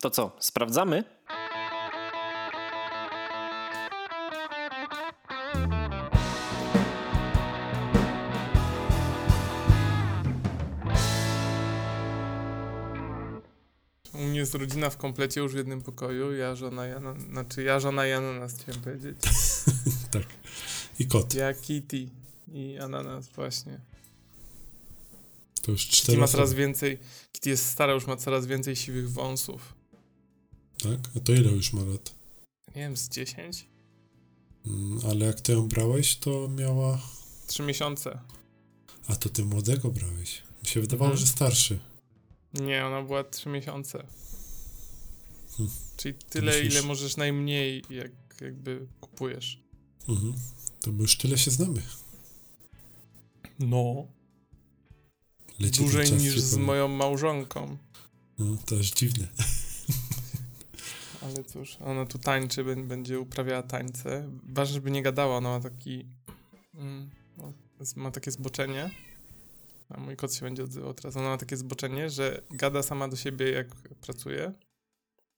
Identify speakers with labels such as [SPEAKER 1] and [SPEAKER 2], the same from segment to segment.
[SPEAKER 1] To co, sprawdzamy?
[SPEAKER 2] U mnie jest rodzina w komplecie już w jednym pokoju. Ja, żona, Jana, znaczy ja, żona i ananas chciałem powiedzieć.
[SPEAKER 3] tak. I kot.
[SPEAKER 2] Ja, Kitty i ananas właśnie.
[SPEAKER 3] To już
[SPEAKER 2] Kitty
[SPEAKER 3] cztery
[SPEAKER 2] ma
[SPEAKER 3] osoby.
[SPEAKER 2] coraz więcej, Kitty jest stara, już ma coraz więcej siwych wąsów.
[SPEAKER 3] Tak? A to ile już ma lat?
[SPEAKER 2] Nie wiem, z 10?
[SPEAKER 3] Mm, ale jak ty ją brałeś, to miała...
[SPEAKER 2] 3 miesiące.
[SPEAKER 3] A to ty młodego brałeś. Mi się wydawało,
[SPEAKER 2] Mhm.
[SPEAKER 3] że starszy.
[SPEAKER 2] Nie, ona była 3 miesiące.
[SPEAKER 3] Hmm.
[SPEAKER 2] Czyli tyle,
[SPEAKER 3] Myślisz?
[SPEAKER 2] ile możesz najmniej, jak jakby kupujesz.
[SPEAKER 3] Mhm. To my już tyle się znamy.
[SPEAKER 2] No.
[SPEAKER 3] Leci
[SPEAKER 2] Dłużej niż z
[SPEAKER 3] zupełnie.
[SPEAKER 2] moją małżonką.
[SPEAKER 3] No, to aż dziwne.
[SPEAKER 2] Ale cóż, ona tu tańczy, bę- będzie uprawiała tańce. Ważne, żeby nie gadała, ona ma taki... Mm, no, ma takie zboczenie. A mój kot się będzie odzywał teraz. Ona ma takie zboczenie, że gada sama do siebie, jak pracuje.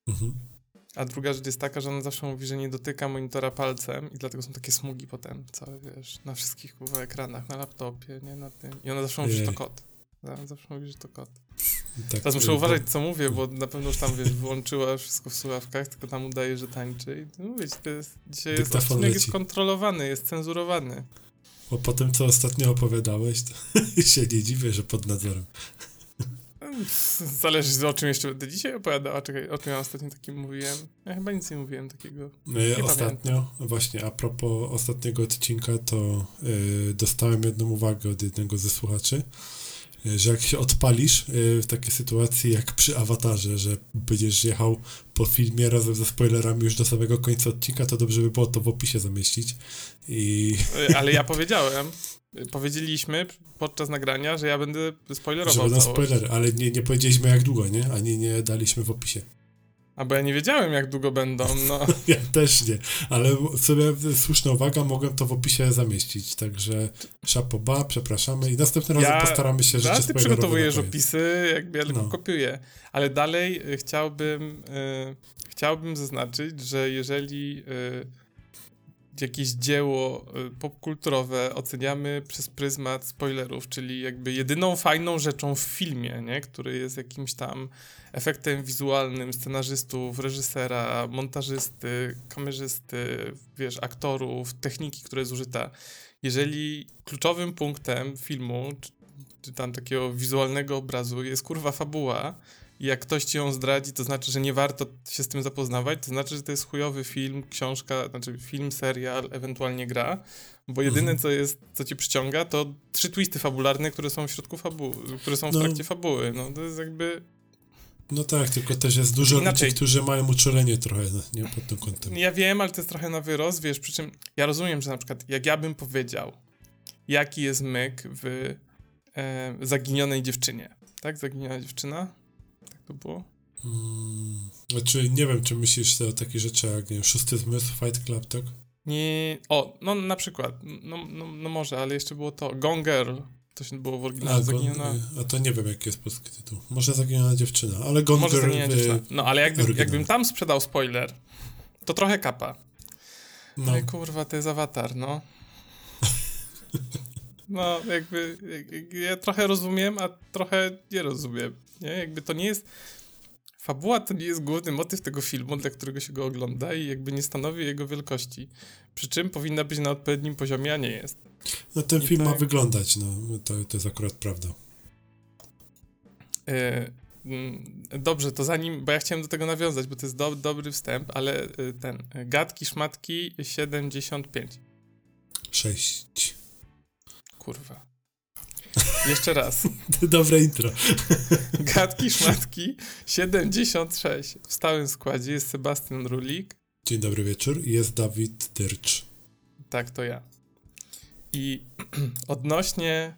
[SPEAKER 3] Mhm.
[SPEAKER 2] A druga rzecz jest taka, że ona zawsze mówi, że nie dotyka monitora palcem i dlatego są takie smugi potem, całe, wiesz, na wszystkich kurwa, ekranach, na laptopie, nie, na tym. I ona zawsze mówi, że to kot. Ona zawsze mówi, że to kot.
[SPEAKER 3] Tak,
[SPEAKER 2] Teraz muszę
[SPEAKER 3] y,
[SPEAKER 2] uważać, co mówię, bo na pewno już tam, wiesz, wyłączyła wszystko w słuchawkach, tylko tam udaje, że tańczy. I mówię ci, to jest, dzisiaj jest odcinek jest kontrolowany, jest cenzurowany.
[SPEAKER 3] Bo, po tym, co ostatnio opowiadałeś, to się nie dziwię, że pod nadzorem.
[SPEAKER 2] Zależy o czym jeszcze będę dzisiaj opowiadała. Czekaj, o czym ja ostatnio takim mówiłem? Ja chyba nic nie mówiłem takiego.
[SPEAKER 3] Y, Ostatnio, właśnie a propos ostatniego odcinka, to y, dostałem jedną uwagę od jednego ze słuchaczy, że jak się odpalisz y, w takiej sytuacji jak przy awatarze, że będziesz jechał po filmie razem ze spoilerami już do samego końca odcinka, to dobrze by było to w opisie zamieścić. I
[SPEAKER 2] Y, Ale ja powiedziałem, powiedzieliśmy podczas nagrania, że ja będę
[SPEAKER 3] że
[SPEAKER 2] spoilerował
[SPEAKER 3] będą
[SPEAKER 2] całość.
[SPEAKER 3] spoilery, ale nie, nie powiedzieliśmy jak długo, nie? Ani nie daliśmy w opisie.
[SPEAKER 2] A bo ja nie wiedziałem, jak długo będą, no.
[SPEAKER 3] Ja też nie, ale sobie słuszna uwaga, mogłem to w opisie zamieścić, także szapoba, przepraszamy i następnym razem
[SPEAKER 2] Ja-
[SPEAKER 3] postaramy się, że
[SPEAKER 2] ty przygotowujesz opisy, jakby ja tylko
[SPEAKER 3] No.
[SPEAKER 2] kopiuję. Ale dalej y, chciałbym, y, chciałbym zaznaczyć, że jeżeli y, jakieś dzieło y, popkulturowe oceniamy przez pryzmat spoilerów, czyli jakby jedyną fajną rzeczą w filmie, nie? który jest jakimś tam efektem wizualnym scenarzystów, reżysera, montażysty, kamerzysty, wiesz, aktorów, techniki, która jest użyta. Jeżeli kluczowym punktem filmu, czy, czy tam takiego wizualnego obrazu jest kurwa fabuła i jak ktoś ci ją zdradzi, to znaczy, że nie warto się z tym zapoznawać, to znaczy, że to jest chujowy film, książka, znaczy film, serial, ewentualnie gra, bo jedyne,
[SPEAKER 3] Mhm.
[SPEAKER 2] co jest, co ci przyciąga, to trzy twisty fabularne, które są w środku fabuły, które są w
[SPEAKER 3] No.
[SPEAKER 2] trakcie fabuły. No to jest jakby...
[SPEAKER 3] No tak, tylko też jest dużo
[SPEAKER 2] Inaczej.
[SPEAKER 3] ludzi, którzy mają uczulenie trochę, no, nie, pod tym kątem.
[SPEAKER 2] Ja wiem, ale to jest trochę na wyrost, wiesz, przy czym ja rozumiem, że na przykład jak ja bym powiedział, jaki jest myk w e, Zaginionej Dziewczynie, tak? Zaginiona Dziewczyna? To było?
[SPEAKER 3] Mm, znaczy, nie wiem, czy myślisz o takich rzeczach jak, nie wiem, Szósty Zmysł, Fight Club, tak?
[SPEAKER 2] Nie, o, no na przykład, no, no, no może, ale jeszcze było to Gone Girl, to się było w oryginale,
[SPEAKER 3] A,
[SPEAKER 2] Zaginiona...
[SPEAKER 3] A to nie wiem, jaki jest polski tytuł. Może Zaginiona Dziewczyna, ale Gone
[SPEAKER 2] Może
[SPEAKER 3] Girl,
[SPEAKER 2] Zaginiona Dziewczyna. No ale jakby, jakbym tam sprzedał spoiler, to trochę kapa.
[SPEAKER 3] no,
[SPEAKER 2] Ale kurwa, to jest awatar, no. No, jakby jak- jak- ja trochę rozumiem, a trochę nie rozumiem. Nie? Jakby to nie jest. Fabuła to nie jest główny motyw tego filmu, dla którego się go ogląda i jakby nie stanowi jego wielkości. Przy czym powinna być na odpowiednim poziomie, a nie jest.
[SPEAKER 3] no ten
[SPEAKER 2] i
[SPEAKER 3] film ma
[SPEAKER 2] tak-
[SPEAKER 3] wyglądać, no, to, to jest akurat prawda.
[SPEAKER 2] E, mm, Dobrze, to zanim, bo ja chciałem do tego nawiązać, bo to jest do, dobry wstęp, ale e, ten, e, gadki, szmatki 75.
[SPEAKER 3] Sześć.
[SPEAKER 2] Kurwa. Jeszcze raz.
[SPEAKER 3] Dobre intro.
[SPEAKER 2] Gadki, szmatki 76. W stałym składzie jest Sebastian Rulik.
[SPEAKER 3] Dzień dobry wieczór. Jest Dawid Dyrcz.
[SPEAKER 2] Tak, to ja. I odnośnie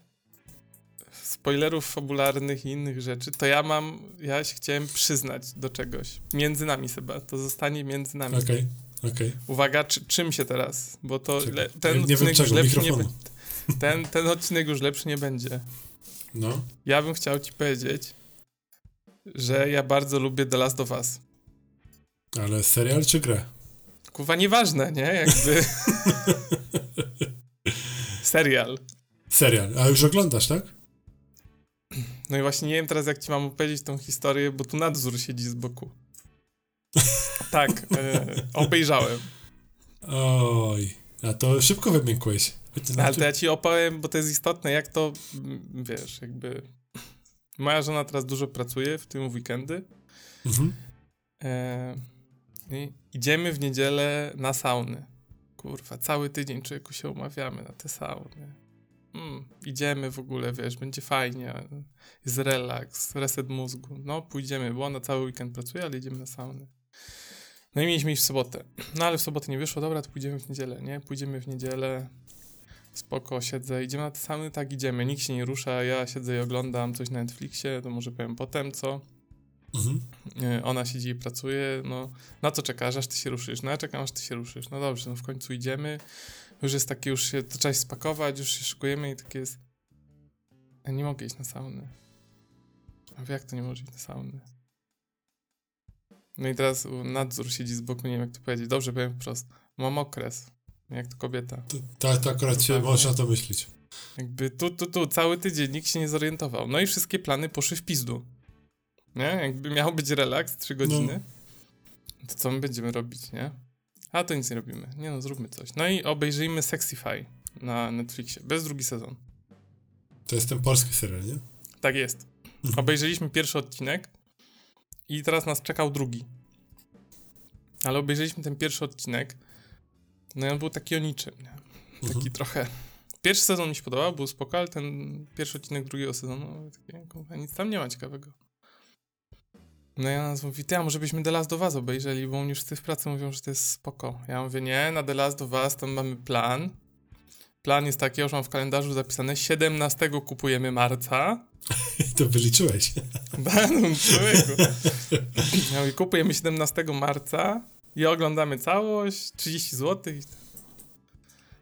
[SPEAKER 2] spoilerów fabularnych i innych rzeczy, to ja mam, ja się chciałem przyznać do czegoś. Między nami, Seba. To zostanie między nami.
[SPEAKER 3] Okej, okej.
[SPEAKER 2] Uwaga, czy, czym się teraz? Bo to le, ten
[SPEAKER 3] Nie- nie wiem
[SPEAKER 2] odcinek już
[SPEAKER 3] czego,
[SPEAKER 2] nie
[SPEAKER 3] mikrofonu.
[SPEAKER 2] Ten, ten odcinek już lepszy nie będzie.
[SPEAKER 3] No,
[SPEAKER 2] Ja bym chciał ci powiedzieć, że ja bardzo lubię The Last of Us.
[SPEAKER 3] Ale serial czy grę?
[SPEAKER 2] Kurwa, nieważne, nie? Jakby... serial.
[SPEAKER 3] Serial. A już oglądasz, tak?
[SPEAKER 2] No i właśnie nie wiem teraz, jak ci mam opowiedzieć tą historię, bo tu nadzór siedzi z boku. tak, e, obejrzałem.
[SPEAKER 3] Oj, a to szybko wymiękłeś.
[SPEAKER 2] No, ale to ja ci opowiem, bo to jest istotne, jak to, mm, wiesz, jakby... Moja żona teraz dużo pracuje, w tym weekendy. Mhm. E, idziemy w niedzielę na sauny. Kurwa, cały tydzień człowieku się umawiamy na te sauny. Mm, idziemy w ogóle, wiesz, będzie fajnie, jest relaks, reset mózgu. No, pójdziemy, bo ona cały weekend pracuje, ale idziemy na sauny. No i mieliśmy iść w sobotę. No ale w sobotę nie wyszło, dobra, to pójdziemy w niedzielę, nie? Pójdziemy w niedzielę, spoko, siedzę, idziemy na te sauny, tak idziemy, nikt się nie rusza, ja siedzę i oglądam coś na Netflixie, to może powiem potem, co. Mhm. Ona siedzi i pracuje, no na co czekasz, aż ty się ruszysz? No ja czekam, aż ty się ruszysz. No dobrze, no w końcu idziemy. Już jest takie, już się, to trzeba się spakować, już się szykujemy i takie jest ja nie mogę iść na sauny. A jak to nie możesz iść na sauny? No i teraz nadzór siedzi z boku, nie wiem jak to powiedzieć. Dobrze, powiem wprost. Mam okres. Jak to kobieta.
[SPEAKER 3] Tak, to akurat się można to myśleć.
[SPEAKER 2] Jakby tu, tu, tu, cały tydzień nikt się nie zorientował. No i wszystkie plany poszły w pizdu. Nie? Jakby miał być relaks, 3 godziny, no. to co my będziemy robić, nie? A to nic nie robimy. Nie no, zróbmy coś. No i obejrzyjmy Sexify na Netflixie. Bez drugi sezon.
[SPEAKER 3] To jest ten polski serial, nie?
[SPEAKER 2] Tak jest. Mhm. Obejrzeliśmy pierwszy odcinek i teraz nas czekał drugi. Ale obejrzeliśmy ten pierwszy odcinek. No i on był taki o niczym, nie? Taki mhm. trochę... Pierwszy sezon mi się podobał, był spoko, ale ten pierwszy odcinek drugiego sezonu, takie, nic tam nie ma ciekawego. No ja nas mówi, ty, a może byśmy The Last of Us obejrzeli, bo oni już w pracy mówią, że to jest spoko. Ja mówię, nie, na The Last of Us tam mamy plan. Plan jest taki, już mam w kalendarzu zapisane, 17 kupujemy marca.
[SPEAKER 3] To wyliczyłeś.
[SPEAKER 2] Będą, człowieku. Ja mówię, kupujemy 17 marca i oglądamy całość, 30 zł.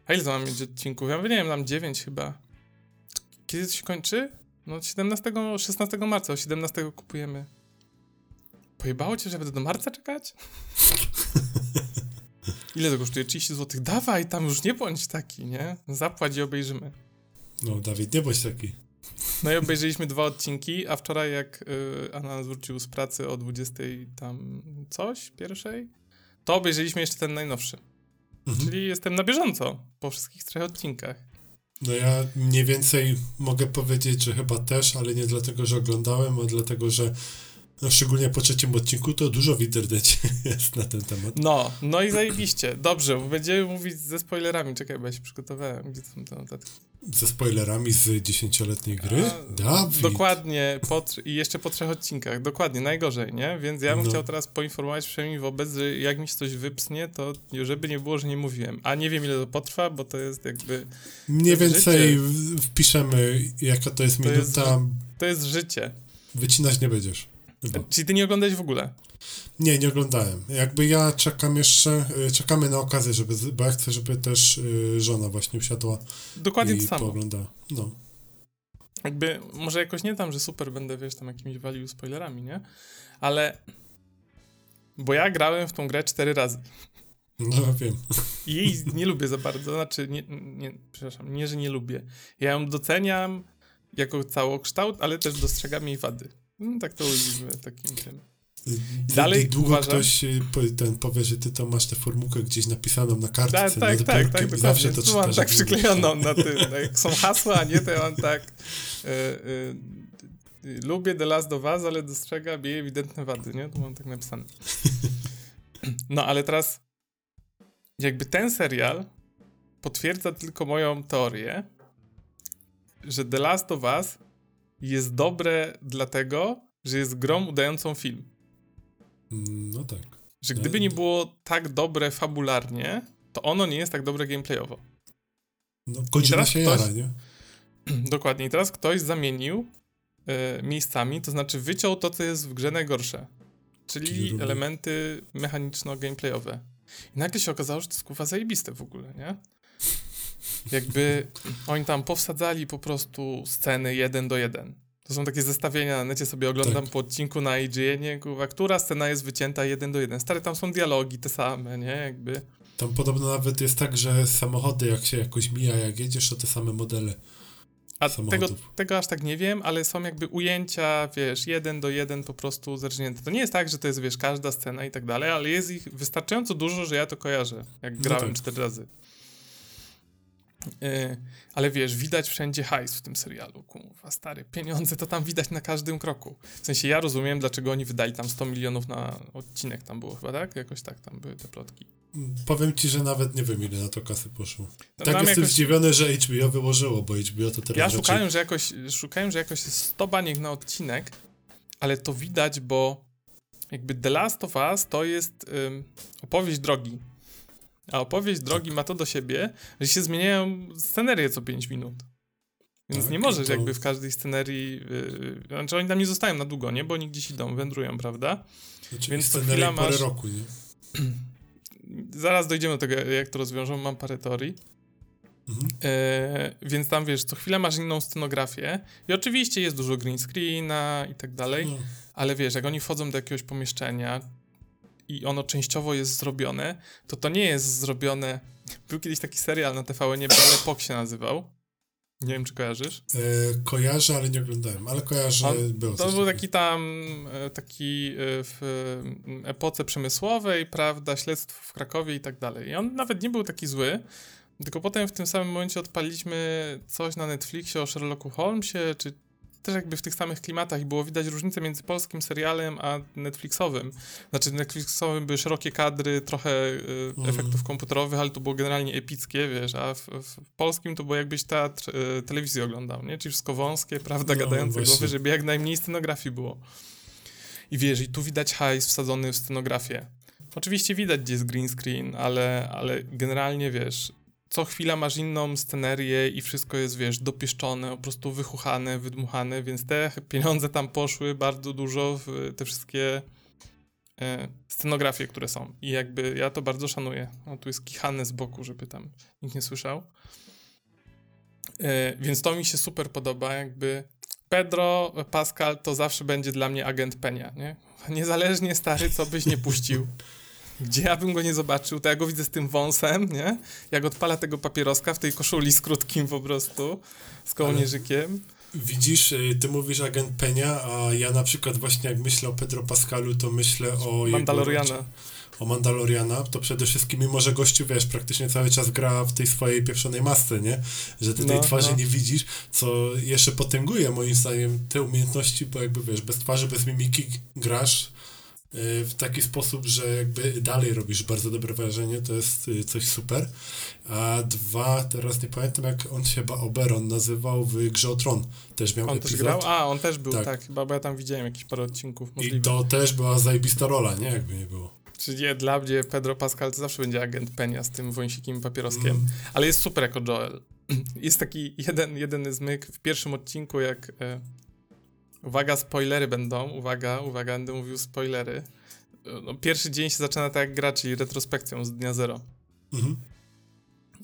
[SPEAKER 2] A ile to mam mieć odcinków? Ja nie wiem, tam 9 chyba. Kiedy to się kończy? No 17, 16 marca, o 17 kupujemy. Pojebało cię, że będę do marca czekać? Ile to kosztuje? 30 zł. Dawaj, tam już nie bądź taki, nie? Zapłać i obejrzymy.
[SPEAKER 3] No, Dawid, nie bądź taki.
[SPEAKER 2] No i obejrzeliśmy dwa odcinki, a wczoraj jak y, Anna zwrócił z pracy o 20 tam coś, pierwszej, to obejrzeliśmy jeszcze ten najnowszy. Mhm. Czyli jestem na bieżąco po wszystkich trzech odcinkach.
[SPEAKER 3] No ja mniej więcej mogę powiedzieć, że chyba też, ale nie dlatego, że oglądałem, a dlatego, że no, szczególnie po trzecim odcinku to dużo w internecie jest na ten temat.
[SPEAKER 2] No, no i zajebiście. Dobrze, będziemy mówić ze spoilerami. Czekaj, bo ja się przygotowałem. Gdzie są te notatki?
[SPEAKER 3] Ze spoilerami z dziesięcioletniej gry? A, Dawid.
[SPEAKER 2] Dokładnie, po, i jeszcze po trzech odcinkach. Dokładnie, najgorzej, nie? Więc ja bym no. chciał teraz poinformować przynajmniej wobec, że jak mi się coś wypsnie, to żeby nie było, że nie mówiłem. A nie wiem, ile to potrwa, bo to jest jakby...
[SPEAKER 3] Mniej więcej życie. wpiszemy, jaka to jest to minuta.
[SPEAKER 2] Jest, to jest życie.
[SPEAKER 3] Wycinać nie będziesz.
[SPEAKER 2] Chyba. Czyli ty nie oglądałeś w ogóle?
[SPEAKER 3] Nie, nie oglądałem. Jakby ja czekam jeszcze, y, czekamy na okazję, żeby, bo ja chcę, żeby też y, żona właśnie usiadła
[SPEAKER 2] Dokładnie
[SPEAKER 3] i
[SPEAKER 2] to samo.
[SPEAKER 3] pooglądała. No.
[SPEAKER 2] Jakby, może jakoś nie tam, że super będę, wiesz, tam jakimiś value spoilerami, nie? Ale, bo ja grałem w tą grę cztery razy.
[SPEAKER 3] No, wiem.
[SPEAKER 2] I jej nie lubię za bardzo, znaczy, nie, nie, przepraszam, nie, że nie lubię. Ja ją doceniam jako całokształt, ale też dostrzegam jej wady. No, tak to ujmijmy takim tym.
[SPEAKER 3] Dalej długo uważam... ktoś y, ten powie, że ty to masz tę formułkę gdzieś napisaną na kartce, tak,
[SPEAKER 2] tak, tak, tak, zawsze to czytasz. mam tak przyklejoną na tym. No, jak są hasła, a nie, to ja mam tak y, y, lubię The Last of Us, ale dostrzegam jej ewidentne wady, nie? To mam tak napisane. No, ale teraz jakby ten serial potwierdza tylko moją teorię, że The Last of Us jest dobre dlatego, że jest grą udającą film.
[SPEAKER 3] No tak.
[SPEAKER 2] Że gdyby nie było tak dobre fabularnie, to ono nie jest tak dobre gameplayowo.
[SPEAKER 3] No, godzina się ktoś, jara, nie?
[SPEAKER 2] Dokładnie. I teraz ktoś zamienił y, miejscami, to znaczy wyciął to, co jest w grze najgorsze. Czyli elementy mechaniczno-gameplayowe. I nagle się okazało, że to jest kuwa zajebiste w ogóle, nie? Jakby oni tam powsadzali po prostu sceny jeden do jeden. To są takie zestawienia na necie, sobie oglądam
[SPEAKER 3] Tak.
[SPEAKER 2] po odcinku na IGN, kurwa, która scena jest wycięta jeden do jeden. Stary, tam są dialogi te same, nie? Jakby...
[SPEAKER 3] Tam podobno nawet jest tak, że samochody, jak się jakoś mija, jak jedziesz, to te same modele.
[SPEAKER 2] A tego, tego aż tak nie wiem, ale są jakby ujęcia, wiesz, jeden do jeden po prostu zerżnięte. To nie jest tak, że to jest, wiesz, każda scena i tak dalej, ale jest ich wystarczająco dużo, że ja to kojarzę, jak
[SPEAKER 3] No
[SPEAKER 2] grałem
[SPEAKER 3] tak.
[SPEAKER 2] cztery razy. Yy, ale wiesz, widać wszędzie hajs w tym serialu, kurwa, stary. Pieniądze to tam widać na każdym kroku. W sensie ja rozumiem, dlaczego oni wydali tam 100 milionów na odcinek, tam było chyba, tak? Jakoś tak tam były te plotki.
[SPEAKER 3] Powiem ci, że nawet nie wiem, ile na to kasy poszło.
[SPEAKER 2] No,
[SPEAKER 3] tak jestem
[SPEAKER 2] jakoś-
[SPEAKER 3] zdziwiony, że HBO wyłożyło, bo HBO to teraz
[SPEAKER 2] Ja
[SPEAKER 3] raczej...
[SPEAKER 2] szukałem, że jakoś, szukałem, że jakoś jest 100 baniek na odcinek, ale to widać, bo jakby The Last of Us to jest ym, opowieść drogi. A opowieść drogi ma to do siebie, że się zmieniają scenerie co 5 minut. Więc
[SPEAKER 3] Tak,
[SPEAKER 2] nie możesz
[SPEAKER 3] to-
[SPEAKER 2] jakby w każdej scenerii... Yy, znaczy oni tam nie zostają na długo, nie? Bo oni gdzieś idą, wędrują, prawda?
[SPEAKER 3] Znaczy,
[SPEAKER 2] więc co chwila masz-
[SPEAKER 3] roku, nie?
[SPEAKER 2] Zaraz dojdziemy do tego, jak to rozwiążą, mam parę teorii.
[SPEAKER 3] Mhm.
[SPEAKER 2] E, więc tam wiesz, co chwilę masz inną scenografię i oczywiście jest dużo green screena i tak dalej,
[SPEAKER 3] No.
[SPEAKER 2] ale wiesz, jak oni wchodzą do jakiegoś pomieszczenia i ono częściowo jest zrobione, to to nie jest zrobione... Był kiedyś taki serial na TVN, Belle Epoque się nazywał. Nie wiem, czy kojarzysz.
[SPEAKER 3] E, kojarzę, ale nie oglądałem, ale kojarzę,
[SPEAKER 2] On-
[SPEAKER 3] było
[SPEAKER 2] To był taki tam, e, taki e, w epoce przemysłowej, prawda, śledztwo w Krakowie i tak dalej. I on nawet nie był taki zły, tylko potem w tym samym momencie odpaliliśmy coś na Netflixie o Sherlocku Holmesie, czy też jakby w tych samych klimatach i było widać różnicę między polskim serialem a Netflixowym. Znaczy Netflixowym były szerokie kadry, trochę e,
[SPEAKER 3] Mhm.
[SPEAKER 2] efektów komputerowych, ale to było generalnie epickie, wiesz, a w, w polskim to było jakbyś teatr e, telewizji oglądał, nie? Czyli wszystko wąskie, prawda,
[SPEAKER 3] No,
[SPEAKER 2] gadające
[SPEAKER 3] właśnie.
[SPEAKER 2] głowy, żeby jak najmniej scenografii było. I wiesz, i tu widać hajs wsadzony w scenografię. Oczywiście widać, gdzie jest green screen, ale, ale generalnie, wiesz, co chwila masz inną scenerię i wszystko jest, wiesz, dopieszczone, po prostu wychuchane, wydmuchane, więc te pieniądze tam poszły bardzo dużo w te wszystkie e, scenografie, które są. I jakby ja to bardzo szanuję. O, tu jest kichane z boku, żeby tam nikt nie słyszał. E, więc to mi się super podoba, jakby Pedro Pascal to zawsze będzie dla mnie agent Penia, nie? Niezależnie stary, co byś nie puścił. Gdzie ja bym go nie zobaczył, to ja go widzę z tym wąsem, nie? Jak odpala tego papieroska w tej koszuli z krótkim po prostu, z kołnierzykiem.
[SPEAKER 3] Widzisz, y, ty mówisz agent Penia, a ja na przykład właśnie jak myślę o Pedro Pascalu, to myślę o
[SPEAKER 2] Mandaloriana.
[SPEAKER 3] Jego, o Mandaloriana, to przede wszystkim, mimo że gościu, wiesz, praktycznie cały czas gra w tej swojej pieprzonej masce, nie? Że ty tej
[SPEAKER 2] No,
[SPEAKER 3] twarzy
[SPEAKER 2] no.
[SPEAKER 3] nie widzisz, co jeszcze potęguje moim zdaniem te umiejętności, bo jakby, wiesz, bez twarzy, bez mimiki grasz w taki sposób, że jakby dalej robisz bardzo dobre wrażenie, to jest y, coś super. A dwa, teraz nie pamiętam jak on się chyba Oberon nazywał w Grze o Tron. Też miał
[SPEAKER 2] On
[SPEAKER 3] epizod.
[SPEAKER 2] też grał? A, on też był, tak.
[SPEAKER 3] Tak.
[SPEAKER 2] chyba, bo ja tam widziałem jakieś parę odcinków
[SPEAKER 3] I
[SPEAKER 2] możliwe.
[SPEAKER 3] to też była zajebista rola, nie? Jakby nie było.
[SPEAKER 2] Czyli nie, dla mnie Pedro Pascal to zawsze będzie agent Penia z tym wąsikiem papieroskiem.
[SPEAKER 3] Mm.
[SPEAKER 2] Ale jest super jako Joel. Jest taki jeden, jeden zmyk w pierwszym odcinku, jak. Uwaga, spoilery będą. Uwaga, uwaga, będę mówił spoilery. No, pierwszy dzień się zaczyna tak jak gra, czyli retrospekcją z dnia zero.
[SPEAKER 3] Mhm.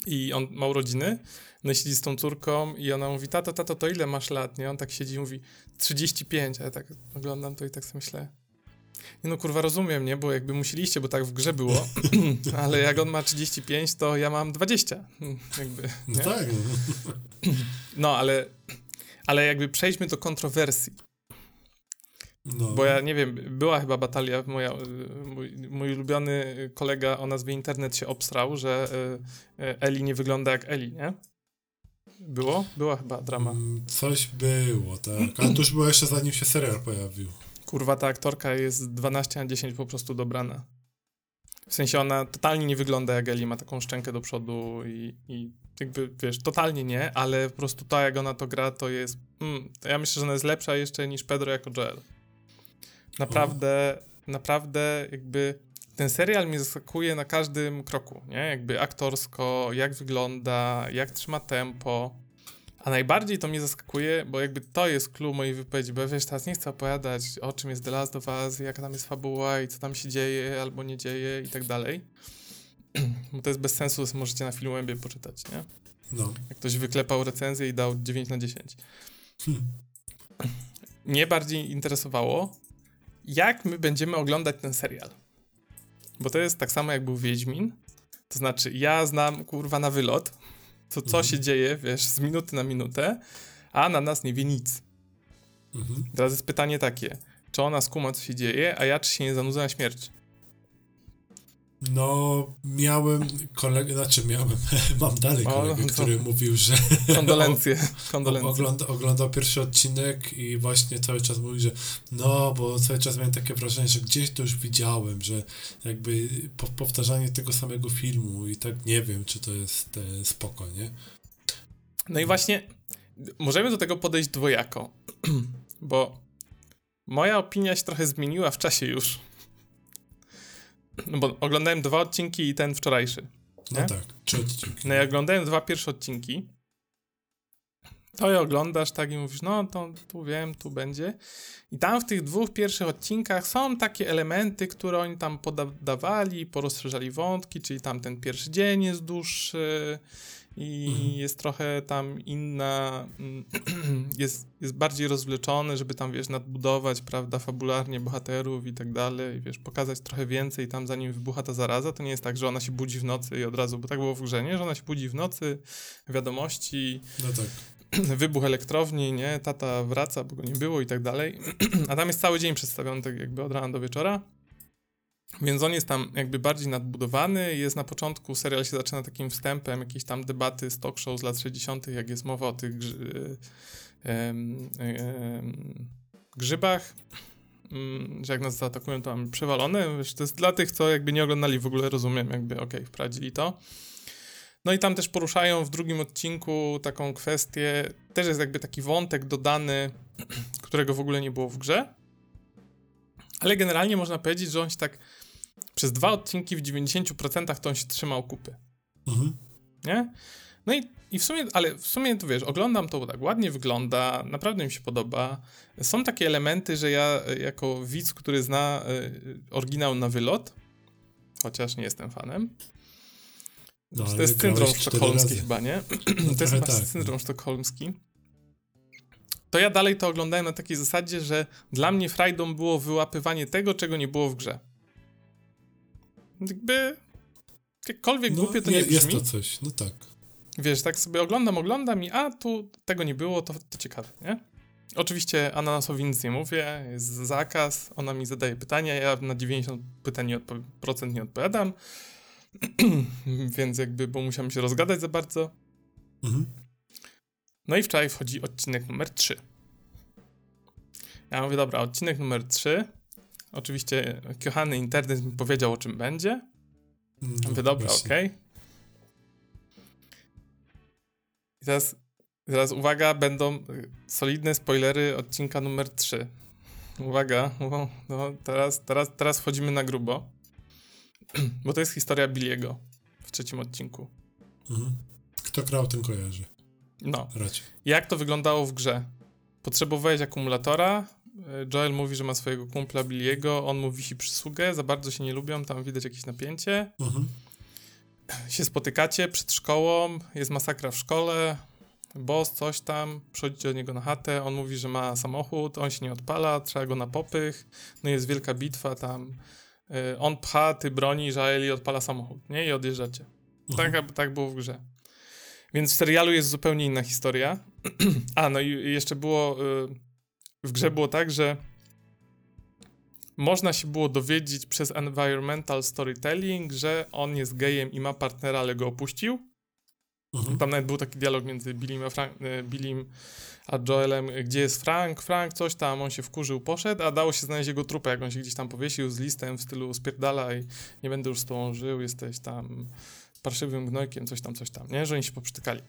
[SPEAKER 2] I on ma urodziny, no i siedzi z tą córką i ona mówi, tato, tato, to ile masz lat? Nie? On tak siedzi i mówi, 35, a ja tak oglądam to i tak sobie myślę, nie no kurwa rozumiem, nie? Bo jakby musieliście, bo tak w grze było, ale jak on ma 35, to ja mam 20. Hmm, Jakby,
[SPEAKER 3] No
[SPEAKER 2] nie?
[SPEAKER 3] tak. No.
[SPEAKER 2] No, ale, ale jakby przejdźmy do kontrowersji.
[SPEAKER 3] No.
[SPEAKER 2] Bo ja nie wiem, była chyba batalia, moja, mój, mój ulubiony kolega o nazwie Internet się obstrał, że y, y, Eli nie wygląda jak Eli, nie? Było? Była chyba drama.
[SPEAKER 3] Mm, Coś było, tak. Ale to już było jeszcze zanim się serial pojawił.
[SPEAKER 2] Kurwa, ta aktorka jest 12 na 10 po prostu dobrana. W sensie ona totalnie nie wygląda jak Eli, ma taką szczękę do przodu i, i jakby, wiesz, totalnie nie, ale po prostu to, jak ona to gra, to jest... Mm, to ja myślę, że ona jest lepsza jeszcze niż Pedro jako Joel. Naprawdę, naprawdę jakby ten serial mnie zaskakuje na każdym kroku, nie? Jakby aktorsko, jak wygląda, jak trzyma tempo. A najbardziej to mnie zaskakuje, bo jakby to jest clue mojej wypowiedzi, bo wiesz, teraz nie chcę opowiadać o czym jest The Last of Us, jaka tam jest fabuła i co tam się dzieje albo nie dzieje i tak dalej. Bo to jest bez sensu, możecie na Filmwebie poczytać, nie?
[SPEAKER 3] No.
[SPEAKER 2] Jak ktoś wyklepał recenzję i dał 9 na 10.
[SPEAKER 3] Hmm.
[SPEAKER 2] mnie bardziej interesowało, jak my będziemy oglądać ten serial. Bo to jest tak samo, jak był Wiedźmin. To znaczy, ja znam kurwa na wylot, to co mhm. się dzieje, wiesz, z minuty na minutę, a na nas nie wie nic. Mhm. Teraz jest pytanie takie, czy ona skuma, co się dzieje, a ja czy się nie zanudzę na śmierć?
[SPEAKER 3] No, miałem kolegę, znaczy miałem, mam dalej kolegę, o, który mówił, że...
[SPEAKER 2] Kondolencje, kondolencje.
[SPEAKER 3] Ogląda, oglądał pierwszy odcinek i właśnie cały czas mówi, że no, bo cały czas miałem takie wrażenie, że gdzieś to już widziałem, że jakby po, powtarzanie tego samego filmu i tak nie wiem, czy to jest e, spoko, nie?
[SPEAKER 2] No i właśnie możemy do tego podejść dwojako, bo moja opinia się trochę zmieniła w czasie już. No bo oglądałem dwa odcinki i ten wczorajszy.
[SPEAKER 3] Nie? No tak, trzy odcinki.
[SPEAKER 2] No ja oglądałem dwa pierwsze odcinki. To je oglądasz tak i mówisz, no to tu wiem, tu będzie. I tam w tych dwóch pierwszych odcinkach są takie elementy, które oni tam podawali, porozszerzali wątki, czyli tam ten pierwszy dzień jest dłuższy, i mhm. jest trochę tam inna, mm, jest, jest bardziej rozwleczony, żeby tam, wiesz, nadbudować, prawda, fabularnie bohaterów i tak dalej, wiesz, pokazać trochę więcej tam zanim wybucha ta zaraza, to nie jest tak, że ona się budzi w nocy i od razu, bo tak było w grze, nie? Że ona się budzi w nocy, wiadomości,
[SPEAKER 3] no tak.
[SPEAKER 2] wybuch elektrowni, nie? Tata wraca, bo go nie było i tak dalej, a tam jest cały dzień przedstawiony tak jakby od rana do wieczora, więc on jest tam jakby bardziej nadbudowany. Jest na początku, serial się zaczyna takim wstępem, jakieś tam debaty z talk show z lat 60., jak jest mowa o tych grzy, grzybach, mm, że jak nas zaatakują, to mamy przewalone. To jest dla tych, co jakby nie oglądali w ogóle, rozumiem, jakby okej, okay, wprowadzili to. No i tam też poruszają w drugim odcinku taką kwestię, też jest jakby taki wątek dodany, którego w ogóle nie było w grze, ale generalnie można powiedzieć, że on się tak przez dwa odcinki w 90% to on się trzymał kupy. Mhm. Nie? No i, i w sumie, ale w sumie to wiesz, oglądam to, tak ładnie wygląda, naprawdę mi się podoba. Są takie elementy, że ja jako widz, który zna y, oryginał na wylot, chociaż nie jestem fanem, no, to jest syndrom sztokholmski chyba, nie? No, to jest chyba tak, syndrom no. sztokholmski to ja dalej to oglądałem na takiej zasadzie, że dla mnie frajdą było wyłapywanie tego, czego nie było w grze. Jakby jakkolwiek no, głupie to nie, nie brzmi.
[SPEAKER 3] Jest to coś, no tak.
[SPEAKER 2] Wiesz, tak sobie oglądam, oglądam i a, tu tego nie było, to, to ciekawe, nie? Oczywiście Ananasowi nic nie mówię, jest zakaz, ona mi zadaje pytania, ja na 90 pytań nie procent nie odpowiadam, więc jakby, bo musiałem się rozgadać za bardzo. Mhm. No i wczoraj wchodzi odcinek numer 3. Ja mówię, dobra, odcinek numer 3. Oczywiście kochany internet mi powiedział, o czym będzie. No, mówię, dobra, okej. Okay. I teraz, teraz uwaga, będą solidne spoilery odcinka numer 3. Uwaga, no, teraz, teraz, teraz wchodzimy na grubo. Bo to jest historia Billiego w trzecim odcinku.
[SPEAKER 3] Mhm. Kto grał, ten kojarzy.
[SPEAKER 2] No. Raczej. Jak to wyglądało w grze? Potrzebowałeś akumulatora. Joel mówi, że ma swojego kumpla Billiego, on mu wisi przysługę, za bardzo się nie lubią, tam widać jakieś napięcie. Mhm. Się spotykacie przed szkołą, jest masakra w szkole, boss, coś tam, przychodzicie do niego na chatę, on mówi, że ma samochód, on się nie odpala, trzeba go na popych, no jest wielka bitwa tam, e, on pcha, ty broni, że Eli odpala samochód, nie? I odjeżdżacie. Mhm. Tak, tak było w grze. Więc w serialu jest zupełnie inna historia. A, no i jeszcze było. Y, w grze było tak, że można się było dowiedzieć przez environmental storytelling, że on jest gejem i ma partnera, ale go opuścił. Mhm. Tam nawet był taki dialog między Billim a, Frank, y, Billim a Joelem, gdzie jest Frank, Frank coś tam, on się wkurzył, poszedł, a dało się znaleźć jego trupę, jak on się gdzieś tam powiesił z listem w stylu spierdalaj, nie będę już z tobą żył, jesteś tam parszywym gnojkiem, coś tam, coś tam, nie? Że oni się poprztykali.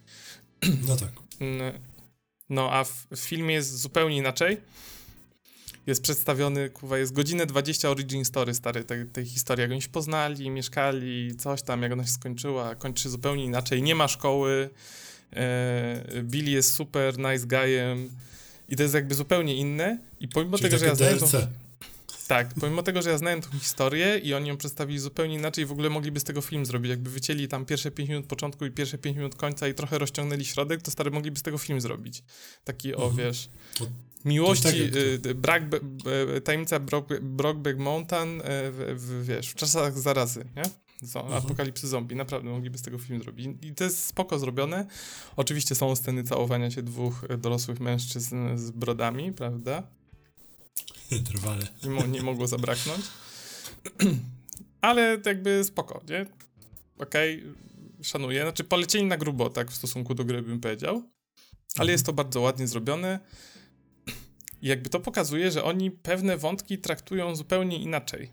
[SPEAKER 3] No tak.
[SPEAKER 2] No, a w, w filmie jest zupełnie inaczej. Jest przedstawiony, kuwa, jest godzinę 20 origin story stary tej, tej historii, jak oni się poznali, mieszkali, coś tam, jak ona się skończyła, kończy się zupełnie inaczej. Nie ma szkoły, e, Billy jest super nice guyem i to jest jakby zupełnie inne i pomimo Czyli tego, że ja
[SPEAKER 3] DLC.
[SPEAKER 2] Tak, pomimo tego, że ja znałem tą historię i oni ją przedstawili zupełnie inaczej, w ogóle mogliby z tego film zrobić. Jakby wycięli tam pierwsze 5 minut początku i pierwsze 5 minut końca i trochę rozciągnęli środek, to stary mogliby z tego film zrobić. Taki, o
[SPEAKER 3] Mhm.
[SPEAKER 2] wiesz,
[SPEAKER 3] To-
[SPEAKER 2] miłości,
[SPEAKER 3] tak
[SPEAKER 2] y, brak, tajemnica Brock- Brockback Mountain, y, w, w, wiesz, w czasach zarazy, nie? Zo,
[SPEAKER 3] Mhm.
[SPEAKER 2] Apokalipsy zombie, naprawdę mogliby z tego film zrobić. I to jest spoko zrobione. Oczywiście są sceny całowania się dwóch y, dorosłych mężczyzn z brodami, prawda?
[SPEAKER 3] Drwale.
[SPEAKER 2] nie, nie mogło zabraknąć. Ale jakby spoko, nie? Okej, szanuję. Znaczy polecieli na grubo, tak, w stosunku do gry bym powiedział. Ale
[SPEAKER 3] Mhm.
[SPEAKER 2] jest to bardzo ładnie zrobione. I jakby to pokazuje, że oni pewne wątki traktują zupełnie inaczej.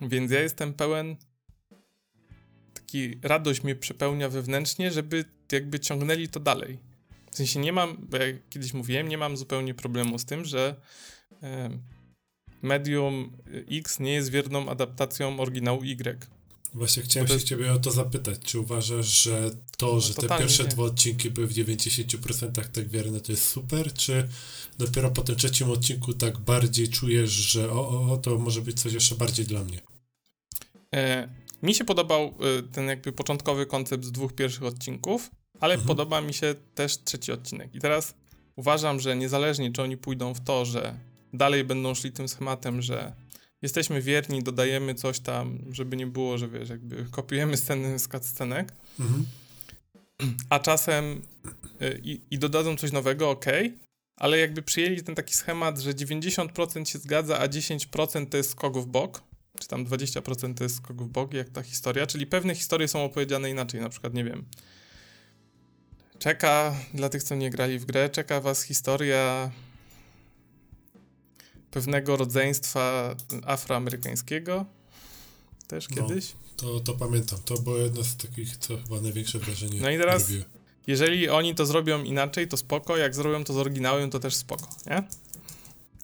[SPEAKER 2] Więc ja jestem pełen taki radość mnie przepełnia wewnętrznie, żeby jakby ciągnęli to dalej. W sensie nie mam, bo jak kiedyś mówiłem, nie mam zupełnie problemu z tym, że Medium X nie jest wierną adaptacją oryginału Y.
[SPEAKER 3] Właśnie chciałem
[SPEAKER 2] to
[SPEAKER 3] się
[SPEAKER 2] jest-
[SPEAKER 3] ciebie o to zapytać. Czy uważasz, że to, że te
[SPEAKER 2] No,
[SPEAKER 3] pierwsze
[SPEAKER 2] nie.
[SPEAKER 3] dwa odcinki były w 90% tak wierne, to jest super? Czy dopiero po tym trzecim odcinku tak bardziej czujesz, że o, o, o to może być coś jeszcze bardziej dla mnie?
[SPEAKER 2] E, mi się podobał e, ten jakby początkowy koncept z dwóch pierwszych odcinków, ale
[SPEAKER 3] Mhm.
[SPEAKER 2] podoba mi się też trzeci odcinek. I teraz uważam, że niezależnie czy oni pójdą w to, że dalej będą szli tym schematem, że jesteśmy wierni, dodajemy coś tam, żeby nie było, że wiesz, jakby kopiujemy sceny z cutscenek,
[SPEAKER 3] Mhm.
[SPEAKER 2] a czasem y, i, i dodadzą coś nowego, ok, ale jakby przyjęli ten taki schemat, że 90% się zgadza, a 10% to jest skok w bok, czy tam 20% to jest skok w bok, jak ta historia, czyli pewne historie są opowiedziane inaczej, na przykład, nie wiem, czeka, dla tych, co nie grali w grę, czeka was historia pewnego rodzeństwa afroamerykańskiego, też
[SPEAKER 3] No.
[SPEAKER 2] kiedyś.
[SPEAKER 3] To, to pamiętam. To było jedno z takich, co chyba największe wrażenie
[SPEAKER 2] No i teraz-. Jeżeli oni to zrobią inaczej, to spoko, jak zrobią to z oryginałem, to też spoko, nie?
[SPEAKER 3] Mhm.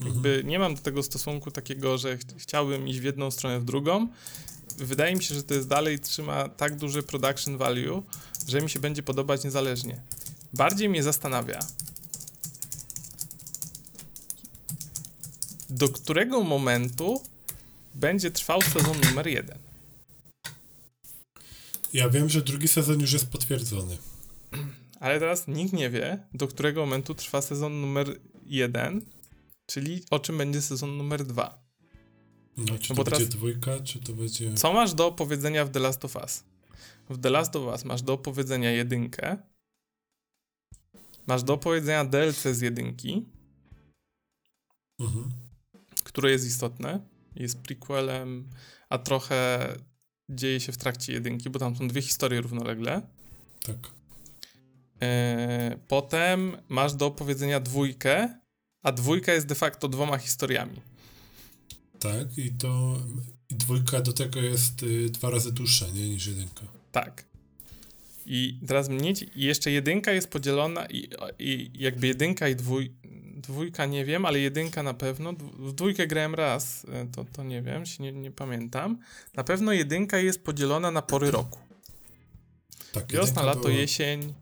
[SPEAKER 2] Jakby nie mam do tego stosunku takiego, że ch chciałbym iść w jedną stronę, w drugą. Wydaje mi się, że to jest dalej trzyma tak duży production value, że mi się będzie podobać niezależnie. Bardziej mnie zastanawia, do którego momentu będzie trwał sezon numer jeden.
[SPEAKER 3] Ja wiem, że drugi sezon już jest potwierdzony.
[SPEAKER 2] Ale teraz nikt nie wie, do którego momentu trwa sezon numer jeden, czyli o czym będzie sezon numer dwa.
[SPEAKER 3] No, czy
[SPEAKER 2] No
[SPEAKER 3] to
[SPEAKER 2] bo teraz-
[SPEAKER 3] będzie dwójka, czy to będzie...
[SPEAKER 2] Co masz do opowiedzenia w The Last of Us? W The Last of Us masz do opowiedzenia jedynkę, masz do opowiedzenia DLC z jedynki,
[SPEAKER 3] Mhm.
[SPEAKER 2] Które jest istotne, jest prequelem, a trochę dzieje się w trakcie jedynki, bo tam są dwie historie równolegle.
[SPEAKER 3] Tak.
[SPEAKER 2] Eee, potem masz do opowiedzenia dwójkę, a dwójka jest de facto dwoma historiami.
[SPEAKER 3] Tak, i to... I dwójka do tego jest y, dwa razy dłuższa, nie, niż jedynka.
[SPEAKER 2] Tak. I teraz mnie jeszcze jedynka jest podzielona i, i jakby jedynka i dwój, dwójka nie wiem, ale jedynka na pewno. W dwójkę grałem raz, e, to, to nie wiem, się nie, nie pamiętam. Na pewno jedynka jest podzielona na pory roku.
[SPEAKER 3] Tak,
[SPEAKER 2] Wiosna, lato,
[SPEAKER 3] była
[SPEAKER 2] jesień.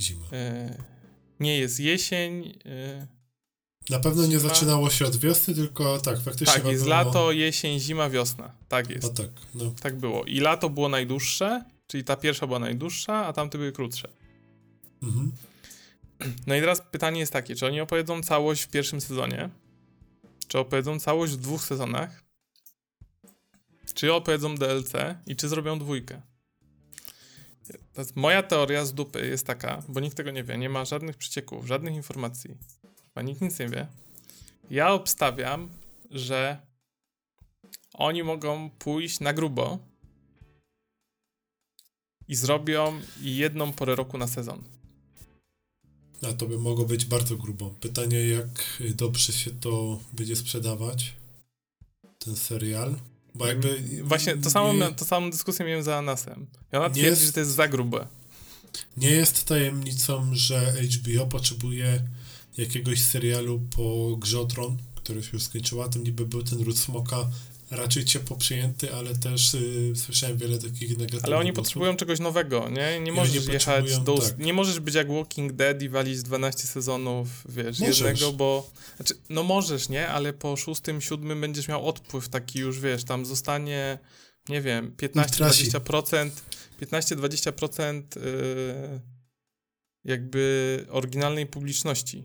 [SPEAKER 3] Zima.
[SPEAKER 2] E, nie jest jesień. E,
[SPEAKER 3] Na pewno nie zaczynało się od wiosny, tylko tak, faktycznie
[SPEAKER 2] tak, jest
[SPEAKER 3] było...
[SPEAKER 2] lato, jesień, zima, wiosna. Tak jest.
[SPEAKER 3] tak, no.
[SPEAKER 2] Tak było. I lato było najdłuższe, czyli ta pierwsza była najdłuższa, a tamte były krótsze.
[SPEAKER 3] Mhm.
[SPEAKER 2] No i teraz pytanie jest takie, czy oni opowiedzą całość w pierwszym sezonie? Czy opowiedzą całość w dwóch sezonach? Czy opowiedzą DLC i czy zrobią dwójkę? Moja teoria z dupy jest taka, bo nikt tego nie wie, nie ma żadnych przecieków, żadnych informacji, a nikt nic nie wie. Ja obstawiam, że oni mogą pójść na grubo i zrobią jedną porę roku na sezon.
[SPEAKER 3] A to by mogło być bardzo grubo. Pytanie, jak dobrze się to będzie sprzedawać, ten serial. Bo jakby...
[SPEAKER 2] Właśnie to samą,
[SPEAKER 3] nie,
[SPEAKER 2] to samą dyskusję miałem z Anasem. I ona twierdzi,
[SPEAKER 3] jest-
[SPEAKER 2] że to jest za grube.
[SPEAKER 3] nie jest tajemnicą, że HBO potrzebuje jakiegoś serialu po Grze o Tron, który się już skończyła. Tam niby był ten Ród Smoka raczej ciepło przyjęty, ale też y, słyszałem wiele takich negatywnych
[SPEAKER 2] Ale oni
[SPEAKER 3] głosów.
[SPEAKER 2] potrzebują czegoś nowego, nie? Nie możesz jechać do...
[SPEAKER 3] tak.
[SPEAKER 2] Nie możesz być jak Walking Dead i walić 12 sezonów, wiesz,
[SPEAKER 3] Możesz.
[SPEAKER 2] jednego, bo... Znaczy, no możesz, nie? Ale po szóstym, siódmym będziesz miał odpływ taki już, wiesz, tam zostanie, nie wiem, 15-20%, 15-20% yy, jakby oryginalnej publiczności.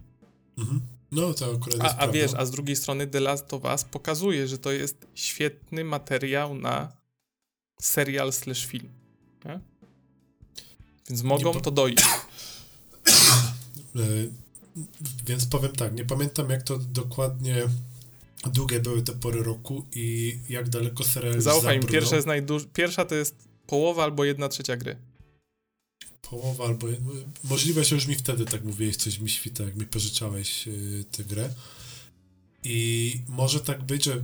[SPEAKER 3] Mhm. No, to akurat
[SPEAKER 2] A, a wiesz, a z drugiej strony The Last of Us pokazuje, że to jest świetny materiał na serial slash film. Nie? Więc mogą
[SPEAKER 3] po-
[SPEAKER 2] to dojść.
[SPEAKER 3] E, Więc powiem tak, nie pamiętam jak to dokładnie długie były te pory roku i jak daleko serial
[SPEAKER 2] Zaufaj mi, pierwsza, jest najduż... pierwsza to jest połowa albo jedna trzecia gry.
[SPEAKER 3] Połowa albo... Możliwe, że już mi wtedy tak mówiłeś, coś mi świta, jak mi pożyczałeś y, tę grę. I może tak być, że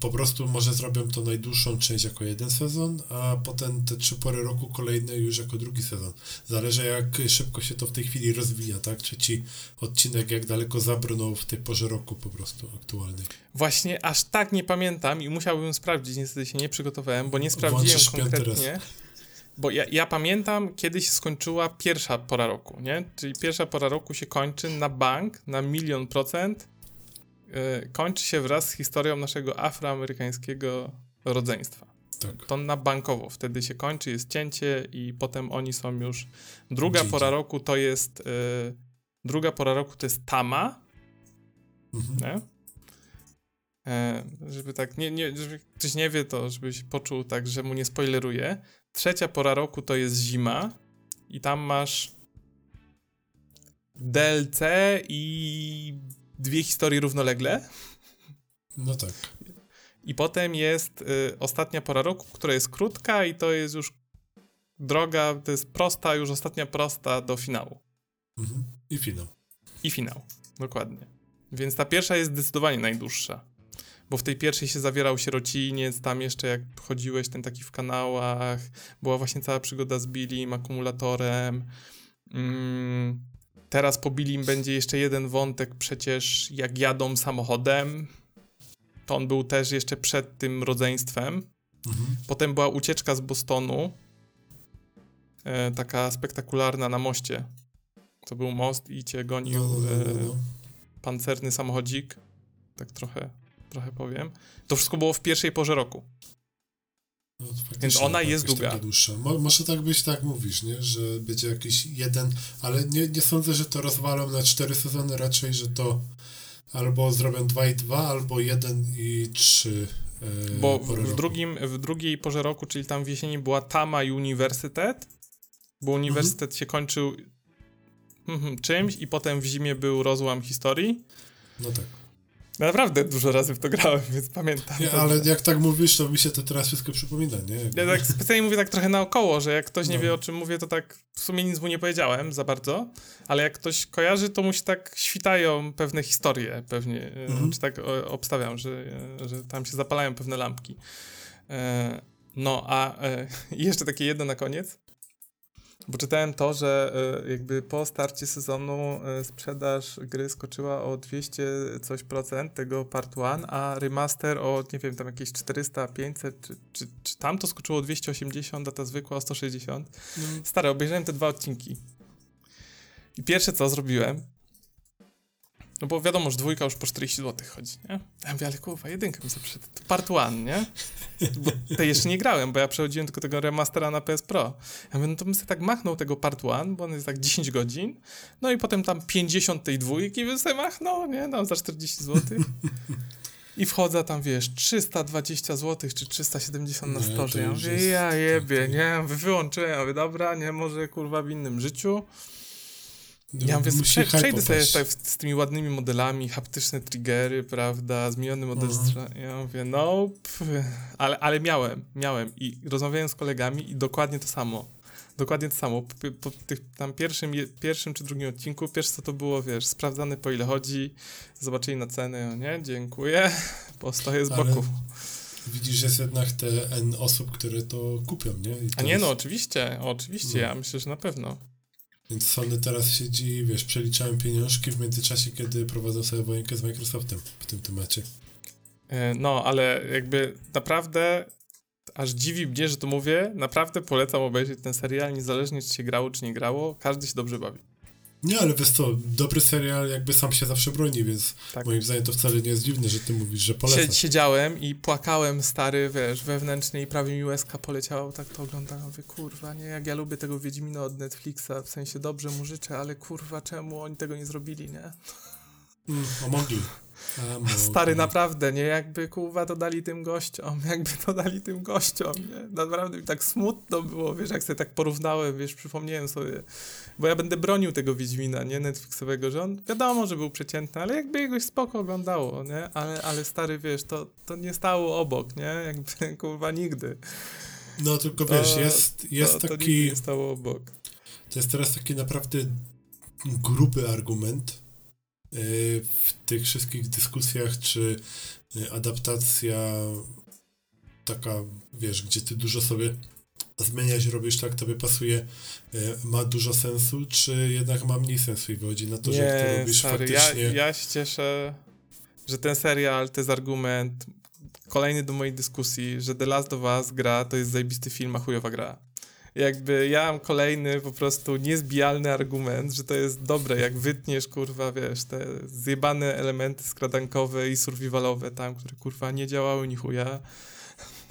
[SPEAKER 3] po prostu może zrobią to najdłuższą część jako jeden sezon, a potem te trzy pory roku kolejne już jako drugi sezon. Zależy jak szybko się to w tej chwili rozwija, tak? Czy ci odcinek jak daleko zabrnął w tej porze roku po prostu aktualnej.
[SPEAKER 2] Właśnie aż tak nie pamiętam i musiałbym sprawdzić, niestety się nie przygotowałem, bo nie sprawdziłem
[SPEAKER 3] Włączysz piąty
[SPEAKER 2] konkretnie. Bo ja, ja pamiętam, kiedy się skończyła pierwsza pora roku, nie? Czyli pierwsza pora roku się kończy na bank, na milion procent. Yy, kończy się wraz z historią naszego afroamerykańskiego rodzeństwa.
[SPEAKER 3] Tak.
[SPEAKER 2] To na bankowo. Wtedy się kończy, jest cięcie i potem oni są już... Druga
[SPEAKER 3] Gdzie
[SPEAKER 2] pora roku to jest... Yy, druga pora roku to jest Tama,
[SPEAKER 3] Mhm.
[SPEAKER 2] E, żeby tak, nie, nie, żeby ktoś nie wie, to żebyś poczuł tak, że mu nie spoileruje. Trzecia pora roku to jest zima i tam masz DLC i dwie historie równolegle.
[SPEAKER 3] No tak.
[SPEAKER 2] I potem jest y, ostatnia pora roku, która jest krótka i to jest już droga, to jest prosta, już ostatnia prosta do finału.
[SPEAKER 3] Mhm. I finał.
[SPEAKER 2] I finał, dokładnie. Więc ta pierwsza jest zdecydowanie najdłuższa. Bo w tej pierwszej się zawierał sierociniec, tam jeszcze jak chodziłeś ten taki w kanałach, była właśnie cała przygoda z Billim, akumulatorem. Mm, teraz po Billim będzie jeszcze jeden wątek przecież jak jadą samochodem. To on był też jeszcze przed tym rodzeństwem.
[SPEAKER 3] Mhm.
[SPEAKER 2] Potem była ucieczka z Bostonu. E, taka spektakularna na moście. To był most i cię gonił
[SPEAKER 3] No, no, no, no,
[SPEAKER 2] e,
[SPEAKER 3] no.
[SPEAKER 2] pancerny samochodzik. Tak trochę, trochę powiem. To wszystko było w pierwszej porze roku.
[SPEAKER 3] No,
[SPEAKER 2] Więc ona jest długa.
[SPEAKER 3] dłuższa. Mo, może tak być, tak mówisz, nie? Że będzie jakiś jeden, ale nie, nie sądzę, że to rozwalą na cztery sezony, raczej, że to albo zrobią dwa i dwa, albo jeden i trzy. E,
[SPEAKER 2] Bo w,
[SPEAKER 3] roku.
[SPEAKER 2] drugim, w drugiej porze roku, czyli tam w jesieni była Tama i Uniwersytet, bo Uniwersytet się kończył mhm, czymś i potem w zimie był rozłam historii.
[SPEAKER 3] No tak.
[SPEAKER 2] Naprawdę dużo razy w to grałem, więc pamiętam.
[SPEAKER 3] Nie, ale jak tak mówisz, to mi się to teraz wszystko przypomina, nie?
[SPEAKER 2] Ja tak specjalnie mówię tak trochę naokoło, że jak ktoś nie
[SPEAKER 3] No.
[SPEAKER 2] wie o czym mówię, to tak w sumie nic mu nie powiedziałem za bardzo, ale jak ktoś kojarzy, to mu się tak świtają pewne historie pewnie, e,
[SPEAKER 3] Mhm.
[SPEAKER 2] czy tak o, obstawiam, że, e, że tam się zapalają pewne lampki. E, no, a e, jeszcze takie jedno na koniec, bo czytałem to, że e, jakby po starcie sezonu e, sprzedaż gry skoczyła o 200 coś procent tego part 1, a remaster o, nie wiem, tam jakieś 400, 500, czy, czy, czy tam to skoczyło o 280, a ta zwykła o 160.
[SPEAKER 3] No,
[SPEAKER 2] Stary, obejrzałem te dwa odcinki. I pierwsze co zrobiłem, no bo wiadomo, że dwójka już po 40 zł chodzi, nie? Ja mówię, ale kurwa, jedynkę mi zaprzedł. To part one, nie? Bo tej jeszcze nie grałem, bo ja przechodziłem tylko tego remastera na PS Pro. Ja mówię, no to bym sobie tak machnął tego part one, bo on jest tak 10 godzin, no i potem tam 50 tej dwójki bym sobie machnął, nie? No, za 40 zł. I wchodzę tam, wiesz, 320 zł czy 370 na storze. Ja mówię, ja jebie, nie? Wyłączyłem, ja mówię, dobra, nie, może kurwa w innym życiu.
[SPEAKER 3] No,
[SPEAKER 2] Ja mówię, prze, przejdę sobie tak z tymi ładnymi modelami, haptyczne triggery, prawda, zmieniony model strzela. Ja mówię, no, pff, ale, ale miałem, miałem i rozmawiałem z kolegami i dokładnie to samo. Dokładnie to samo. Po, po tych tam pierwszym, pierwszym czy drugim odcinku, pierwsze co to było, wiesz, sprawdzane po ile chodzi, zobaczyli na cenę, nie, dziękuję, bo stoję z
[SPEAKER 3] Ale
[SPEAKER 2] boku.
[SPEAKER 3] Widzisz, że jest jednak te N osób, które to kupią, nie? To
[SPEAKER 2] A nie
[SPEAKER 3] jest-
[SPEAKER 2] no, oczywiście, oczywiście,
[SPEAKER 3] No.
[SPEAKER 2] ja myślę, że na pewno.
[SPEAKER 3] Więc Sony teraz siedzi, wiesz, przeliczają pieniążki w międzyczasie, kiedy prowadzą sobie wojenkę z Microsoftem w tym temacie.
[SPEAKER 2] E, no, ale jakby naprawdę aż dziwi mnie, że to mówię, naprawdę polecam obejrzeć ten serial, niezależnie czy się grało, czy nie grało, każdy się dobrze bawi.
[SPEAKER 3] Nie, ale wiesz co, dobry serial jakby sam się zawsze broni, więc tak. moim zdaniem to wcale nie jest dziwne, że ty mówisz, że polecasz.
[SPEAKER 2] Siedziałem i płakałem, stary, wiesz, wewnętrznie i prawie mi łezka poleciała, tak to oglądałem, mówię, kurwa, nie, jak ja lubię tego Wiedźmina od Netflixa, w sensie dobrze mu życzę, ale kurwa, czemu oni tego nie zrobili, nie?
[SPEAKER 3] Mm, a mogli.
[SPEAKER 2] Stary, naprawdę, nie? Jakby kurwa to dali tym gościom, jakby to dali tym gościom, nie? Naprawdę mi tak smutno było, wiesz, jak sobie tak porównałem, wiesz, przypomniałem sobie, bo ja będę bronił tego Wiedźmina, nie? Netflixowego, że on wiadomo, że był przeciętny, ale jakby jakoś spoko oglądało, nie? Ale, ale stary, wiesz, to, to nie stało obok, nie? Jakby kurwa nigdy.
[SPEAKER 3] No tylko wiesz, to, jest, jest
[SPEAKER 2] to,
[SPEAKER 3] taki...
[SPEAKER 2] To nie stało obok.
[SPEAKER 3] To jest teraz taki naprawdę gruby argument, w tych wszystkich dyskusjach, czy y, adaptacja taka, wiesz, gdzie ty dużo sobie zmieniać, robisz tak, tobie pasuje, y, ma dużo sensu, czy jednak ma mniej sensu i wychodzi na to,
[SPEAKER 2] Nie,
[SPEAKER 3] że jak to robisz
[SPEAKER 2] stary,
[SPEAKER 3] faktycznie...
[SPEAKER 2] Ja, ja się cieszę, że ten serial to jest argument kolejny do mojej dyskusji, że The Last of Us gra to jest zajebisty film, a chujowa gra jakby ja mam kolejny po prostu niezbijalny argument, że to jest dobre, jak wytniesz, kurwa, wiesz, te zjebane elementy skradankowe i survivalowe tam, które, kurwa, nie działały ni chuja.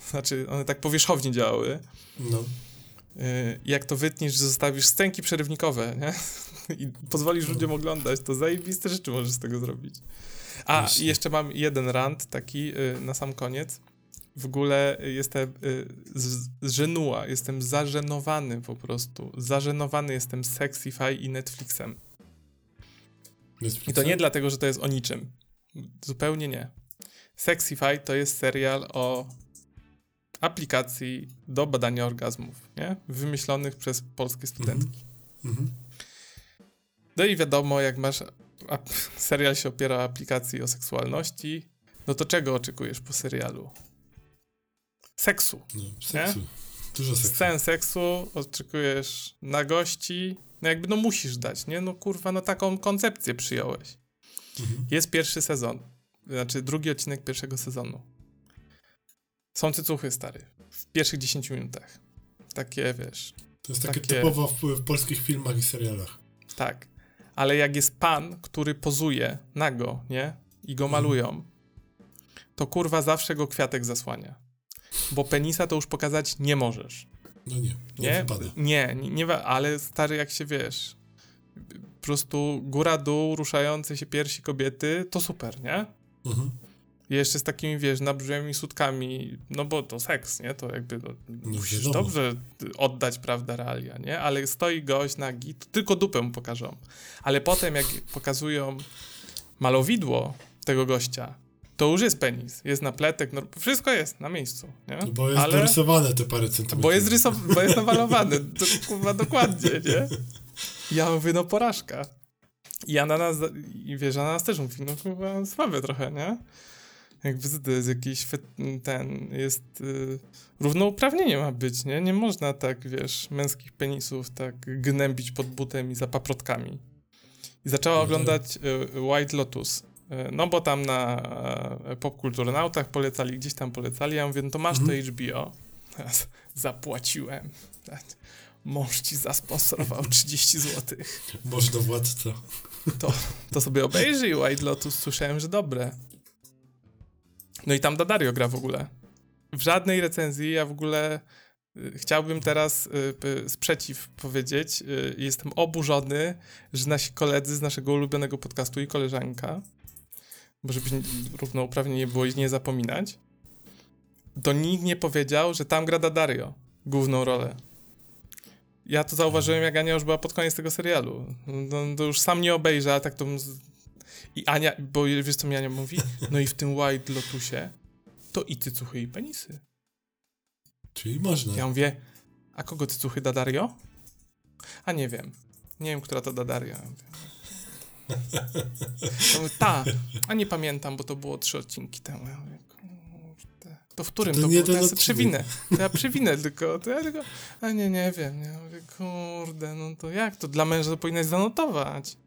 [SPEAKER 2] Znaczy, one tak powierzchownie działały.
[SPEAKER 3] No.
[SPEAKER 2] Y, jak to wytniesz, zostawisz stęki przerywnikowe, nie? I pozwolisz no. ludziom oglądać, to zajebiste rzeczy możesz z tego zrobić. A, jeszcze mam jeden rant taki y, na sam koniec w ogóle jestem y, żenua, jestem zażenowany po prostu. Zażenowany jestem Sexify i Netflixem. Netflixem. I to nie dlatego, że to jest o niczym. Zupełnie nie. Sexify to jest serial o aplikacji do badania orgazmów, nie? Wymyślonych przez polskie studentki. Mm -hmm. No i wiadomo, jak masz serial się opiera o aplikacji o seksualności, no to czego oczekujesz po serialu? Seksu.
[SPEAKER 3] No, seksu. Nie? Dużo seksu.
[SPEAKER 2] Scen seksu oczekujesz na gości, no jakby no musisz dać, nie? No kurwa, no taką koncepcję przyjąłeś. Mhm. Jest pierwszy sezon, znaczy drugi odcinek pierwszego sezonu. Są cycuchy, stary, w pierwszych 10 minutach. Takie, wiesz...
[SPEAKER 3] To jest takie, takie... typowo w, w polskich filmach i serialach.
[SPEAKER 2] Tak. Ale jak jest pan, który pozuje nago, nie? I go mhm. malują, to kurwa zawsze go kwiatek zasłania bo penisa to już pokazać nie możesz.
[SPEAKER 3] No nie, nie, nie wypada.
[SPEAKER 2] Nie, nie, nie, ale stary jak się wiesz, po prostu góra-dół, ruszające się piersi kobiety, to super, nie? Mhm. Jeszcze z takimi, wiesz, nabrzmiałymi sutkami, no bo to seks, nie? To jakby no, no musisz wiadomo. dobrze oddać, prawda, realia, nie? Ale stoi gość nagi, to tylko dupę mu pokażą. Ale potem, jak pokazują malowidło tego gościa, to już jest penis, jest napletek, no, wszystko jest na miejscu, nie?
[SPEAKER 3] Bo jest Ale... dorysowane te parę centymetrów.
[SPEAKER 2] Bo jest, rysow... bo jest nawalowane, to, kurwa, dokładnie, nie? Ja mówię, no porażka. I ananas, i wiesz, ananas też mówi, no kurwa, słabe trochę, nie? Jakby to jest jakiś, ten, jest, y, równouprawnienie ma być, nie? Nie można tak, wiesz, męskich penisów tak gnębić pod butem i za paprotkami. I zaczęła no oglądać y, White Lotus. E, no bo tam na e, popkulturnautach polecali, gdzieś tam polecali, ja mówię, no to masz mhm. to HBO. Zapłaciłem. Mąż ci zasponsorował 30 zł.
[SPEAKER 3] Mąż do władca.
[SPEAKER 2] To, to sobie obejrzyj White Lotus, słyszałem, że dobre. No i tam Dadario gra w ogóle. W żadnej recenzji ja w ogóle y, chciałbym teraz y, sprzeciw powiedzieć. Y, jestem oburzony, że nasi koledzy z naszego ulubionego podcastu i koleżanka bo żeby równouprawnie nie było i nie zapominać, to nikt nie powiedział, że tam gra Dario główną rolę. Ja to zauważyłem, jak Ania już była pod koniec tego serialu. No, to już sam nie obejrzę, a tak to... I Ania, bo wiesz co mi Ania mówi? No i w tym White Lotusie to i cycuchy i penisy.
[SPEAKER 3] Czyli można.
[SPEAKER 2] Ja mówię, a kogo cycuchy da Dario? A nie wiem. Nie wiem, która to da Dario. Ja mówię, ta, a nie pamiętam, bo to było trzy odcinki temu. To w którym to, to było? To ja przewinę. To ja przewinę tylko. To ja tylko, a nie, nie wiem. Ja mówię, kurde, no to jak to? Dla męża to powinnaś zanotować.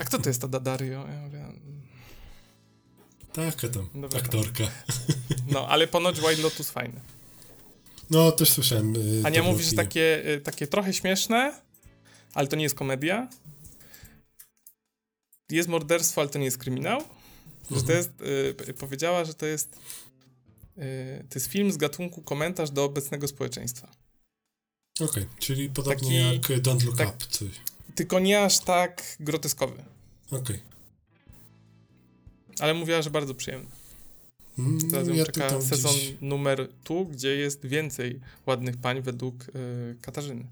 [SPEAKER 2] A kto to jest ta Dadario? Ja mówię,
[SPEAKER 3] Taka tam,
[SPEAKER 2] Dobra.
[SPEAKER 3] aktorka.
[SPEAKER 2] No, ale ponoć White Lotus fajne.
[SPEAKER 3] No, też słyszałem. y,
[SPEAKER 2] A nie mówisz, że takie, y, takie trochę śmieszne, ale to nie jest komedia. Jest morderstwo, ale to nie jest kryminał. Że to
[SPEAKER 3] Mhm.
[SPEAKER 2] jest, y, powiedziała, że to jest y, to jest film z gatunku komentarz do obecnego społeczeństwa.
[SPEAKER 3] Okej, czyli podobnie
[SPEAKER 2] Taki-
[SPEAKER 3] jak Don't Look
[SPEAKER 2] tak-
[SPEAKER 3] Up, coś.
[SPEAKER 2] Tylko nie aż tak groteskowy.
[SPEAKER 3] Okej.
[SPEAKER 2] Ale mówiła, że bardzo przyjemny.
[SPEAKER 3] Mm,
[SPEAKER 2] Teraz ją
[SPEAKER 3] ja
[SPEAKER 2] czeka sezon
[SPEAKER 3] gdzieś-
[SPEAKER 2] numer tu, gdzie jest więcej ładnych pań według y, Katarzyny.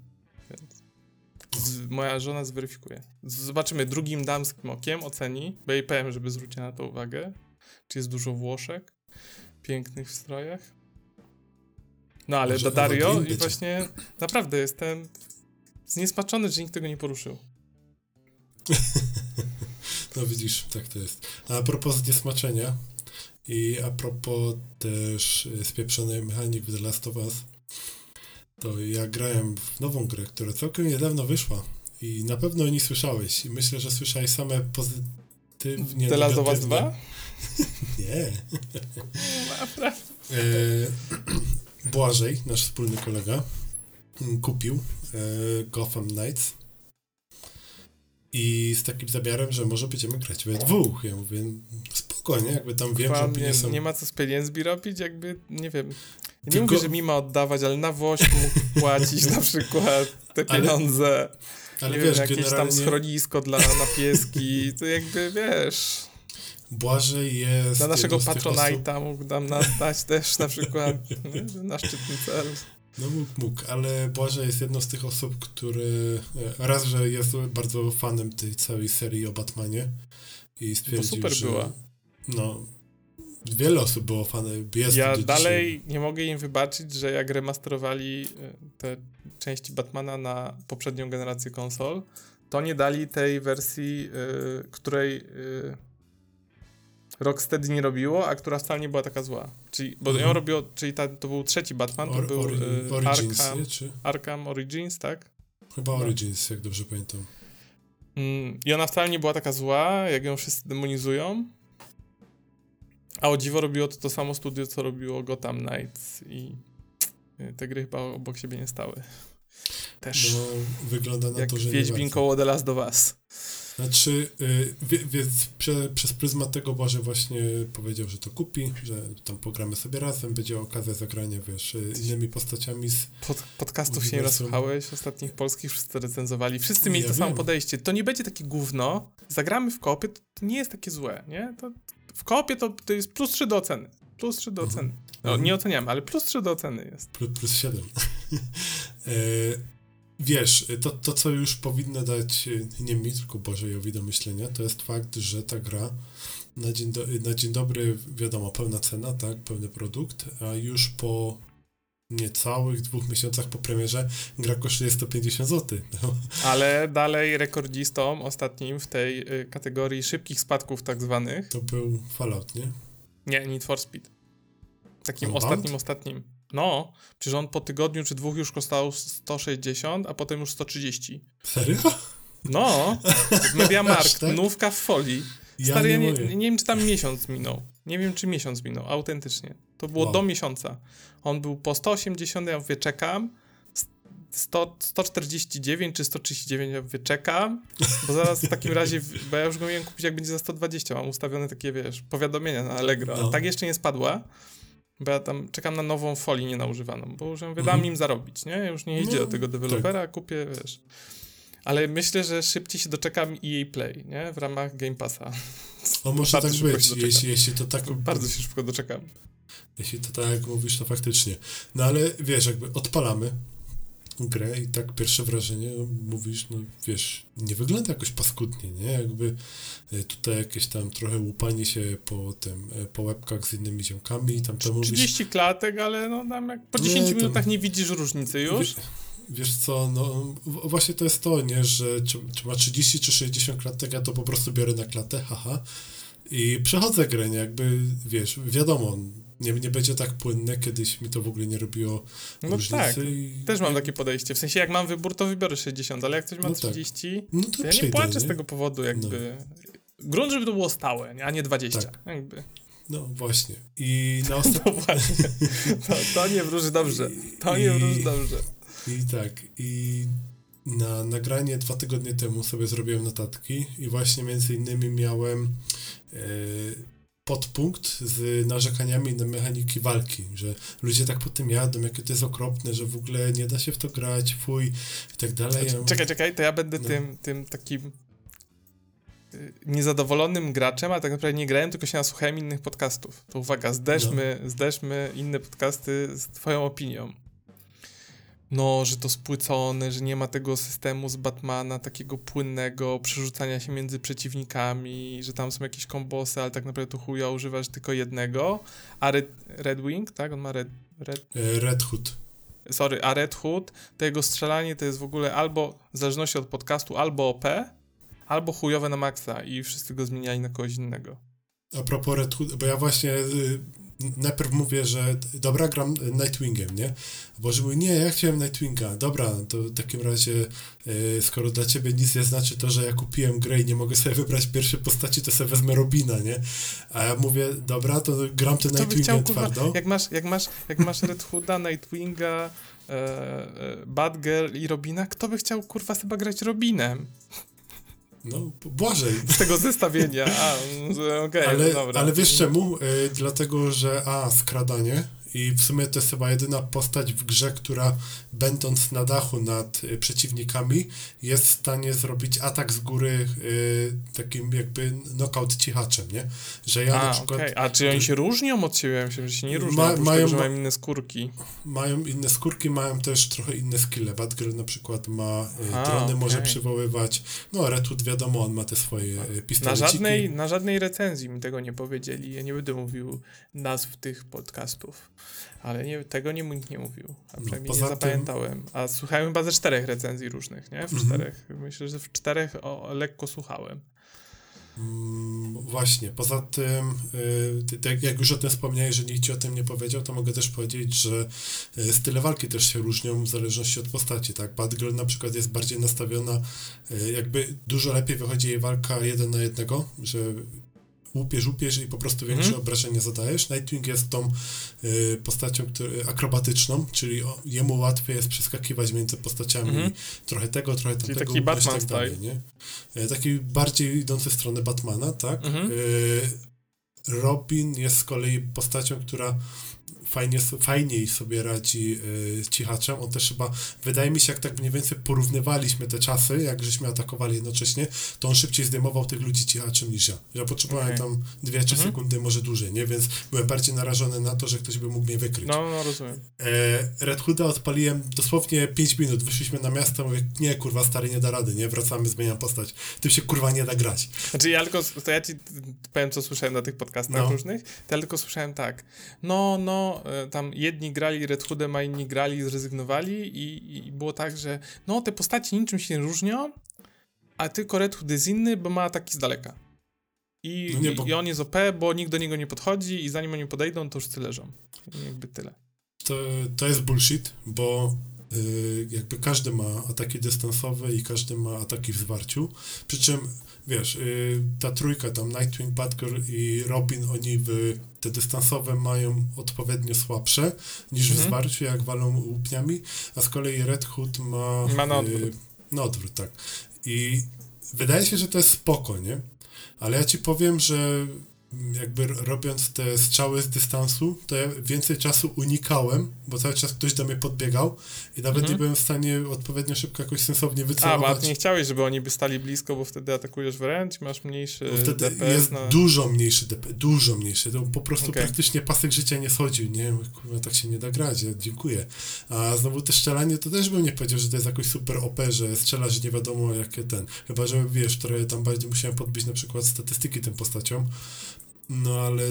[SPEAKER 2] Z, moja żona zweryfikuje. Zobaczymy drugim damskim okiem, oceni, bo jej powiem, żeby zwróciła na to uwagę. Czy jest dużo Włoszek pięknych w strojach. No ale do Dario i właśnie naprawdę jestem zniesmaczony, że nikt tego nie poruszył.
[SPEAKER 3] No widzisz, tak to jest. A propos zniesmaczenia i a propos też y, spieprzonej mechanik w The Last of Us, to ja grałem w nową grę, która całkiem niedawno wyszła i na pewno o niej słyszałeś i myślę, że słyszałeś same pozytywnie
[SPEAKER 2] The Last of Us
[SPEAKER 3] negatywne-
[SPEAKER 2] 2?
[SPEAKER 3] Nie.
[SPEAKER 2] Naprawdę.
[SPEAKER 3] E, Błażej, nasz wspólny kolega, kupił e, Gotham Knights i z takim zamiarem, że może będziemy grać we dwóch. Ja mówię, spokojnie, jakby tam wiem, że
[SPEAKER 2] Chyba
[SPEAKER 3] opinie
[SPEAKER 2] nie,
[SPEAKER 3] są...
[SPEAKER 2] nie ma co z pieniędzmi robić, jakby, nie wiem. Nie
[SPEAKER 3] Tylko-
[SPEAKER 2] mówię, że mi ma oddawać, ale na woź mógł płacić na przykład te
[SPEAKER 3] Ale-
[SPEAKER 2] pieniądze.
[SPEAKER 3] Ale
[SPEAKER 2] nie
[SPEAKER 3] wiesz,
[SPEAKER 2] wiem, jakieś
[SPEAKER 3] generalnie
[SPEAKER 2] tam schronisko dla na pieski, to jakby, wiesz,
[SPEAKER 3] Błażej jest...
[SPEAKER 2] dla naszego
[SPEAKER 3] tych osób-
[SPEAKER 2] mógł nam dać też na przykład na szczytny cel.
[SPEAKER 3] No mógł, mógł, ale Błażej jest jedną z tych osób, które e, raz, że jest bardzo fanem tej całej serii o Batmanie i stwierdził,
[SPEAKER 2] super
[SPEAKER 3] że...
[SPEAKER 2] była.
[SPEAKER 3] No, wiele osób było fanem, jest
[SPEAKER 2] Ja dalej nie mogę im wybaczyć, że jak remasterowali y, te części Batmana na poprzednią generację konsol, to nie dali tej wersji, y, której y, Rocksteady nie robiło, a która wcale nie była taka zła. Czyli, bo
[SPEAKER 3] Mhm.
[SPEAKER 2] ją robiło, czyli ta, to był trzeci Batman, to
[SPEAKER 3] Or,
[SPEAKER 2] był
[SPEAKER 3] or,
[SPEAKER 2] y,
[SPEAKER 3] Origins,
[SPEAKER 2] Arkham,
[SPEAKER 3] nie? Czy?
[SPEAKER 2] Arkham Origins, tak?
[SPEAKER 3] Chyba
[SPEAKER 2] No.
[SPEAKER 3] Origins, jak dobrze pamiętam.
[SPEAKER 2] Mm, I ona wcale nie była taka zła, jak ją wszyscy demonizują. A o dziwo robiło to to samo studio, co robiło Gotham Knights i y, te gry chyba obok siebie nie stały. Też.
[SPEAKER 3] No, wygląda na
[SPEAKER 2] jak
[SPEAKER 3] to, że
[SPEAKER 2] Wiedźmin
[SPEAKER 3] nie
[SPEAKER 2] koło The Last of Us.
[SPEAKER 3] Znaczy, wie, więc prze, przez pryzmat tego Boże właśnie powiedział, że to kupi, że tam pogramy sobie razem, będzie okazja zagrania, wiesz, y, innymi postaciami z...
[SPEAKER 2] Pod, podcastów się nie rozsłuchałeś, ostatnich polskich wszyscy recenzowali. Wszyscy mieli
[SPEAKER 3] Ja
[SPEAKER 2] to samo
[SPEAKER 3] wiem.
[SPEAKER 2] podejście. To nie będzie takie gówno. Zagramy w to, to nie jest takie złe, nie? To, w koopie to, to jest plus 3 do oceny. Plus 3 do
[SPEAKER 3] Mhm.
[SPEAKER 2] oceny. No,
[SPEAKER 3] Mhm.
[SPEAKER 2] nie oceniamy, ale plus 3 do oceny jest.
[SPEAKER 3] Plus, plus 7. e, wiesz, to, to, co już powinno dać y, nie mi, tylko Bożejowi do myślenia, to jest fakt, że ta gra na dzień, do, na dzień dobry, wiadomo, pełna cena, tak, pełny produkt, a już po niecałych dwóch miesiącach po premierze gra kosztuje 150 zł. No,
[SPEAKER 2] Ale dalej rekordzistą ostatnim w tej y, kategorii szybkich spadków tak zwanych,
[SPEAKER 3] to był Fallout, nie?
[SPEAKER 2] nie, Need for Speed. Takim
[SPEAKER 3] Unbound?
[SPEAKER 2] ostatnim, ostatnim. No, przecież on po tygodniu czy dwóch już kosztował 160, a potem już 130.
[SPEAKER 3] Serio?
[SPEAKER 2] No, w Mediamarkt,
[SPEAKER 3] tak?
[SPEAKER 2] nówka w folii.
[SPEAKER 3] Ja
[SPEAKER 2] Stary, ja
[SPEAKER 3] nie
[SPEAKER 2] nie,
[SPEAKER 3] mogę.
[SPEAKER 2] nie wiem, czy tam miesiąc minął. Nie wiem, czy miesiąc minął, autentycznie. To było
[SPEAKER 3] Wow.
[SPEAKER 2] do miesiąca. On był po 180, ja mówię, czekam. 100, 149 czy 139, ja mówię, czekam, bo zaraz w takim razie, bo ja już go miałem kupić, jak będzie za 120, mam ustawione takie, wiesz, powiadomienia na Allegro,
[SPEAKER 3] No.
[SPEAKER 2] tak jeszcze nie spadła, bo ja tam czekam na nową folię nienałożywaną, bo już ja mówię,
[SPEAKER 3] Mhm.
[SPEAKER 2] dam im zarobić, nie? Ja już nie idzie
[SPEAKER 3] No,
[SPEAKER 2] do tego dewelopera, kupię, wiesz. Ale myślę, że szybciej się doczekam EA Play, nie? W ramach Game Passa.
[SPEAKER 3] O, może tak być, jeśli, jeśli to tak...
[SPEAKER 2] Bardzo się szybko doczekam.
[SPEAKER 3] Jeśli to tak jak mówisz, to faktycznie. No ale wiesz, jakby odpalamy grę i tak pierwsze wrażenie mówisz, no wiesz, nie wygląda jakoś paskudnie, nie? Jakby e, tutaj jakieś tam trochę łupanie się po tym, e, po łebkach z innymi ziomkami i tam to mówisz...
[SPEAKER 2] 30 klatek, ale no tam jak po
[SPEAKER 3] Nie,
[SPEAKER 2] 10
[SPEAKER 3] tam-
[SPEAKER 2] minutach nie widzisz różnicy już.
[SPEAKER 3] Wie- Wiesz co, no właśnie to jest to, nie, że czy, czy ma 30 czy 60 klatek, ja to po prostu biorę na klatę, haha, i przechodzę grę, nie, jakby, wiesz, wiadomo, nie, nie będzie tak płynne, kiedyś mi to w ogóle nie robiło
[SPEAKER 2] No
[SPEAKER 3] różnicy.
[SPEAKER 2] tak,
[SPEAKER 3] i,
[SPEAKER 2] też mam takie podejście. W sensie jak mam wybór, to wybiorę 60, ale jak ktoś ma
[SPEAKER 3] No tak.
[SPEAKER 2] 30,
[SPEAKER 3] No
[SPEAKER 2] to ja nie płaczę z tego powodu jakby. Grunt, żeby to było stałe, nie? a nie 20.
[SPEAKER 3] Tak.
[SPEAKER 2] Jakby.
[SPEAKER 3] No właśnie. I na
[SPEAKER 2] No
[SPEAKER 3] ostatnim...
[SPEAKER 2] właśnie. To, to nie wróży dobrze. To nie
[SPEAKER 3] I-
[SPEAKER 2] wróży dobrze.
[SPEAKER 3] I tak, i na nagranie dwa tygodnie temu sobie zrobiłem notatki i właśnie między innymi miałem e, podpunkt z narzekaniami na mechaniki walki, że ludzie tak po tym jadą, jakie to jest okropne, że w ogóle nie da się w to grać, fuj i tak dalej. Mówię,
[SPEAKER 2] Czekaj, czekaj, to ja będę
[SPEAKER 3] No.
[SPEAKER 2] tym, tym takim y, niezadowolonym graczem, a tak naprawdę nie grałem, tylko się nasłuchałem innych podcastów. To uwaga, zderzmy,
[SPEAKER 3] No.
[SPEAKER 2] zderzmy inne podcasty z twoją opinią. No, że to spłycone, że nie ma tego systemu z Batmana, takiego płynnego przerzucania się między przeciwnikami, że tam są jakieś kombosy, ale tak naprawdę tu chuja używasz tylko jednego. A Red, Red Wing, tak? On ma Red, Red,
[SPEAKER 3] e, Red Hood.
[SPEAKER 2] sorry, a Red Hood, to jego strzelanie to jest w ogóle albo, w zależności od podcastu, albo OP, albo chujowe na maksa i wszyscy go zmieniali na kogoś innego.
[SPEAKER 3] A propos Red Hood, bo ja właśnie y, najpierw mówię, że dobra, gram Nightwingiem, nie? Bo że mówi, nie, ja chciałem Nightwinga. Dobra, to w takim razie, y, skoro dla ciebie nic nie znaczy to, że ja kupiłem grę i nie mogę sobie wybrać pierwszej postaci, to sobie wezmę Robina, nie? A ja mówię, dobra, to gram
[SPEAKER 2] Kto by chciał,
[SPEAKER 3] Nightwingiem
[SPEAKER 2] kurwa,
[SPEAKER 3] twardo.
[SPEAKER 2] jak masz, jak masz, jak masz Red Hooda, Nightwinga, e, e, Batgirl i Robina, kto by chciał, kurwa, chyba grać Robinem
[SPEAKER 3] No, błażej.
[SPEAKER 2] z tego zestawienia? A, no, okej,
[SPEAKER 3] ale,
[SPEAKER 2] no dobra.
[SPEAKER 3] ale wiesz czemu? Y, dlatego, że a, skradanie i w sumie to jest chyba jedyna postać w grze, która będąc na dachu nad y, przeciwnikami jest w stanie zrobić atak z góry y, takim jakby knockout cichaczem, nie? Że ja na
[SPEAKER 2] A,
[SPEAKER 3] przykład
[SPEAKER 2] okej. A czy oni się różnią od siebie? Ja myślę, że się nie różnią,
[SPEAKER 3] Ma- mają-
[SPEAKER 2] tego, że
[SPEAKER 3] ma-
[SPEAKER 2] mają inne skórki.
[SPEAKER 3] mają inne skórki, mają też trochę inne skille. Batgirl na przykład ma y,
[SPEAKER 2] A,
[SPEAKER 3] drony, może
[SPEAKER 2] okej.
[SPEAKER 3] przywoływać. No, Red Hood wiadomo, on ma te swoje y,
[SPEAKER 2] Na
[SPEAKER 3] pistoleciki.
[SPEAKER 2] żadnej, na żadnej recenzji mi tego nie powiedzieli. Ja nie będę mówił nazw tych podcastów. Ale nie, tego nie, nikt nie mówił. A
[SPEAKER 3] No,
[SPEAKER 2] przynajmniej
[SPEAKER 3] poza
[SPEAKER 2] nie
[SPEAKER 3] tym-
[SPEAKER 2] zapamiętałem. A słuchałem chyba ze czterech recenzji różnych, nie? W
[SPEAKER 3] Mhm.
[SPEAKER 2] czterech. Myślę, że w czterech o, lekko słuchałem.
[SPEAKER 3] Mm, Właśnie, poza tym, y, jak już o tym wspomniałeś, że nikt ci o tym nie powiedział, to mogę też powiedzieć, że y, style walki też się różnią w zależności od postaci, tak? Batgirl na przykład jest bardziej nastawiona, y, jakby dużo lepiej wychodzi jej walka jeden na jednego, że łupiesz, łupiesz i po prostu większe
[SPEAKER 2] Mhm.
[SPEAKER 3] obrażenia zadajesz. Nightwing jest tą y, postacią który, akrobatyczną, czyli o, jemu łatwiej jest przeskakiwać między postaciami
[SPEAKER 2] Mhm.
[SPEAKER 3] trochę tego, trochę
[SPEAKER 2] Czyli
[SPEAKER 3] tamtego,
[SPEAKER 2] taki
[SPEAKER 3] łupiać i
[SPEAKER 2] Batman
[SPEAKER 3] tak dalej, nie? E, Taki bardziej idący w stronę Batmana, tak? E, Robin jest z kolei postacią, która fajnie, fajniej sobie radzi e, cichaczem. On też chyba, wydaje mi się, jak tak mniej więcej porównywaliśmy te czasy, jak żeśmy atakowali jednocześnie, to on szybciej zdejmował tych ludzi cichaczem niż ja. Ja potrzebowałem
[SPEAKER 2] Okej.
[SPEAKER 3] tam 2-3
[SPEAKER 2] Mhm.
[SPEAKER 3] sekundy, może dłużej, nie? Więc byłem bardziej narażony na to, że ktoś by mógł mnie wykryć.
[SPEAKER 2] No, no, rozumiem.
[SPEAKER 3] E, Red Hooda odpaliłem dosłownie 5 minut. Wyszliśmy na miasto, mówię, nie, kurwa, stary, nie da rady, nie? Wracamy, zmieniam postać. Tym się, kurwa, nie da grać.
[SPEAKER 2] Znaczy ja tylko, to ja ci powiem, co słyszałem na tych podcastach
[SPEAKER 3] No.
[SPEAKER 2] różnych, to ja tylko słyszałem tak, no, no, e, tam jedni grali Red Hoodem, a inni grali, zrezygnowali i, i było tak, że no, te postaci niczym się nie różnią, a tylko Red Hood jest inny, bo ma ataki z daleka. I,
[SPEAKER 3] No nie, bo-
[SPEAKER 2] I on jest OP, bo nikt do niego nie podchodzi i zanim oni podejdą, to już ty leżą. I jakby tyle.
[SPEAKER 3] To, to jest bullshit, bo jakby każdy ma ataki dystansowe i każdy ma ataki w zwarciu. Przy czym, wiesz, y, ta trójka tam, Nightwing, Batgirl i Robin, oni w, te dystansowe mają odpowiednio słabsze niż w
[SPEAKER 2] Mhm.
[SPEAKER 3] zwarciu, jak walą łupniami, a z kolei Red Hood ma...
[SPEAKER 2] Ma na
[SPEAKER 3] y,
[SPEAKER 2] odwrót.
[SPEAKER 3] na odwrót, tak. I wydaje się, że to jest spoko, nie? Ale ja ci powiem, że jakby robiąc te strzały z dystansu, to ja więcej czasu unikałem, bo cały czas ktoś do mnie podbiegał i nawet
[SPEAKER 2] Mhm.
[SPEAKER 3] nie byłem w stanie odpowiednio szybko jakoś sensownie
[SPEAKER 2] A, bo
[SPEAKER 3] wycelować.
[SPEAKER 2] ty nie chciałeś, żeby oni by stali blisko, bo wtedy atakujesz wręcz, masz mniejszy
[SPEAKER 3] Bo wtedy
[SPEAKER 2] DPS
[SPEAKER 3] jest
[SPEAKER 2] na...
[SPEAKER 3] dużo mniejszy DP, dużo mniejszy. To po prostu
[SPEAKER 2] Okej.
[SPEAKER 3] praktycznie pasek życia nie schodził, nie? Kurwa, tak się nie da grać, dziękuję. A znowu te strzelanie, to też bym nie powiedział, że to jest jakoś super OP, że strzelasz nie wiadomo jakie ten. Chyba, że wiesz, które tam bardziej musiałem podbić na przykład statystyki tym postaciom. No ale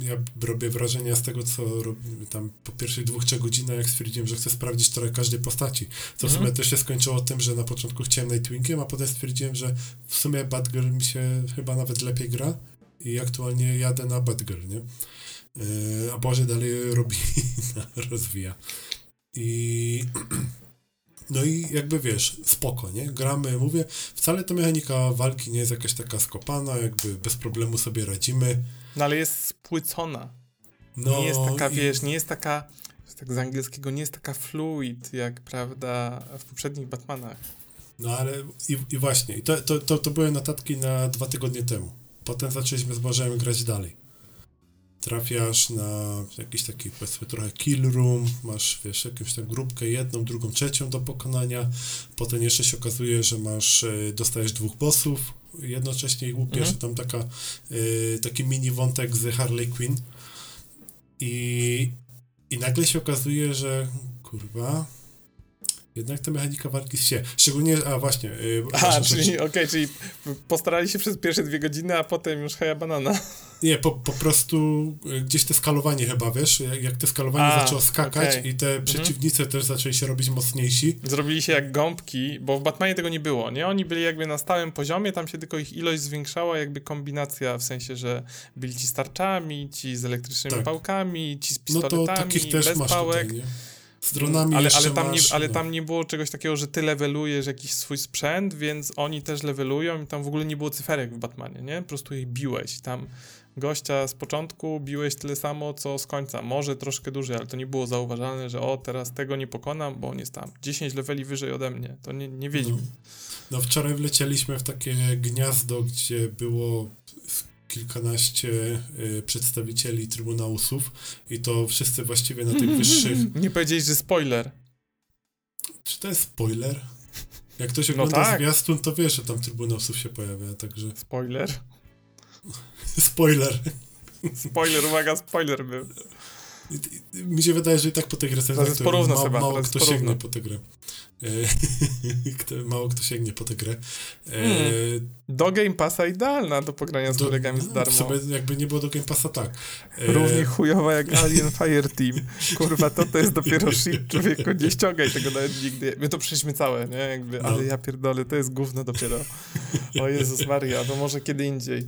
[SPEAKER 3] ja robię wrażenia z tego, co robimy tam po pierwszych dwóch, trzech godzinach, jak stwierdziłem, że chcę sprawdzić trochę każdej postaci. Co w
[SPEAKER 2] Mhm.
[SPEAKER 3] sumie też się skończyło tym, że na początku chciałem Nightwingiem, a potem stwierdziłem, że w sumie Batgirl mi się chyba nawet lepiej gra i aktualnie jadę na Batgirl, nie? Yy, a Boże dalej Robina rozwija. I No i jakby wiesz, spoko, nie? Gramy, mówię, wcale ta mechanika walki nie jest jakaś taka skopana, jakby bez problemu sobie radzimy.
[SPEAKER 2] No ale jest spłycona. No, nie jest taka, i... wiesz, nie jest taka, tak z angielskiego, nie jest taka fluid, jak, prawda, w poprzednich Batmanach.
[SPEAKER 3] No ale i, i właśnie, to, to, to, to były notatki na dwa tygodnie temu. Potem zaczęliśmy z Bożem grać dalej. Trafiasz na jakiś taki, powiedzmy, trochę kill room, masz, wiesz, jakąś tam grupkę, jedną, drugą, trzecią do pokonania. Potem jeszcze się okazuje, że masz, e, dostajesz dwóch bossów, jednocześnie ich łupiesz, mhm. tam taka, y, taki mini wątek z Harley Quinn. I, I nagle się okazuje, że kurwa, jednak ta mechanika walki się. Szczególnie, a właśnie. Yy,
[SPEAKER 2] a, czyli, okej, okay, czyli postarali się przez pierwsze dwie godziny, a potem już heja banana.
[SPEAKER 3] Nie, po, po prostu y, gdzieś te skalowanie chyba, wiesz, jak, te skalowanie a, zaczęło skakać okay. i te mhm. przeciwnicy też zaczęli się robić mocniejsi.
[SPEAKER 2] Zrobili się jak gąbki, bo w Batmanie tego nie było, nie? Oni byli jakby na stałym poziomie, tam się tylko ich ilość zwiększała, jakby kombinacja, w sensie, że byli ci z tarczami, ci z elektrycznymi tak. pałkami, ci z pistoletami, no to takich też bez masz pałek. Tutaj?
[SPEAKER 3] Z dronami ale,
[SPEAKER 2] ale, tam,
[SPEAKER 3] masz,
[SPEAKER 2] nie, ale no. tam nie było czegoś takiego, że ty levelujesz jakiś swój sprzęt, więc oni też levelują i tam w ogóle nie było cyferek w Batmanie, nie? Po prostu ich biłeś. Tam gościa z początku biłeś tyle samo, co z końca. Może troszkę dłużej, ale to nie było zauważalne, że o, teraz tego nie pokonam, bo on jest tam 10 leveli wyżej ode mnie. To nie, nie wiedział.
[SPEAKER 3] No. no wczoraj wlecieliśmy w takie gniazdo, gdzie było kilkanaście y, przedstawicieli Trybunałusów i to wszyscy właściwie na tych wyższych...
[SPEAKER 2] Nie powiedzieć, że spoiler.
[SPEAKER 3] Czy to jest spoiler? Jak ktoś no ogląda no tak. zwiastun, to wie, że tam Trybunałusów się pojawia, także...
[SPEAKER 2] Spoiler?
[SPEAKER 3] spoiler.
[SPEAKER 2] Spoiler, uwaga, spoiler był.
[SPEAKER 3] Mi się wydaje, że i tak po tej grze
[SPEAKER 2] to porówno
[SPEAKER 3] ma,
[SPEAKER 2] chyba,
[SPEAKER 3] mało kto sięgnie po tę grę. E, mało kto sięgnie po tę grę. E,
[SPEAKER 2] hmm. Do Game Passa idealna do pogrania z do, kolegami z darmo.
[SPEAKER 3] Sobie jakby nie było do Game Passa, tak.
[SPEAKER 2] E, Równie chujowa jak Alien Fire Team. Kurwa, to to jest dopiero shit, człowieku, nie ściągaj tego nawet nigdy. My to przeszliśmy całe, nie? Jakby, no. ale ja pierdolę, to jest gówno dopiero. O Jezus Maria, to może kiedy indziej.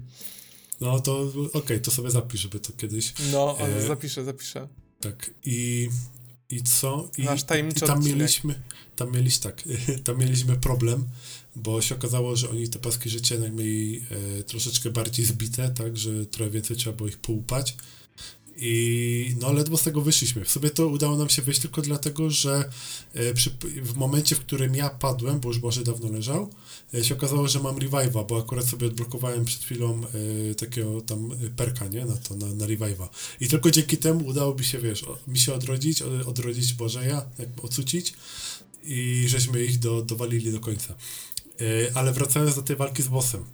[SPEAKER 3] No to okej, okay, to sobie zapisz, żeby to kiedyś...
[SPEAKER 2] No, ale e, zapiszę, zapiszę.
[SPEAKER 3] Tak, i, i co? I,
[SPEAKER 2] Nasz tajemniczy
[SPEAKER 3] i tam mieliśmy, tam mieliśmy, tak, tam mieliśmy problem, bo się okazało, że oni te paski życia mieli e, troszeczkę bardziej zbite, tak, że trochę więcej trzeba było ich połupać. I no ledwo z tego wyszliśmy. W sobie to udało nam się wyjść tylko dlatego, że e, przy, w momencie, w którym ja padłem, bo już Boże dawno leżał, e, się okazało, że mam revive'a, bo akurat sobie odblokowałem przed chwilą e, takiego tam perka, nie? Na to, na, na revive'a. I tylko dzięki temu udało mi się, wiesz, mi się odrodzić, odrodzić Bożeja, jakby ocucić i żeśmy ich do, dowalili do końca. E, ale wracając do tej walki z bossem.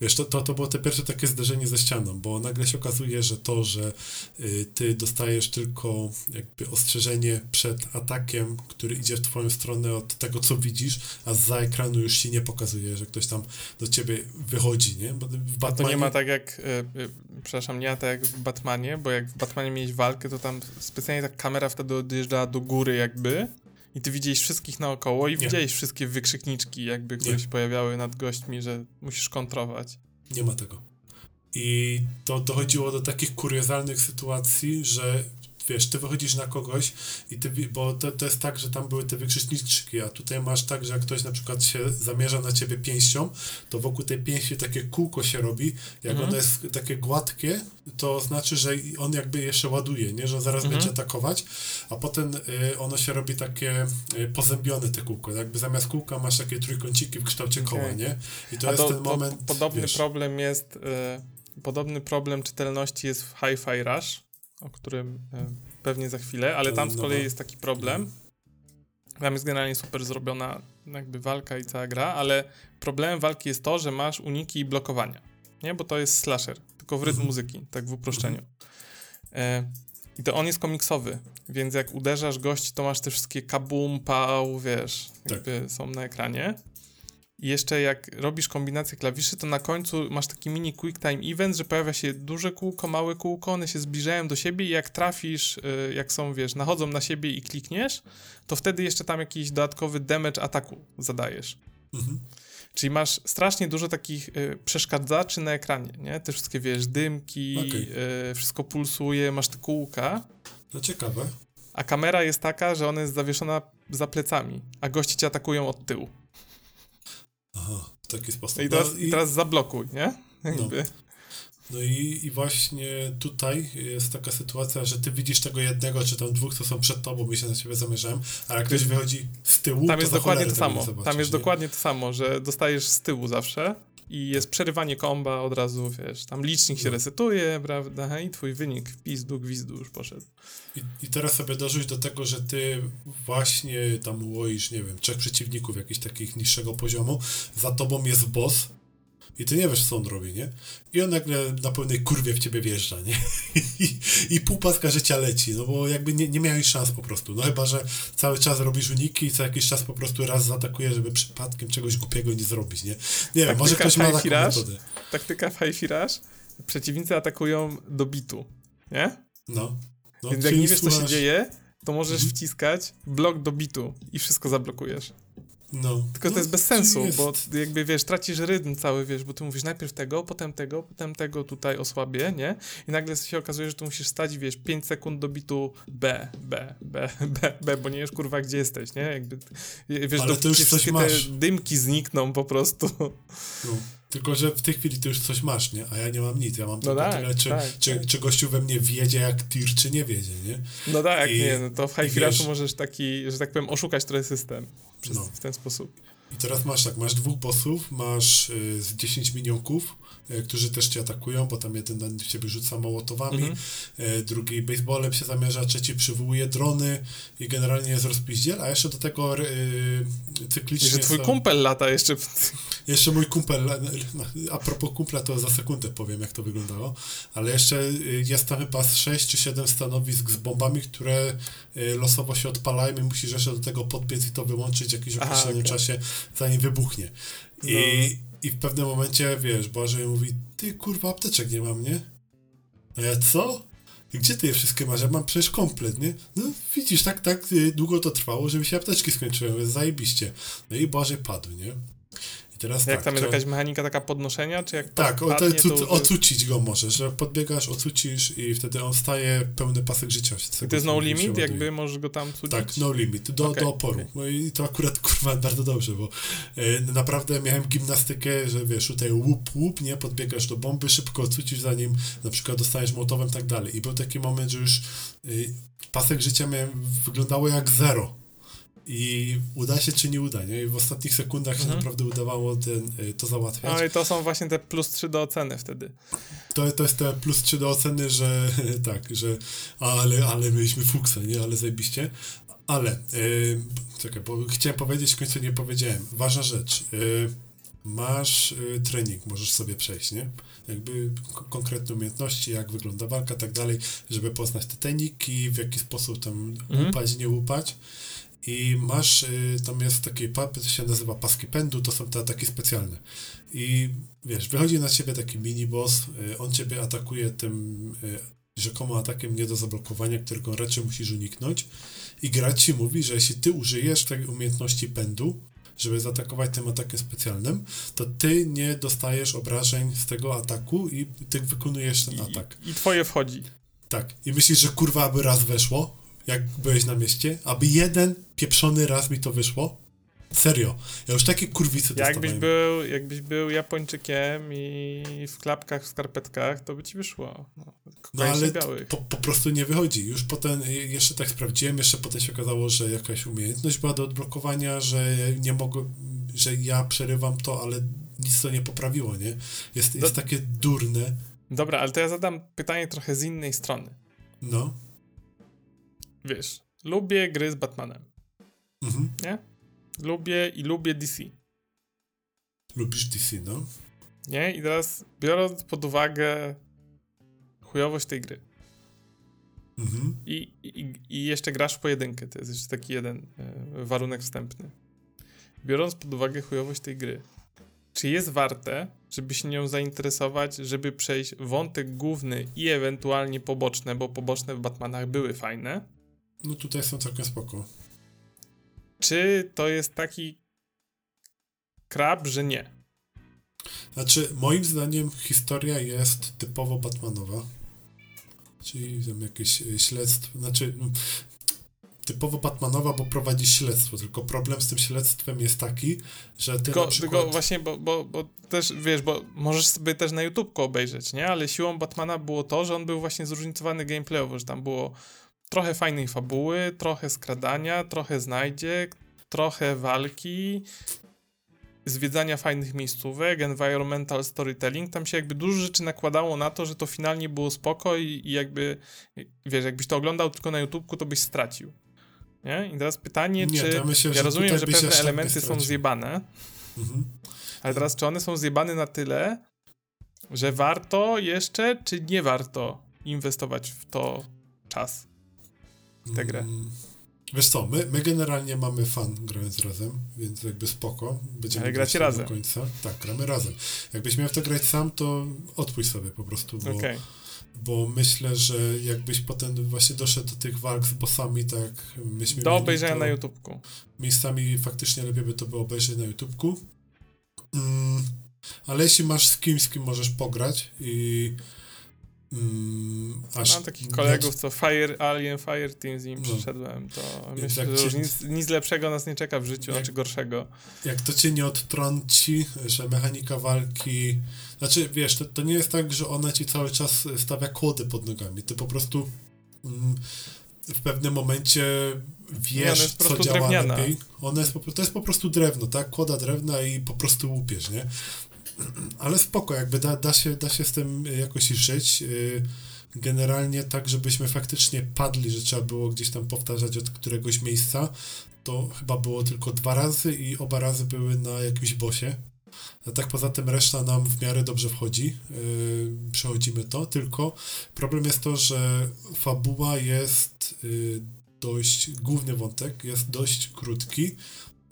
[SPEAKER 3] Wiesz, to, to, to było te pierwsze takie zderzenie ze ścianą, bo nagle się okazuje, że to, że y, ty dostajesz tylko jakby ostrzeżenie przed atakiem, który idzie w twoją stronę od tego, co widzisz, a za ekranu już się nie pokazuje, że ktoś tam do ciebie wychodzi, nie? Bo w
[SPEAKER 2] Batmanie... To nie ma tak jak, y, y, przepraszam, nie ma tak jak w Batmanie, bo jak w Batmanie miałeś walkę, to tam specjalnie ta kamera wtedy odjeżdżała do góry jakby, i ty widziałeś wszystkich naokoło i nie. widziałeś wszystkie wykrzykniczki, jakby, które się pojawiały nad gośćmi, że musisz kontrować.
[SPEAKER 3] Nie ma tego. I to dochodziło do takich kuriozalnych sytuacji, że wiesz, ty wychodzisz na kogoś i ty, bo to, to jest tak, że tam były te wykrzyczniczki, a tutaj masz tak, że jak ktoś na przykład się zamierza na ciebie pięścią, to wokół tej pięści takie kółko się robi, jak mhm. ono jest takie gładkie, to znaczy, że on jakby jeszcze ładuje, nie, że zaraz mhm. będzie atakować, a potem y, ono się robi takie y, pozębione te kółko, jakby zamiast kółka masz takie trójkąciki w kształcie okay. koła, nie? I to a jest to, ten moment,
[SPEAKER 2] po, Podobny wiesz, problem jest, y, podobny problem czytelności jest w Hi-Fi Rush, o którym e, pewnie za chwilę, ale tam z kolei jest taki problem. Tam jest generalnie super zrobiona jakby walka i cała gra, ale problemem walki jest to, że masz uniki i blokowania. Nie, bo to jest slasher, tylko w rytm mhm. muzyki, tak w uproszczeniu. E, I to on jest komiksowy, więc jak uderzasz gości, to masz te wszystkie kabum, pał, wiesz, tak. jakby tak. są na ekranie. I jeszcze jak robisz kombinację klawiszy, to na końcu masz taki mini quick time event, że pojawia się duże kółko, małe kółko, one się zbliżają do siebie i jak trafisz, y, jak są, wiesz, nachodzą na siebie i klikniesz, to wtedy jeszcze tam jakiś dodatkowy damage ataku zadajesz. Mhm. Czyli masz strasznie dużo takich y, przeszkadzaczy na ekranie, nie? Te wszystkie, wiesz, dymki, okay. y, wszystko pulsuje, masz te kółka.
[SPEAKER 3] No ciekawe.
[SPEAKER 2] a kamera jest taka, że ona jest zawieszona za plecami, a goście cię atakują od tyłu.
[SPEAKER 3] Aha, w taki sposób.
[SPEAKER 2] No i teraz,
[SPEAKER 3] No
[SPEAKER 2] i teraz zablokuj, nie? Jakby.
[SPEAKER 3] No i, i właśnie tutaj jest taka sytuacja, że ty widzisz tego jednego, czy tam dwóch, co są przed tobą i się na ciebie zamierzałem, ale jak ktoś wychodzi z tyłu,
[SPEAKER 2] Tam jest dokładnie to samo.
[SPEAKER 3] zobaczysz,
[SPEAKER 2] Tam jest
[SPEAKER 3] nie?
[SPEAKER 2] dokładnie to samo, że dostajesz z tyłu zawsze i jest przerywanie komba od razu, wiesz, tam licznik się
[SPEAKER 3] No.
[SPEAKER 2] resetuje, prawda, i twój wynik w pizdu, gwizdu już poszedł.
[SPEAKER 3] I, I teraz sobie dorzuć do tego, że ty właśnie tam ułoisz, nie wiem, trzech przeciwników jakichś takich niższego poziomu, za tobą jest boss i ty nie wiesz, co on robi, nie? I on nagle na pełnej kurwie w ciebie wjeżdża, nie? I, i pół paska życia leci, no bo jakby nie, nie miałeś szans po prostu, no chyba, że cały czas robisz uniki i co jakiś czas po prostu raz zaatakuje, żeby przypadkiem czegoś głupiego nie zrobić, nie? Nie wiem, może ktoś ma taką metodę.
[SPEAKER 2] Taktyka Five Rush, przeciwnicy atakują do bitu, nie?
[SPEAKER 3] No. no
[SPEAKER 2] Więc jak nie wiesz, co się dzieje, to możesz
[SPEAKER 3] Mhm.
[SPEAKER 2] wciskać blok do bitu i wszystko zablokujesz.
[SPEAKER 3] No.
[SPEAKER 2] Tylko
[SPEAKER 3] no,
[SPEAKER 2] to jest bez sensu,
[SPEAKER 3] jest-
[SPEAKER 2] bo jakby wiesz, tracisz rytm cały, wiesz, bo ty mówisz najpierw tego, potem tego, potem tego tutaj osłabię, nie? I nagle się okazuje, że tu musisz stać, wiesz, 5 sekund do bitu B, B, B, B, B, bo nie wiesz kurwa gdzie jesteś, nie? Jakby, wiesz,
[SPEAKER 3] Ale
[SPEAKER 2] do,
[SPEAKER 3] to już
[SPEAKER 2] wszystkie
[SPEAKER 3] masz.
[SPEAKER 2] te dymki znikną po prostu.
[SPEAKER 3] No. Tylko, że w tej chwili ty już coś masz, nie? A ja nie mam nic. Ja mam
[SPEAKER 2] No
[SPEAKER 3] tylko
[SPEAKER 2] tak,
[SPEAKER 3] tyle, czy,
[SPEAKER 2] tak,
[SPEAKER 3] czy,
[SPEAKER 2] tak.
[SPEAKER 3] czy gościu we mnie wiedzie jak tir, czy nie wiedzie, nie?
[SPEAKER 2] No tak,
[SPEAKER 3] I-
[SPEAKER 2] nie, no to w High
[SPEAKER 3] wiesz-
[SPEAKER 2] możesz taki, że tak powiem, oszukać trochę system przez,
[SPEAKER 3] No.
[SPEAKER 2] w ten sposób.
[SPEAKER 3] I teraz masz tak, masz dwóch bossów, masz y, z 10 minionków, y, którzy też cię atakują, bo tam jeden na ciebie rzuca mołotowami,
[SPEAKER 2] Mhm.
[SPEAKER 3] y, drugi baseballem się zamierza, trzeci przywołuje drony i generalnie jest rozpiździel, a jeszcze do tego y,
[SPEAKER 2] I
[SPEAKER 3] cyklicznie
[SPEAKER 2] że twój
[SPEAKER 3] są-
[SPEAKER 2] kumpel lata jeszcze...
[SPEAKER 3] Jeszcze mój kumpel, a propos kumpla, to za sekundę powiem, jak to wyglądało, ale jeszcze jest tam chyba z 6 czy 7 stanowisk z bombami, które y, losowo się odpalają i musisz jeszcze do tego podbiec i to wyłączyć w jakimś określonym
[SPEAKER 2] okej.
[SPEAKER 3] czasie, zanim wybuchnie. I,
[SPEAKER 2] No.
[SPEAKER 3] I w pewnym momencie, wiesz, Boże mówi, ty kurwa apteczek nie mam, nie? A ja co? Gdzie ty je wszystkie masz? Ja mam przecież komplet, nie? No widzisz, tak, tak y, długo to trwało, żeby się apteczki skończyły, więc zajebiście. No i Boże padł, nie? Teraz
[SPEAKER 2] Jak
[SPEAKER 3] tak,
[SPEAKER 2] tam jest
[SPEAKER 3] to-
[SPEAKER 2] jakaś mechanika taka podnoszenia, czy jak
[SPEAKER 3] tak, o, to,
[SPEAKER 2] padnie, to jest-
[SPEAKER 3] ocucić go możesz, że podbiegasz, ocucisz i wtedy on staje pełny pasek życia.
[SPEAKER 2] I to jest no limit, jakby możesz go tam cudzić?
[SPEAKER 3] Tak, no limit, do,
[SPEAKER 2] Okej,
[SPEAKER 3] do oporu. No i to akurat kurwa bardzo dobrze, bo e, naprawdę miałem gimnastykę, że wiesz, tutaj łup, łup, nie, podbiegasz do bomby, szybko ocucisz zanim na przykład dostaniesz młotowem tak dalej. I był taki moment, że już e, pasek życia miałem, wyglądało jak zero. I uda się czy nie uda, nie? I w ostatnich sekundach się
[SPEAKER 2] Mhm.
[SPEAKER 3] naprawdę udawało ten, e, to załatwiać.
[SPEAKER 2] No i to są właśnie te plus 3 do oceny wtedy.
[SPEAKER 3] To, to jest te plus 3 do oceny, że tak, że ale, ale mieliśmy fuksa, nie, ale zajebiście. Ale, yy, czekaj, bo chciałem powiedzieć, w końcu nie powiedziałem. Ważna rzecz. Yy, masz yy, trening, możesz sobie przejść, nie? Jakby konkretne umiejętności, jak wygląda walka, tak dalej, żeby poznać te techniki, w jaki sposób tam łupać, nie łupać. I masz, y, tam jest taki pap, się nazywa paski pędu, to są te ataki specjalne. I wiesz, wychodzi na ciebie taki mini boss, y, on ciebie atakuje tym y, rzekomo atakiem nie do zablokowania, którego raczej musisz uniknąć. I gra ci mówi, że jeśli ty użyjesz tej umiejętności pędu, żeby zaatakować tym atakiem specjalnym, to ty nie dostajesz obrażeń z tego ataku i ty wykonujesz ten
[SPEAKER 2] I,
[SPEAKER 3] atak.
[SPEAKER 2] I twoje wchodzi.
[SPEAKER 3] Tak. I myślisz, że kurwa, aby raz weszło, jak byłeś na mieście? Aby jeden pieprzony raz mi to wyszło? Serio. Ja już takie kurwice
[SPEAKER 2] Jakbyś
[SPEAKER 3] dostawałem.
[SPEAKER 2] był, jakbyś był Japończykiem i w klapkach, w skarpetkach, to by ci wyszło. No,
[SPEAKER 3] No ale po, po prostu nie wychodzi. Już potem, jeszcze tak sprawdziłem, jeszcze potem się okazało, że jakaś umiejętność była do odblokowania, że nie mogę, że ja przerywam to, ale nic to nie poprawiło, nie? Jest, jest
[SPEAKER 2] Do-
[SPEAKER 3] takie durne.
[SPEAKER 2] Dobra, ale to ja zadam pytanie trochę z innej strony.
[SPEAKER 3] No.
[SPEAKER 2] Wiesz, lubię gry z Batmanem,
[SPEAKER 3] Mhm.
[SPEAKER 2] nie? Lubię i lubię DC,
[SPEAKER 3] Lubisz DC, no?
[SPEAKER 2] nie? I teraz biorąc pod uwagę chujowość tej gry
[SPEAKER 3] Mhm.
[SPEAKER 2] i, i, i jeszcze grasz w pojedynkę, to jest jeszcze taki jeden e, warunek wstępny. Biorąc pod uwagę chujowość tej gry, czy jest warte, żeby się nią zainteresować, żeby przejść wątek główny i ewentualnie poboczne, bo poboczne w Batmanach były fajne,
[SPEAKER 3] No tutaj są całkiem spoko.
[SPEAKER 2] czy to jest taki krab, że nie?
[SPEAKER 3] Znaczy, moim zdaniem historia jest typowo Batmanowa. Czyli tam jakieś y, śledztwo, znaczy typowo Batmanowa, bo prowadzi śledztwo, tylko problem z tym śledztwem jest taki, że ty
[SPEAKER 2] tylko,
[SPEAKER 3] przykład...
[SPEAKER 2] tylko właśnie, bo, bo, bo też, wiesz, bo możesz sobie też na YouTube'ku obejrzeć, nie? Ale siłą Batmana było to, że on był właśnie zróżnicowany gameplayowo, że tam było trochę fajnej fabuły, trochę skradania, trochę znajdziek, trochę walki, zwiedzania fajnych miejscówek, environmental storytelling, tam się jakby dużo rzeczy nakładało na to, że to finalnie było spoko i, i jakby, wiesz, jakbyś to oglądał tylko na YouTubeku, to byś stracił. Nie? I teraz pytanie,
[SPEAKER 3] Nie,
[SPEAKER 2] czy...
[SPEAKER 3] myślę,
[SPEAKER 2] ja rozumiem, że pewne elementy są zjebane,
[SPEAKER 3] Mhm.
[SPEAKER 2] ale teraz czy one są zjebane na tyle, że warto jeszcze, czy nie warto inwestować w to czas? W tę grę.
[SPEAKER 3] Mm, Wiesz co, my, my generalnie mamy fan grając razem, więc jakby spoko. Będziemy
[SPEAKER 2] Ale
[SPEAKER 3] grać
[SPEAKER 2] gracie
[SPEAKER 3] do
[SPEAKER 2] razem.
[SPEAKER 3] końca. Tak, gramy razem. Jakbyś miał to grać sam, to odpuść sobie po prostu, bo,
[SPEAKER 2] Okej.
[SPEAKER 3] bo myślę, że jakbyś potem właśnie doszedł do tych walk z bossami, tak myśmy
[SPEAKER 2] Do obejrzenia
[SPEAKER 3] to
[SPEAKER 2] na YouTubeku.
[SPEAKER 3] Miejscami faktycznie lepiej by to było obejrzeć na YouTubeku. Mm, ale jeśli masz z kimś, z kim możesz pograć i mm, aż
[SPEAKER 2] Mam takich kolegów, co Fire, Alien Fire Team z nim
[SPEAKER 3] No.
[SPEAKER 2] przeszedłem, to myślę, że już
[SPEAKER 3] cię-
[SPEAKER 2] nic, nic lepszego nas nie czeka w życiu,
[SPEAKER 3] Jak-
[SPEAKER 2] znaczy gorszego.
[SPEAKER 3] jak to cię nie odtrąci, że mechanika walki. Znaczy, wiesz, to, to nie jest tak, że ona ci cały czas stawia kłody pod nogami. Ty po prostu mm, w pewnym momencie
[SPEAKER 2] ona
[SPEAKER 3] wiesz, co działa
[SPEAKER 2] drewniana.
[SPEAKER 3] lepiej. Ona jest po, to jest po prostu drewno, tak? Kłoda drewna i po prostu łupiesz, nie? Ale spoko, jakby da, da, się, da się z tym jakoś żyć. Yy, Generalnie tak, żebyśmy faktycznie padli, że trzeba było gdzieś tam powtarzać od któregoś miejsca, to chyba było tylko dwa razy i oba razy były na jakimś bosie. A tak poza tym reszta nam w miarę dobrze wchodzi. Yy, przechodzimy to, tylko problem jest to, że fabuła jest yy, dość, główny wątek jest dość krótki.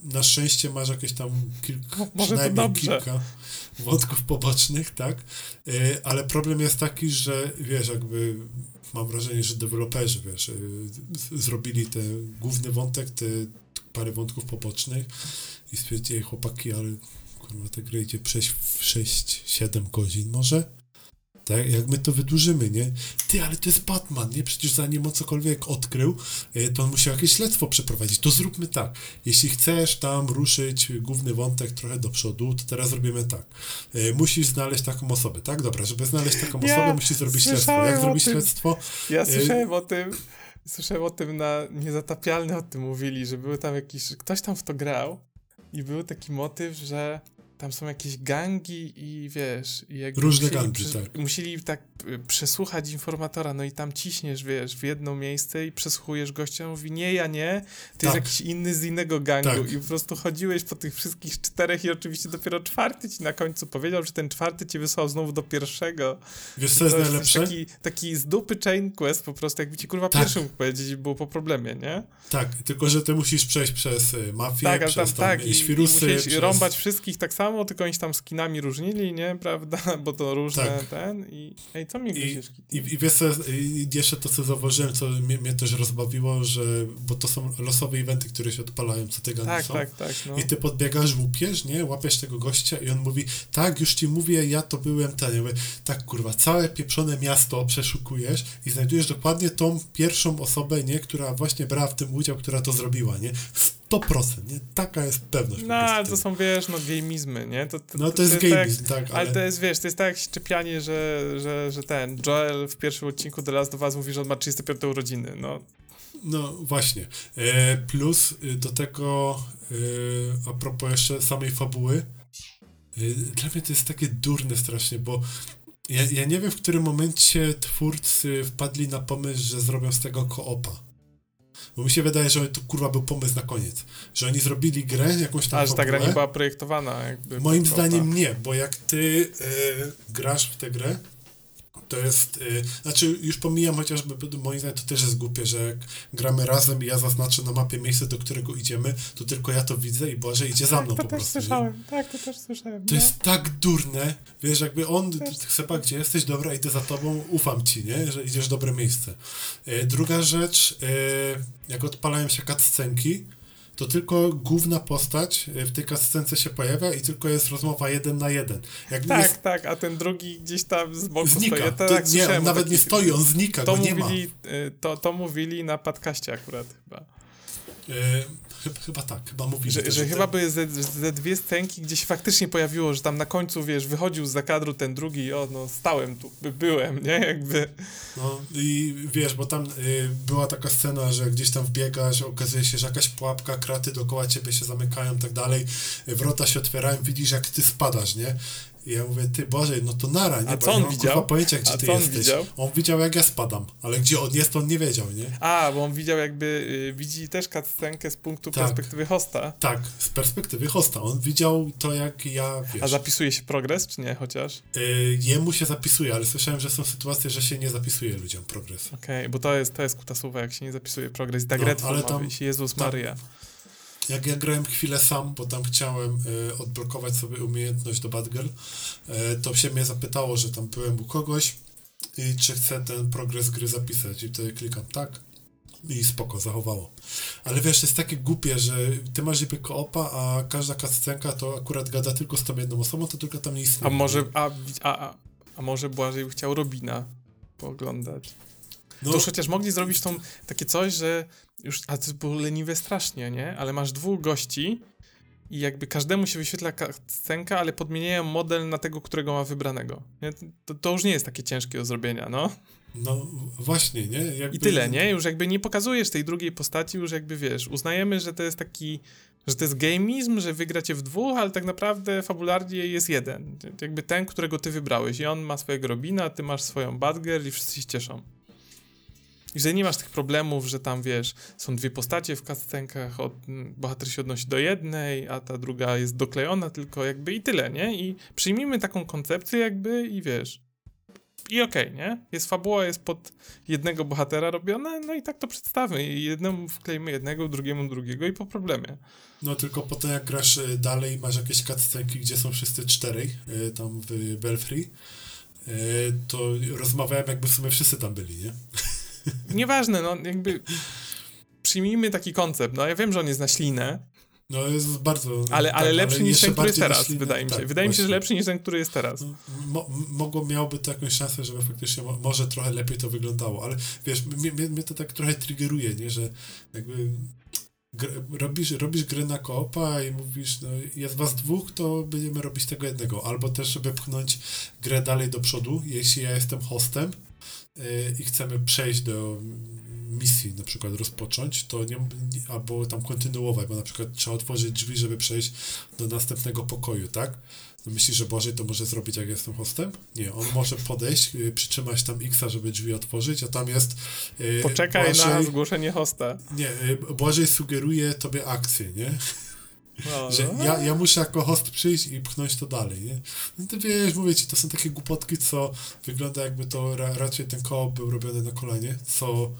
[SPEAKER 3] Na szczęście masz jakieś tam kilka,
[SPEAKER 2] Może
[SPEAKER 3] przynajmniej kilka wątków pobocznych, tak? Yy, ale problem jest taki, że wiesz, jakby mam wrażenie, że deweloperzy, wiesz, z- zrobili ten główny wątek, te parę wątków pobocznych i stwierdzili, chłopaki, ale kurwa, te gry idzie przejść w 6-7 godzin może? Tak, jak my to wydłużymy, nie? Ty, ale to jest Batman, nie? Przecież zanim on cokolwiek odkrył, e, to on musiał jakieś śledztwo przeprowadzić. To zróbmy tak. Jeśli chcesz tam ruszyć główny wątek trochę do przodu, to teraz robimy tak. E, Musisz znaleźć taką osobę, tak? Dobra, żeby znaleźć taką
[SPEAKER 2] Ja
[SPEAKER 3] osobę, musisz zrobić śledztwo. Jak zrobić
[SPEAKER 2] tym.
[SPEAKER 3] śledztwo?
[SPEAKER 2] Ja
[SPEAKER 3] Y-
[SPEAKER 2] słyszałem o tym, słyszałem o tym na Niezatapialny o tym mówili, że były tam jakieś, że ktoś tam w to grał i był taki motyw, że tam są jakieś gangi i wiesz, i jakby
[SPEAKER 3] Różne
[SPEAKER 2] musieli,
[SPEAKER 3] gangi, tak.
[SPEAKER 2] musieli tak y, przesłuchać informatora, no i tam ciśniesz, wiesz, w jedno miejsce i przesłuchujesz gościa, on mówi, nie, ja nie, to jest
[SPEAKER 3] Tak.
[SPEAKER 2] jakiś inny z innego gangu
[SPEAKER 3] Tak.
[SPEAKER 2] i po prostu chodziłeś po tych wszystkich czterech i oczywiście dopiero czwarty ci na końcu powiedział, że ten czwarty cię wysłał znowu do pierwszego.
[SPEAKER 3] Wiesz, co jest najlepsze?
[SPEAKER 2] Taki, taki z dupy chain quest po prostu, jakby ci kurwa
[SPEAKER 3] Tak.
[SPEAKER 2] pierwszy mógł powiedzieć i było po problemie, nie?
[SPEAKER 3] Tak, tylko że ty musisz przejść przez y, mafię,
[SPEAKER 2] Tak, ale tam
[SPEAKER 3] przez tam
[SPEAKER 2] tak, i, i
[SPEAKER 3] świrusy,
[SPEAKER 2] musiałeś
[SPEAKER 3] przez...
[SPEAKER 2] rąbać wszystkich tak samo, tylko oni się tam skinami różnili, nie? Prawda? Bo to różne
[SPEAKER 3] Tak.
[SPEAKER 2] ten i... Ej, co mi
[SPEAKER 3] I,
[SPEAKER 2] gryziesz?
[SPEAKER 3] i, I wiesz co, i jeszcze to, co zauważyłem, co mnie, mnie też rozbawiło, że, bo to są losowe eventy, które się odpalają, co te gangi
[SPEAKER 2] Tak,
[SPEAKER 3] są.
[SPEAKER 2] tak, tak, no.
[SPEAKER 3] I ty podbiegasz, łupiesz, nie? Łapiesz tego gościa i on mówi, tak, już ci mówię, ja to byłem ten. Ja mówię, tak, kurwa, całe pieprzone miasto przeszukujesz i znajdujesz dokładnie tą pierwszą osobę, nie? Która właśnie brała w tym udział, która to zrobiła, nie? 100%, nie? Taka jest pewność.
[SPEAKER 2] No, ale to są, wiesz, no, gamizmy, nie? To, to,
[SPEAKER 3] No to jest
[SPEAKER 2] tak-
[SPEAKER 3] gamizm, tak,
[SPEAKER 2] Ale
[SPEAKER 3] ale...
[SPEAKER 2] to jest, wiesz, to jest tak jak szczepianie, że, że, że ten Joel w pierwszym odcinku The Last of Us mówi, że on ma 35 urodziny, no.
[SPEAKER 3] No właśnie. E, plus y, do tego, e, a propos jeszcze samej fabuły, e, dla mnie to jest takie durne strasznie, bo ja, ja nie wiem, w którym momencie twórcy wpadli na pomysł, że zrobią z tego koopa. Bo mi się wydaje, że to kurwa był pomysł na koniec. Że oni zrobili grę, jakąś tam
[SPEAKER 2] A, że ta gra nie była projektowana jakby.
[SPEAKER 3] Moim zdaniem
[SPEAKER 2] koopa.
[SPEAKER 3] nie, bo jak ty e, grasz w tę grę, to jest, e, znaczy już pomijam chociażby, moim zdaniem to też jest głupie, że jak gramy razem i ja zaznaczę na mapie miejsce, do którego idziemy, to tylko ja to widzę i Boże idzie za mną
[SPEAKER 2] to
[SPEAKER 3] po prostu. nie?
[SPEAKER 2] słyszałem, tak, to też słyszałem.
[SPEAKER 3] To
[SPEAKER 2] no.
[SPEAKER 3] jest tak durne, wiesz, jakby on,
[SPEAKER 2] Też.
[SPEAKER 3] Sepa, gdzie jesteś, dobra, idę za tobą, ufam ci, nie, że idziesz w dobre miejsce. E, druga rzecz, e, jak odpalają się cutscenki, to tylko główna postać e, w tej cutscence się pojawia i tylko jest rozmowa jeden na jeden. Jakby
[SPEAKER 2] Tak,
[SPEAKER 3] jest,
[SPEAKER 2] tak, a ten drugi gdzieś tam z boku
[SPEAKER 3] znika.
[SPEAKER 2] stoi. Ja
[SPEAKER 3] To,
[SPEAKER 2] tak
[SPEAKER 3] nie, on nawet
[SPEAKER 2] takich-
[SPEAKER 3] nie stoi, on znika,
[SPEAKER 2] to
[SPEAKER 3] go nie ma.
[SPEAKER 2] mówili, y, to, to mówili na podcaście akurat chyba.
[SPEAKER 3] E, chyba, chyba tak, chyba mówi,
[SPEAKER 2] że, że, że chyba były ze, ze dwie scenki, gdzie się faktycznie pojawiło, że tam na końcu, wiesz, wychodził z zakadru ten drugi i o, no stałem tu, byłem, nie, jakby.
[SPEAKER 3] No i wiesz, bo tam y, była taka scena, że gdzieś tam wbiegasz, okazuje się, że jakaś pułapka, kraty dookoła ciebie się zamykają i tak dalej, wrota się otwierają, widzisz jak ty spadasz, nie? I ja mówię, ty Boże, no to nara, nie?
[SPEAKER 2] A co on
[SPEAKER 3] ja
[SPEAKER 2] widział?
[SPEAKER 3] pojęcia, gdzie
[SPEAKER 2] A
[SPEAKER 3] ty
[SPEAKER 2] co on
[SPEAKER 3] jesteś.
[SPEAKER 2] widział?
[SPEAKER 3] On widział, jak ja spadam, ale gdzie on jest, on nie wiedział, nie?
[SPEAKER 2] A, bo on widział jakby, y, widzi też cutscenkę z punktu
[SPEAKER 3] Tak.
[SPEAKER 2] perspektywy hosta.
[SPEAKER 3] Tak, z perspektywy hosta. On widział to, jak ja, wiesz...
[SPEAKER 2] A zapisuje się progres, czy nie chociaż?
[SPEAKER 3] y, jemu się zapisuje, ale słyszałem, że są sytuacje, że się nie zapisuje ludziom progres.
[SPEAKER 2] Okej, bo to jest, to jest kutasowa, jak się nie zapisuje progres. Tak
[SPEAKER 3] No, ale tam-
[SPEAKER 2] Jezus
[SPEAKER 3] tam-
[SPEAKER 2] Maria.
[SPEAKER 3] Jak ja grałem chwilę sam, bo tam chciałem y, odblokować sobie umiejętność do Batgirl, y, to się mnie zapytało, że tam byłem u kogoś i czy chcę ten progres gry zapisać. I wtedy klikam tak i spoko, zachowało. Ale wiesz, jest takie głupie, że ty masz niby koopa, a każda cutscenka to akurat gada tylko z tą jedną osobą, to tylko tam nie istnieje.
[SPEAKER 2] A może, a, a, a, a może Błażej chciał Robina pooglądać?
[SPEAKER 3] No,
[SPEAKER 2] To już chociaż mogli zrobić tą, takie coś, że już, a to było leniwe strasznie, nie? Ale masz dwóch gości i jakby każdemu się wyświetla ka- scenka, ale podmieniają model na tego, którego ma wybranego. To, to już nie jest takie ciężkie do zrobienia, no.
[SPEAKER 3] no właśnie, nie? Jakby,
[SPEAKER 2] I tyle, nie? Już jakby nie pokazujesz tej drugiej postaci, już jakby wiesz, uznajemy, że to jest taki, że to jest gamizm, że wygracie w dwóch, ale tak naprawdę fabularnie jest jeden. Jakby ten, którego ty wybrałeś i on ma swojego Robina, ty masz swoją Batgirl i wszyscy się cieszą. Że nie masz tych problemów, że tam, wiesz, są dwie postacie w cutscenkach, od, bohater się odnosi do jednej, a ta druga jest doklejona tylko jakby i tyle, nie? I przyjmijmy taką koncepcję jakby i wiesz, i okej, nie? Jest fabuła, jest pod jednego bohatera robiona, no i tak to przedstawmy. I jednemu wklejmy jednego, drugiemu drugiego i po problemie.
[SPEAKER 3] No tylko potem jak grasz y, dalej, masz jakieś cutscenki, gdzie są wszyscy czterej, tam w Belfry, y, to rozmawiałem jakby w sumie wszyscy tam byli, nie?
[SPEAKER 2] Nieważne, no jakby przyjmijmy taki koncept. No ja wiem, że on jest na ślinę,
[SPEAKER 3] No jest bardzo...
[SPEAKER 2] ale, ale
[SPEAKER 3] tak,
[SPEAKER 2] lepszy niż
[SPEAKER 3] jeszcze
[SPEAKER 2] ten, który jest teraz,
[SPEAKER 3] myśli-
[SPEAKER 2] wydaje mi się.
[SPEAKER 3] tak,
[SPEAKER 2] wydaje mi się, że
[SPEAKER 3] właśnie.
[SPEAKER 2] lepszy niż ten, który jest teraz.
[SPEAKER 3] No, mogło, miałoby to jakąś szansę, żeby faktycznie mo, może trochę lepiej to wyglądało, ale wiesz, mnie, to tak trochę triggeruje, nie, że jakby robisz, robisz grę na koopa i mówisz, no jest was dwóch, to będziemy robić tego jednego, albo też, żeby pchnąć grę dalej do przodu, jeśli ja jestem hostem i chcemy przejść do misji, na przykład rozpocząć, to nie, albo tam kontynuować, bo na przykład trzeba otworzyć drzwi, żeby przejść do następnego pokoju, tak? No myślisz, że Boże to może zrobić, jak jestem hostem? Nie, on może podejść, y, przytrzymać tam X-a, żeby drzwi otworzyć, a tam jest... y,
[SPEAKER 2] Poczekaj na
[SPEAKER 3] Błażej-
[SPEAKER 2] zgłoszenie hosta.
[SPEAKER 3] Nie, y, Błażej sugeruje tobie akcję, nie?
[SPEAKER 2] No,
[SPEAKER 3] Że
[SPEAKER 2] no.
[SPEAKER 3] ja, ja muszę jako host przyjść i pchnąć to dalej, nie? No to wiesz, mówię ci, to są takie głupotki, co wygląda jakby to ra, raczej ten koop był robiony na kolanie, co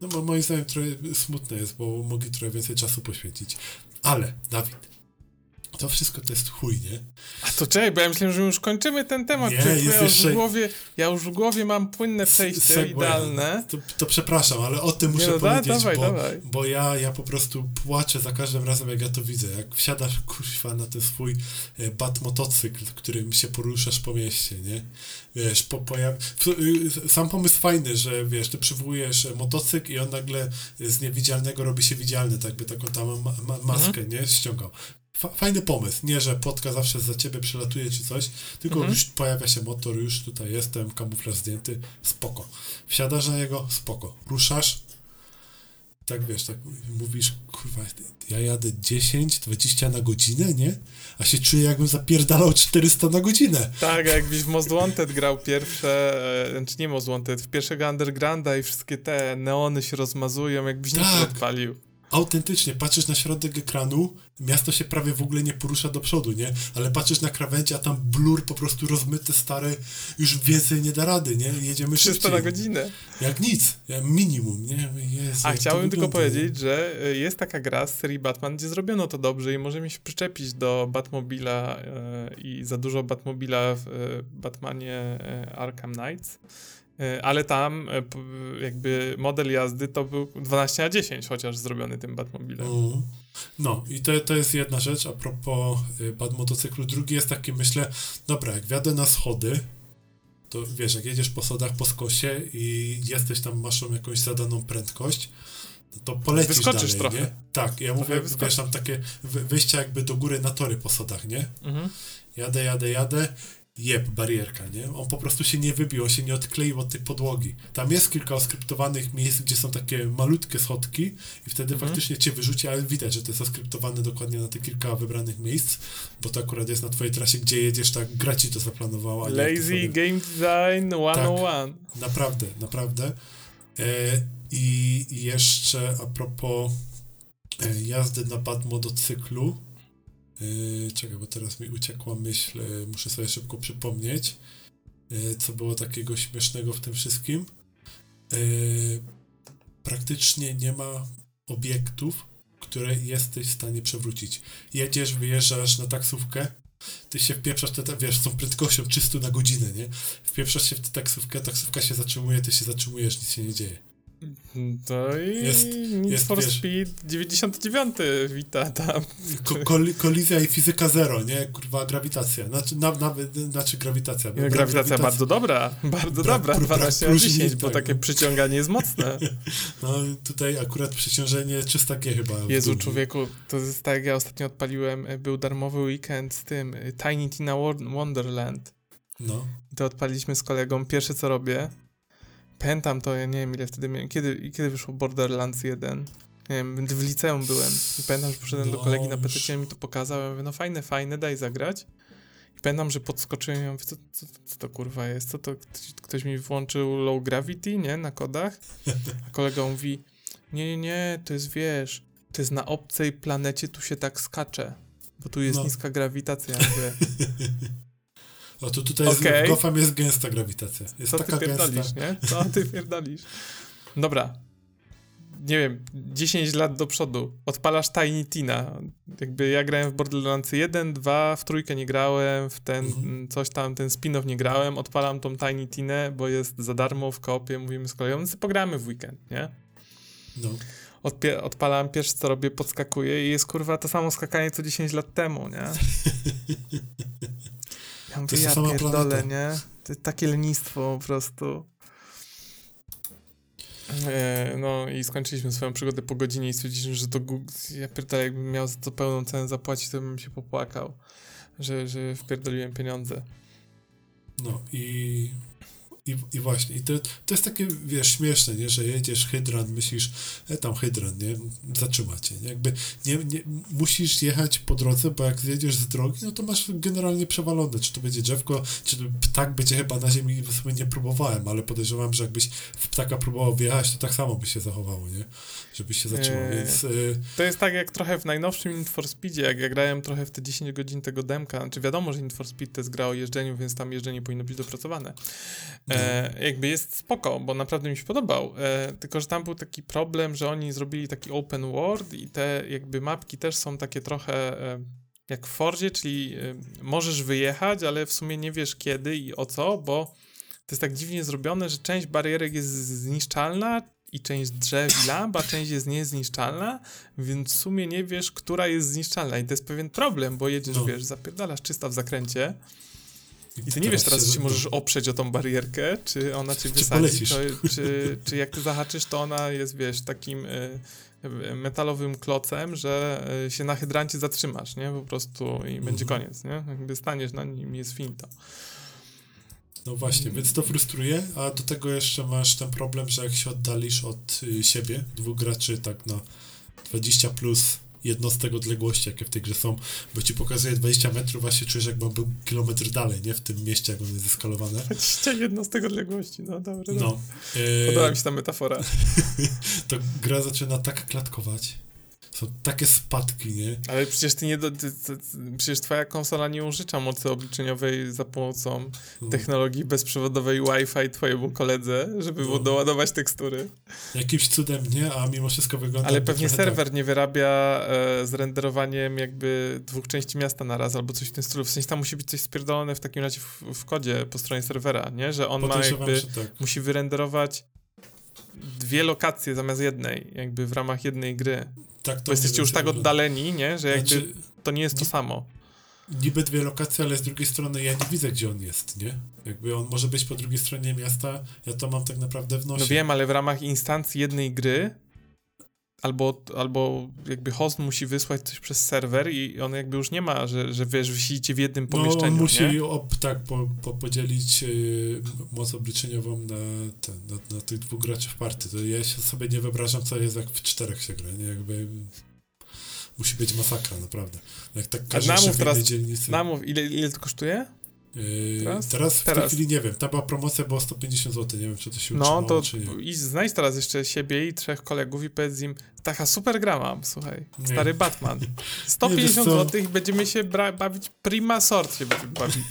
[SPEAKER 3] no mo- moim zdaniem trochę smutne jest, bo mogli trochę więcej czasu poświęcić. Ale, Dawid, to wszystko to jest chuj, nie?
[SPEAKER 2] A to czekaj, bo ja myślałem, że już kończymy ten temat.
[SPEAKER 3] Nie, jest
[SPEAKER 2] ja, już w głowie, ja już w głowie mam płynne przejście idealne.
[SPEAKER 3] To, to przepraszam, ale o tym muszę
[SPEAKER 2] Nie, no
[SPEAKER 3] powiedzieć,
[SPEAKER 2] dawaj,
[SPEAKER 3] bo,
[SPEAKER 2] dawaj.
[SPEAKER 3] bo ja, ja po prostu płaczę za każdym razem, jak ja to widzę. Jak wsiadasz, kurwa, na ten swój e, bat motocykl, którym się poruszasz po mieście, nie? Wiesz, po, pojaw... w- y, sam pomysł fajny, że wiesz, ty przywołujesz e, motocykl i on nagle z niewidzialnego robi się widzialny, tak by taką tam ma, ma, maskę,
[SPEAKER 2] Mhm.
[SPEAKER 3] nie? Ściągał. Fa- Fajny pomysł. Nie, że płotka zawsze za ciebie przelatuje czy coś, tylko
[SPEAKER 2] Mhm.
[SPEAKER 3] już pojawia się motor, już tutaj jestem, kamuflaż zdjęty, spoko. Wsiadasz na niego, spoko. Ruszasz, tak wiesz, tak mówisz, kurwa, ja jadę 10, 20 na godzinę, nie? A się czuję jakbym zapierdalał 400 na godzinę.
[SPEAKER 2] Tak, jakbyś w Most Wanted grał pierwsze, e, znaczy nie Most Wanted, w pierwszego Undergrounda i wszystkie te neony się rozmazują, jakbyś
[SPEAKER 3] Tak.
[SPEAKER 2] tak. odpalił.
[SPEAKER 3] Autentycznie, patrzysz na środek ekranu, miasto się prawie w ogóle nie porusza do przodu, nie? Ale patrzysz na krawędzi, a tam blur po prostu rozmyty, stary, już więcej nie da rady, nie? Jedziemy
[SPEAKER 2] 300
[SPEAKER 3] szybciej.
[SPEAKER 2] na godzinę.
[SPEAKER 3] Jak nic, minimum, nie? Jezu,
[SPEAKER 2] A chciałbym tylko powiedzieć, że e, jest taka gra z serii Batman, gdzie zrobiono to dobrze i możemy się przyczepić do Batmobila e, i za dużo Batmobila w e, Batmanie Arkham Knights. E, Ale tam e, jakby model jazdy to był 12 na 10 chociaż zrobiony tym Batmobilem.
[SPEAKER 3] Mhm. No i to, to jest jedna rzecz a propos y, bad motocyklu. Drugi jest taki, myślę, dobra, jak wjadę na schody, to wiesz, jak jedziesz po schodach po skosie i jesteś tam, masz tą jakąś zadaną prędkość, to polecisz
[SPEAKER 2] Wyskoczysz
[SPEAKER 3] dalej,
[SPEAKER 2] trochę.
[SPEAKER 3] nie? Tak, ja
[SPEAKER 2] Trochę
[SPEAKER 3] mówię,
[SPEAKER 2] wyskoczysz.
[SPEAKER 3] wiesz, tam takie wy- wyjścia jakby do góry na tory po sodach, nie?
[SPEAKER 2] Mhm.
[SPEAKER 3] Jadę, jadę, jadę, jeb, barierka, nie? On po prostu się nie wybił, on się nie odkleił od tej podłogi. Tam jest kilka oskryptowanych miejsc, gdzie są takie malutkie schodki i wtedy
[SPEAKER 2] Mhm.
[SPEAKER 3] faktycznie cię wyrzuci, ale widać, że to jest oskryptowane dokładnie na te kilka wybranych miejsc, bo to akurat jest na twojej trasie, gdzie jedziesz, tak gra ci to zaplanowała.
[SPEAKER 2] Lazy
[SPEAKER 3] sobie-
[SPEAKER 2] Game Design 101.
[SPEAKER 3] Naprawdę, naprawdę. E, I jeszcze a propos e, jazdy na bad motocyklu. E, czekaj, bo teraz mi uciekła myśl, e, muszę sobie szybko przypomnieć, e, co było takiego śmiesznego w tym wszystkim. Praktycznie nie ma obiektów, które jesteś w stanie przewrócić. Jedziesz, wyjeżdżasz na taksówkę, ty się wpieprzasz, te, wiesz, tą prędkością 300 na godzinę, nie? Wpieprzasz się w tę taksówkę, taksówka się zatrzymuje, ty się zatrzymujesz, nic się nie dzieje.
[SPEAKER 2] To i
[SPEAKER 3] Jest-
[SPEAKER 2] Need
[SPEAKER 3] jest,
[SPEAKER 2] for
[SPEAKER 3] wiesz-
[SPEAKER 2] Speed 99 wita tam.
[SPEAKER 3] Ko kol kolizja i fizyka zero, nie? Kurwa, grawitacja. Znaczy, na, nawet, znaczy grawitacja.
[SPEAKER 2] No,
[SPEAKER 3] Brak
[SPEAKER 2] grawitacja bardzo dobra, bardzo
[SPEAKER 3] Brak-
[SPEAKER 2] dobra,
[SPEAKER 3] brak
[SPEAKER 2] 12 na
[SPEAKER 3] próżni,
[SPEAKER 2] 10, bo
[SPEAKER 3] tak,
[SPEAKER 2] takie
[SPEAKER 3] no.
[SPEAKER 2] przyciąganie jest mocne.
[SPEAKER 3] No tutaj akurat przeciążenie 300G chyba. w
[SPEAKER 2] Jezu, człowieku, to jest tak jak ja ostatnio odpaliłem, y, był darmowy weekend z tym, y, Tiny Tina Wonderland.
[SPEAKER 3] No.
[SPEAKER 2] I to odpaliliśmy z kolegą. Pierwsze co robię, pamiętam to, ja nie wiem ile wtedy miałem, kiedy, i kiedy wyszło Borderlands 1? Nie wiem, w liceum byłem i pamiętam, że poszedłem do kolegi na. PC, on mi to pokazał, ja mówię, no fajne, fajne, daj zagrać. I pamiętam, że podskoczyłem i mówię, co, co, co to kurwa jest, co to, ktoś, ktoś mi włączył low gravity, nie, na kodach, a kolega mówi, nie, nie, nie, to jest, wiesz, to jest na obcej planecie, tu się tak skacze, bo tu jest
[SPEAKER 3] No.
[SPEAKER 2] niska grawitacja, ja mówię,
[SPEAKER 3] O, to tutaj jest,
[SPEAKER 2] Okej.
[SPEAKER 3] w Gotham jest gęsta grawitacja. Jest
[SPEAKER 2] Co ty
[SPEAKER 3] taka
[SPEAKER 2] pierdolisz,
[SPEAKER 3] gęsta.
[SPEAKER 2] nie? Co ty pierdolisz? Dobra. Nie wiem, 10 lat do przodu. Odpalasz Tiny Tina. Jakby ja grałem w Borderlands 1, 2, w trójkę nie grałem, w ten
[SPEAKER 3] Mhm.
[SPEAKER 2] coś tam, ten spin-off nie grałem. Odpalam tą Tiny Tinę, bo jest za darmo w koopie, mówimy z kolegą, no pogramy w weekend, nie?
[SPEAKER 3] No.
[SPEAKER 2] Odpalam, pierwsze co robię, podskakuję i jest kurwa to samo skakanie co 10 lat temu, nie? Ja mówię,
[SPEAKER 3] jest ta
[SPEAKER 2] ja
[SPEAKER 3] sama
[SPEAKER 2] pierdolę,
[SPEAKER 3] planeta.
[SPEAKER 2] nie? To jest takie lenistwo po prostu. E, no i skończyliśmy swoją przygodę po godzinie i stwierdziliśmy, że to gu- ja pierdolę, jakbym miał za to pełną cenę zapłacić, to bym się popłakał, że, że wpierdoliłem pieniądze.
[SPEAKER 3] No i, i, i właśnie, i to, to jest takie, wiesz, śmieszne, nie, że jedziesz hydrant, myślisz, e, tam hydrant, nie, zatrzyma cię, nie, jakby nie, nie, musisz jechać po drodze, bo jak zjedziesz z drogi, no to masz generalnie przewalone, czy to będzie drzewko, czy ptak będzie chyba na ziemi, w sumie nie próbowałem, ale podejrzewam, że jakbyś w ptaka próbował wjechać, to tak samo by się zachowało, nie, żebyś się zatrzymał,
[SPEAKER 2] Eee.
[SPEAKER 3] więc... y,
[SPEAKER 2] To jest tak jak trochę w najnowszym Need for Speedzie, jak ja grałem trochę w te 10 godzin tego demka, znaczy wiadomo, że Need for Speed to jest gra o jeżdżeniu, więc tam jeżdżenie powinno być dopracowane. E, jakby jest spoko, bo naprawdę mi się podobał, e, tylko że tam był taki problem, że oni zrobili taki open world i te jakby mapki też są takie trochę e, jak w Fordzie, czyli e, możesz wyjechać, ale w sumie nie wiesz kiedy i o co, bo to jest tak dziwnie zrobione, że część barierek jest zniszczalna i część drzew i lamp, a część jest niezniszczalna, więc w sumie nie wiesz, która jest zniszczalna. I to jest pewien problem, bo jedziesz,
[SPEAKER 3] No.
[SPEAKER 2] wiesz, zapierdalasz czysta w zakręcie i ty nie wiesz teraz,
[SPEAKER 3] się-
[SPEAKER 2] czy możesz oprzeć o tą barierkę, czy ona cię
[SPEAKER 3] Czy
[SPEAKER 2] wysadzi, to, czy, czy jak ty zahaczysz, to ona jest, wiesz, takim y, metalowym klocem, że y, się na hydrancie zatrzymasz, nie? Po prostu i będzie
[SPEAKER 3] Mhm.
[SPEAKER 2] koniec, nie? Jakby staniesz na nim i jest finta.
[SPEAKER 3] No właśnie, więc to frustruje, a do tego jeszcze masz ten problem, że jak się oddalisz od y, siebie, dwóch graczy tak na 20 plus jednostek odległości, jakie w tej grze są, bo ci pokazuje 20 metrów, a się czujesz jakby był kilometr dalej, nie? W tym mieście, jak on jest zeskalowane.
[SPEAKER 2] 21 z tego odległości, no dobra.
[SPEAKER 3] No.
[SPEAKER 2] Podoba
[SPEAKER 3] E,
[SPEAKER 2] mi się ta metafora.
[SPEAKER 3] to gra zaczyna tak klatkować. Są takie spadki, nie?
[SPEAKER 2] Ale przecież ty nie do, ty, ty, przecież twoja konsola nie użycza mocy obliczeniowej za pomocą
[SPEAKER 3] No.
[SPEAKER 2] technologii bezprzewodowej Wi-Fi twojemu koledze, żeby
[SPEAKER 3] No.
[SPEAKER 2] mu doładować tekstury.
[SPEAKER 3] Jakimś cudem nie, a mimo wszystko wygląda
[SPEAKER 2] Ale pewnie
[SPEAKER 3] trochę
[SPEAKER 2] serwer nie wyrabia e, z renderowaniem jakby dwóch części miasta na raz, albo coś w tym stylu. W sensie tam musi być coś spierdolone w takim razie w, w kodzie po stronie serwera, nie? Że on
[SPEAKER 3] Tak.
[SPEAKER 2] ma jakby,
[SPEAKER 3] tak.
[SPEAKER 2] musi wyrenderować dwie lokacje zamiast jednej, jakby w ramach jednej gry.
[SPEAKER 3] Tak to
[SPEAKER 2] jesteście już tak oddaleni, nie? Że jakby
[SPEAKER 3] Znaczy,
[SPEAKER 2] to nie jest to samo.
[SPEAKER 3] niby dwie lokacje, ale z drugiej strony ja nie widzę, gdzie on jest, nie? Jakby on może być po drugiej stronie miasta, ja to mam tak naprawdę w nosie.
[SPEAKER 2] No wiem, ale w ramach instancji jednej gry albo, albo jakby host musi wysłać coś przez serwer i on jakby już nie ma, że, że wiesz, wisicie w jednym pomieszczeniu,
[SPEAKER 3] No, on musi
[SPEAKER 2] nie?
[SPEAKER 3] ob, tak po, po, podzielić yy, moc obliczeniową na, ten, na, na tych dwóch graczy w partii. To ja się sobie nie wyobrażam, co jest jak w czterech się gra, nie? Jakby musi być masakra, naprawdę. Jak tak każdy
[SPEAKER 2] namów
[SPEAKER 3] w
[SPEAKER 2] teraz-
[SPEAKER 3] jednej dzielnicy.
[SPEAKER 2] Namów, ile, ile to kosztuje?
[SPEAKER 3] Yy,
[SPEAKER 2] teraz?
[SPEAKER 3] teraz? w
[SPEAKER 2] Teraz.
[SPEAKER 3] tej chwili nie wiem. Ta była promocja, była 150 zł. Nie wiem, czy to się
[SPEAKER 2] No
[SPEAKER 3] utrzymało,
[SPEAKER 2] to
[SPEAKER 3] czy nie.
[SPEAKER 2] i znajdź teraz jeszcze siebie i trzech kolegów i powiedz im, taka super gra mam, słuchaj,
[SPEAKER 3] Nie.
[SPEAKER 2] stary Batman.
[SPEAKER 3] Nie,
[SPEAKER 2] 150
[SPEAKER 3] wiesz co?
[SPEAKER 2] zł i będziemy się bawić, prima sort się będziemy bawić.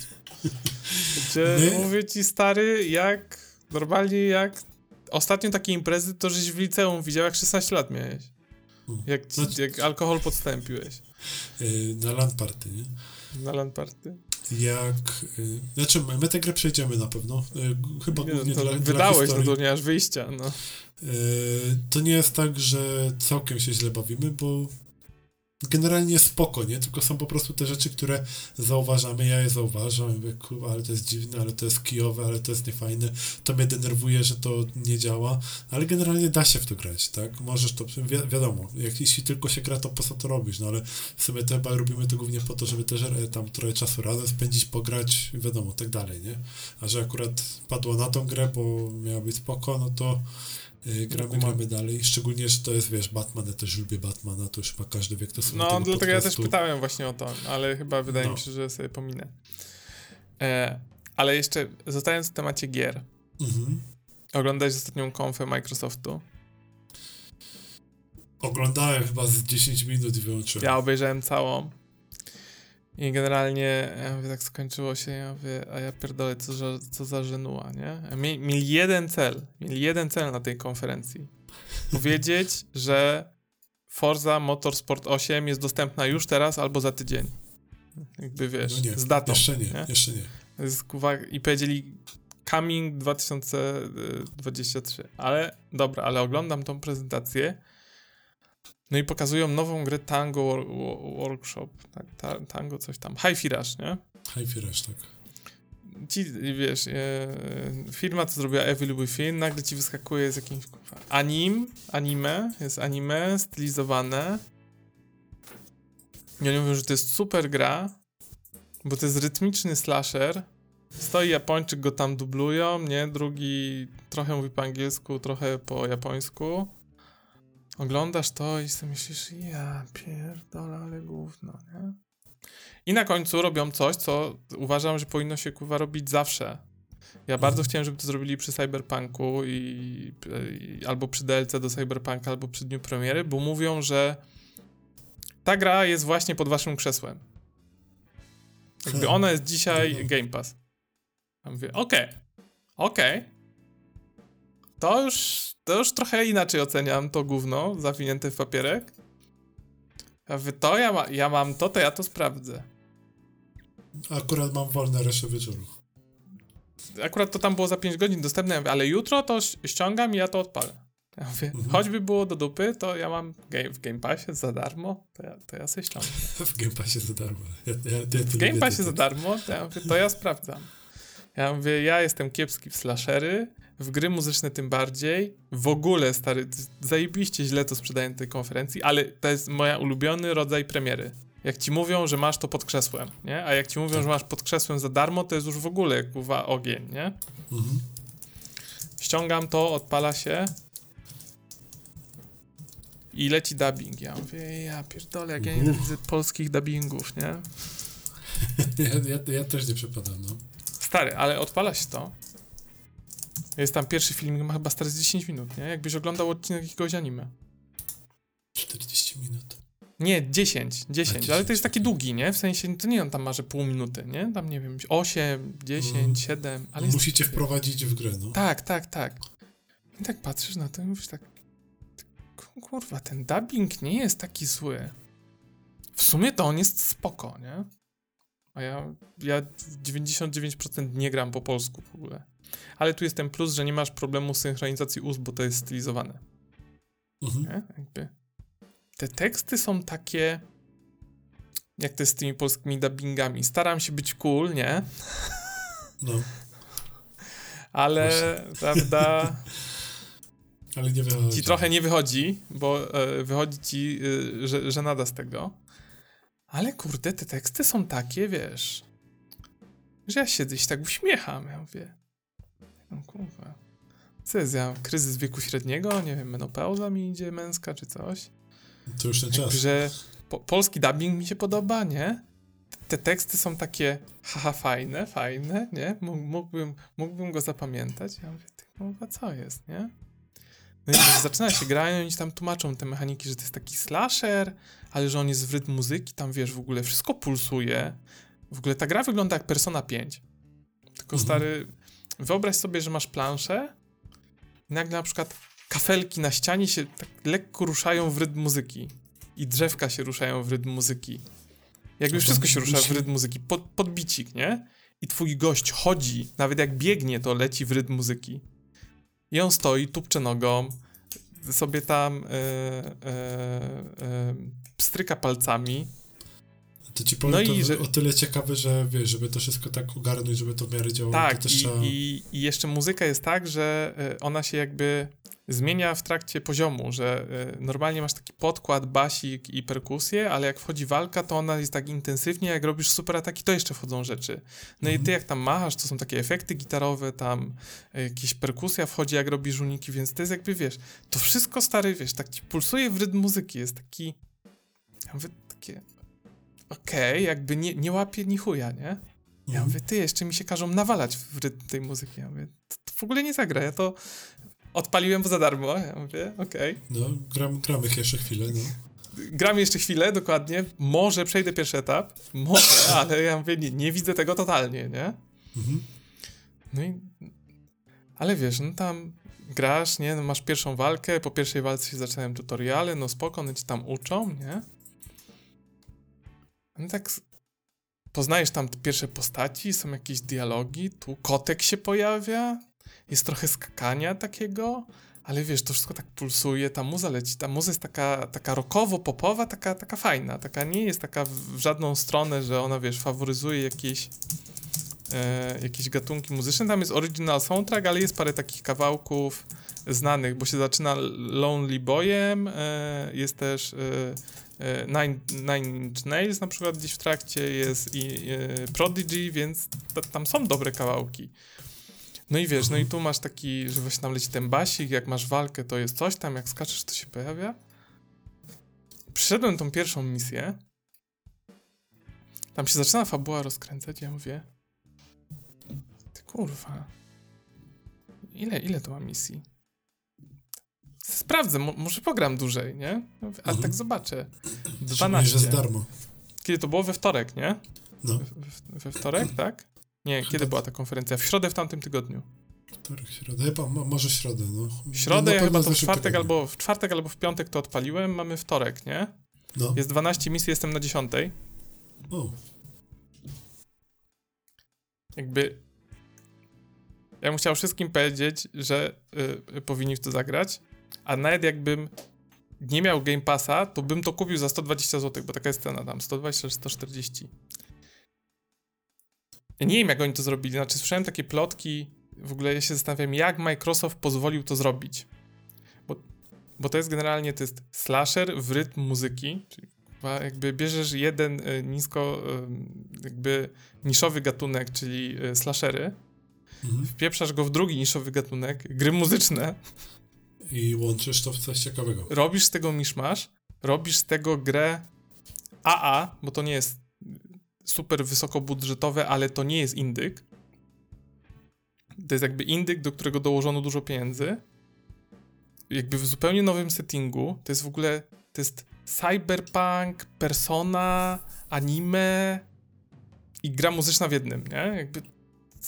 [SPEAKER 2] Gdzie mówię ci, stary, jak, normalnie jak, ostatnio takie imprezy to żeś w liceum widział, jak 16 lat miałeś.
[SPEAKER 3] Hmm.
[SPEAKER 2] Jak, ci,
[SPEAKER 3] Znaczy-
[SPEAKER 2] jak alkohol podstępiłeś
[SPEAKER 3] Yy, na LAN party, nie?
[SPEAKER 2] na LAN party.
[SPEAKER 3] Jak... Yy, znaczy, my tę grę przejdziemy na pewno. Yy, chyba
[SPEAKER 2] Nie,
[SPEAKER 3] głównie
[SPEAKER 2] no,
[SPEAKER 3] dla, dla
[SPEAKER 2] wydałeś, no
[SPEAKER 3] historii.
[SPEAKER 2] to nie aż wyjścia, no.
[SPEAKER 3] Yy, to nie jest tak, że całkiem się źle bawimy, bo generalnie spoko, nie? Tylko są po prostu te rzeczy, które zauważamy, ja je zauważam, mówię, kurwa, ale to jest dziwne, ale to jest kijowe, ale to jest niefajne, to mnie denerwuje, że to nie działa, ale generalnie da się w to grać, tak? Możesz to, wi wiadomo, jak, jeśli tylko się gra, to po co to robisz, no ale w sumie to chyba robimy to głównie po to, żeby też e, tam trochę czasu razem spędzić, pograć, wiadomo, tak dalej, nie? A że akurat padło na tą grę, bo miała być spoko, no to gramy, gramy dalej. Szczególnie, że to jest, wiesz, Batman, ja też lubię Batmana, to już chyba każdy wie, kto słucha
[SPEAKER 2] No,
[SPEAKER 3] tego
[SPEAKER 2] dlatego ja też
[SPEAKER 3] podcastu.
[SPEAKER 2] pytałem właśnie o to, ale chyba wydaje
[SPEAKER 3] No.
[SPEAKER 2] mi się, że sobie pominę. E, ale jeszcze zostając w temacie gier.
[SPEAKER 3] Mhm.
[SPEAKER 2] Oglądałeś ostatnią konfę Microsoftu?
[SPEAKER 3] Oglądałem chyba z 10 minut i wyłączyłem.
[SPEAKER 2] Ja obejrzałem całą. I generalnie ja mówię, tak skończyło się, ja mówię, a ja pierdolę, co, za- co za żenuła, nie? Mieli, mieli jeden cel, mieli jeden cel na tej konferencji. Powiedzieć, że Forza Motorsport 8 jest dostępna już teraz albo za tydzień. Jakby wiesz,
[SPEAKER 3] no nie,
[SPEAKER 2] z datą.
[SPEAKER 3] Jeszcze nie,
[SPEAKER 2] nie?
[SPEAKER 3] jeszcze nie.
[SPEAKER 2] I powiedzieli coming 2023. Ale dobra, ale oglądam tą prezentację. No i pokazują nową grę Tango Wor- Wo- Workshop. Tak, ta, tango coś tam. Hi-Fi Rush, nie?
[SPEAKER 3] Hi-Fi Rush, tak.
[SPEAKER 2] Ci, wiesz, e, firma, co zrobiła Evil Within, nagle ci wyskakuje z jakimś anim, anime, jest anime stylizowane. I oni mówią, że to jest super gra, bo to jest rytmiczny slasher. Stoi Japończyk, go tam dublują, nie? Drugi trochę mówi po angielsku, trochę po japońsku. Oglądasz to i sobie myślisz, ja pierdolę, ale gówno, nie? I na końcu robią coś, co uważam, że powinno się kurwa robić zawsze. Ja bardzo chciałem, żeby to zrobili przy Cyberpunku i, i albo przy DLC do Cyberpunka, albo przy dniu premiery, bo mówią, że ta gra jest właśnie pod waszym krzesłem. Jakby
[SPEAKER 3] Hmm.
[SPEAKER 2] ona jest dzisiaj
[SPEAKER 3] Mhm.
[SPEAKER 2] Game Pass. Ja mówię, okej, okej. To już, to już trochę inaczej oceniam to gówno zawinięte w papierek. To ja, ma, ja mam to, to ja to sprawdzę.
[SPEAKER 3] Akurat mam wolne resztę wieczoru.
[SPEAKER 2] Akurat to tam było za 5 godzin dostępne, ja mówię, ale jutro to ściągam i ja to odpalę. Ja mówię,
[SPEAKER 3] Mhm.
[SPEAKER 2] choćby było do dupy, to ja mam game, w Game Passie za darmo, to ja, to ja sobie ściągam.
[SPEAKER 3] W Game Passie za darmo. Ja, ja, ja
[SPEAKER 2] W Game Passie za darmo, to ja mówię, to ja sprawdzam. Ja mówię, ja jestem kiepski w slashery, w gry muzyczne tym bardziej. W ogóle, stary, zajebiście źle to sprzedaję na tej konferencji, ale to jest moja ulubiony rodzaj premiery. Jak ci mówią, że masz to pod krzesłem, nie? A jak ci mówią, że masz pod krzesłem za darmo, to jest już w ogóle kurwa ogień, nie?
[SPEAKER 3] Mhm.
[SPEAKER 2] Ściągam to, odpala się i leci dubbing. Ja mówię, ja pierdolę, jak ja
[SPEAKER 3] Mhm.
[SPEAKER 2] nienawidzę polskich dubbingów, nie?
[SPEAKER 3] Ja, ja, ja też nie przepadam, no.
[SPEAKER 2] Stary, ale odpala się to. Jest tam pierwszy film, ma chyba stary z 10 minut, nie? Jakbyś oglądał odcinek jakiegoś anime.
[SPEAKER 3] 40 minut.
[SPEAKER 2] Nie, 10, 10, ale to
[SPEAKER 3] 10,
[SPEAKER 2] jest taki długi, nie? W sensie, to nie on tam ma, że pół minuty, nie? Tam, nie wiem, 8, 10,
[SPEAKER 3] Mm.
[SPEAKER 2] 7, ale jest...
[SPEAKER 3] Musicie wprowadzić w grę, no.
[SPEAKER 2] Tak, tak, tak. I tak patrzysz na to i mówisz tak, kurwa, ten dubbing nie jest taki zły. W sumie to on jest spoko, nie? A ja, ja w 99% nie gram po polsku w ogóle. Ale tu jest ten plus, że nie masz problemu z synchronizacji ust, bo to jest stylizowane,
[SPEAKER 3] Mhm.
[SPEAKER 2] Te teksty są takie, jak to jest z tymi polskimi dubbingami. Staram się być cool, nie?
[SPEAKER 3] No.
[SPEAKER 2] Ale, prawda...
[SPEAKER 3] Ale nie wychodzi.
[SPEAKER 2] Ci trochę nie wychodzi, bo e, wychodzi ci, e, że, że nada z tego. Ale kurde, te teksty są takie, wiesz, że ja się tak uśmiecham. Ja mówię, no kurwa, co jest, ja kryzys wieku średniego, nie wiem, menopauza mi idzie męska czy coś.
[SPEAKER 3] To już ten czas.
[SPEAKER 2] Że po, polski dubbing mi się podoba, nie? Te teksty są takie, haha, fajne, fajne, nie? Mógłbym, mógłbym go zapamiętać. Ja mówię, ty kurwa, co jest, nie? No i zaczyna się grają i oni tam tłumaczą te mechaniki, że to jest taki slasher, ale że on jest w rytm muzyki, tam wiesz, w ogóle wszystko pulsuje. W ogóle ta gra wygląda jak Persona 5. Tylko mhm. stary, wyobraź sobie, że masz planszę i nagle na przykład kafelki na ścianie się tak lekko ruszają w rytm muzyki i drzewka się ruszają w rytm muzyki. Jakby wszystko się rusza w rytm muzyki, pod, podbicik, nie? I twój gość chodzi, nawet jak biegnie, to leci w rytm muzyki. I on stoi, tupcze nogą, sobie tam e, e, e, pstryka palcami.
[SPEAKER 3] To ci powiem, no to i że... o tyle ciekawe, że wiesz, żeby to wszystko tak ogarnąć, żeby to w miarę działało.
[SPEAKER 2] Tak,
[SPEAKER 3] i,
[SPEAKER 2] trzeba... i, i jeszcze muzyka jest tak, że e, ona się jakby zmienia w trakcie poziomu, że y, normalnie masz taki podkład, basik i perkusję, ale jak wchodzi walka, to ona jest tak intensywnie, jak robisz super ataki, to jeszcze wchodzą rzeczy. No mhm. i ty jak tam machasz, to są takie efekty gitarowe, tam y, jakieś perkusja wchodzi, jak robisz uniki, więc to jest jakby, wiesz, to wszystko stary, wiesz, tak ci pulsuje w rytm muzyki, jest taki, ja mówię, okej, okay, jakby nie, nie łapie ni chuja, nie? Ja mhm. mówię, ty, jeszcze mi się każą nawalać w rytm tej muzyki. Ja mówię, to, to w ogóle nie zagra, ja to Odpaliłem za darmo. Ja mówię, okej. Okay.
[SPEAKER 3] No, gram, gramy jeszcze chwilę, no.
[SPEAKER 2] Gram jeszcze chwilę, dokładnie. Może przejdę pierwszy etap, może, ale ja mówię, nie, nie widzę tego totalnie, nie? Mhm. No i... Ale wiesz, no tam grasz, nie? No masz pierwszą walkę, po pierwszej walce się zaczynają tutoriale, no spoko, one cię tam uczą, nie? Tak poznajesz tam pierwsze postaci, są jakieś dialogi, tu kotek się pojawia, jest trochę skakania takiego, ale wiesz, to wszystko tak pulsuje, ta muza leci, ta muza jest taka, taka rockowo-popowa, taka, taka fajna, taka nie jest taka w żadną stronę, że ona, wiesz, faworyzuje jakieś, e, jakieś gatunki muzyczne. Tam jest original soundtrack, ale jest parę takich kawałków znanych, bo się zaczyna Lonely Boyem, e, jest też e Nine, Nine Inch Nails na przykład gdzieś w trakcie, jest i e, Prodigy, więc tam są dobre kawałki. No i wiesz, no i tu masz taki, że właśnie tam leci ten basik, jak masz walkę, to jest coś tam, jak skaczesz, to się pojawia. Przyszedłem tą pierwszą misję. Tam się zaczyna fabuła rozkręcać, ja mówię ty kurwa ile, ile to ma misji? Sprawdzę, może pogram dłużej, nie? Ale mhm. tak zobaczę. 12.
[SPEAKER 3] Że za darmo.
[SPEAKER 2] Kiedy to było? We wtorek, nie? No. We, we wtorek, tak? Nie, kiedy była ta konferencja? W środę w tamtym tygodniu.
[SPEAKER 3] Wtorek, środę, chyba, może środę, no.
[SPEAKER 2] Środę, ja chyba to w czwartek, albo, w czwartek albo w piątek to odpaliłem, mamy wtorek, nie? No. Jest 12 misji, jestem na 10. O. Jakby ja bym chciał wszystkim powiedzieć, że y, powinni w to zagrać, a nawet jakbym nie miał Game Passa, to bym to kupił za 120 zł, bo taka jest cena tam, 120 140. Ja nie wiem, jak oni to zrobili. Znaczy, słyszałem takie plotki. W ogóle ja się zastanawiam, jak Microsoft pozwolił to zrobić. Bo, bo to jest generalnie to jest slasher w rytm muzyki. Czyli jakby bierzesz jeden e, nisko, e, jakby niszowy gatunek, czyli e, slashery, mhm. wpieprzasz go w drugi niszowy gatunek, gry muzyczne.
[SPEAKER 3] I łączysz to w coś ciekawego.
[SPEAKER 2] Robisz z tego miszmasz, robisz z tego grę AA, bo to nie jest super wysokobudżetowe, ale to nie jest indyk. To jest jakby indyk, do którego dołożono dużo pieniędzy. Jakby w zupełnie nowym settingu. To jest w ogóle, to jest cyberpunk, persona, anime i gra muzyczna w jednym, nie? Jakby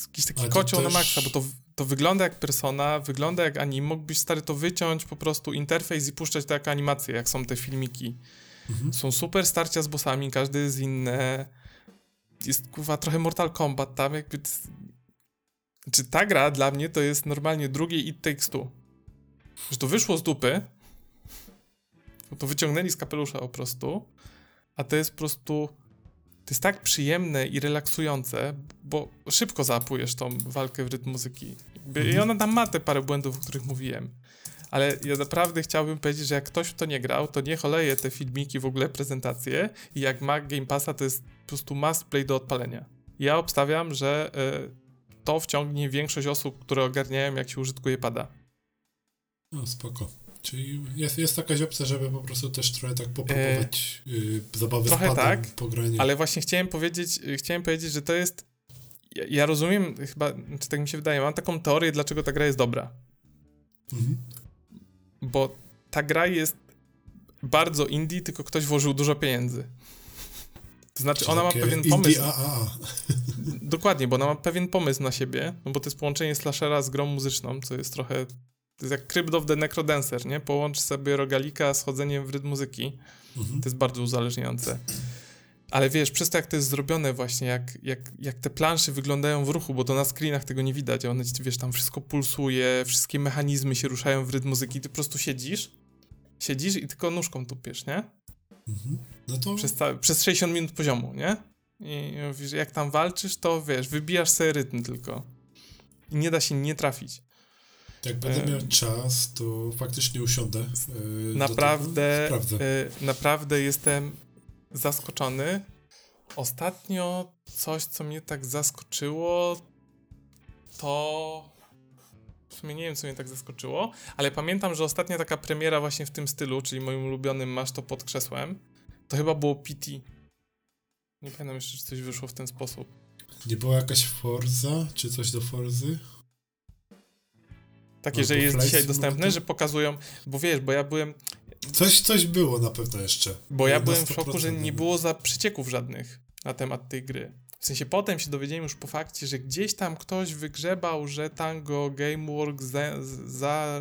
[SPEAKER 2] jakiś taki kocioł też... na maksa, bo to, to wygląda jak persona, wygląda jak anime. Mógłbyś stary to wyciąć po prostu interfejs i puszczać to jako animację, jak są te filmiki. Mhm. Są super starcia z bossami, każdy jest inny jest kurwa trochę Mortal Kombat tam, jakby... Czy ta gra dla mnie to jest normalnie drugie It Takes Two. Że to wyszło z dupy, to wyciągnęli z kapelusza po prostu, a to jest po prostu... To jest tak przyjemne i relaksujące, bo szybko zaapujesz tą walkę w rytm muzyki. Jakby, I mhm. ona tam ma te parę błędów, o których mówiłem. ale ja naprawdę chciałbym powiedzieć, że jak ktoś w to nie grał, to niech oleje te filmiki, w ogóle prezentacje i jak ma Game Passa, to jest po prostu must play do odpalenia. Ja obstawiam, że y, to wciągnie większość osób, które ogarniają, jak się użytkuje pada.
[SPEAKER 3] No, spoko. Czyli jest, jest jakaś opcja, żeby po prostu też trochę tak popróbować e, yy, zabawy
[SPEAKER 2] trochę
[SPEAKER 3] z padem,
[SPEAKER 2] tak,
[SPEAKER 3] pogranie.
[SPEAKER 2] Ale właśnie chciałem powiedzieć, chciałem powiedzieć, że to jest ja, ja rozumiem, chyba, czy tak mi się wydaje, mam taką teorię, dlaczego ta gra jest dobra. Mhm. Bo ta gra jest bardzo indie, tylko ktoś włożył dużo pieniędzy. To znaczy, ona ma pewien pomysł. Dokładnie, bo ona ma pewien pomysł na siebie, no bo to jest połączenie slashera z grą muzyczną, co jest trochę. To jest jak Crypt of the Necrodancer, nie? Połącz sobie rogalika z chodzeniem w rytm muzyki. Mhm. To jest bardzo uzależniające. Ale wiesz, przez to jak to jest zrobione właśnie, jak, jak, jak te plansze wyglądają w ruchu, bo to na screenach tego nie widać, one, wiesz, tam wszystko pulsuje, wszystkie mechanizmy się ruszają w rytm muzyki, ty po prostu siedzisz, siedzisz i tylko nóżką tupiesz, nie?
[SPEAKER 3] Mhm. No to...
[SPEAKER 2] Przez, przez 60 minut poziomu, nie? I mówisz, jak tam walczysz, to wiesz, wybijasz sobie rytm tylko. I nie da się nie trafić.
[SPEAKER 3] Jak będę e... miał czas, to faktycznie usiądę.
[SPEAKER 2] Yy, naprawdę, yy, naprawdę jestem zaskoczony. Ostatnio coś, co mnie tak zaskoczyło, to. W sumie nie wiem, co mnie tak zaskoczyło, ale pamiętam, że ostatnia taka premiera właśnie w tym stylu, czyli moim ulubionym Masz to pod krzesłem, to chyba było PT. Nie pamiętam jeszcze, czy coś wyszło w ten sposób.
[SPEAKER 3] Nie była jakaś Forza, czy coś do Forzy?
[SPEAKER 2] Takie, że jest dzisiaj dostępne, że pokazują, bo wiesz, bo ja byłem,
[SPEAKER 3] Coś, coś było na pewno jeszcze.
[SPEAKER 2] Bo ja byłem w szoku, że nie było za przecieków żadnych na temat tej gry. W sensie potem się dowiedziałem już po fakcie, że gdzieś tam ktoś wygrzebał, że Tango Gameworks za, za,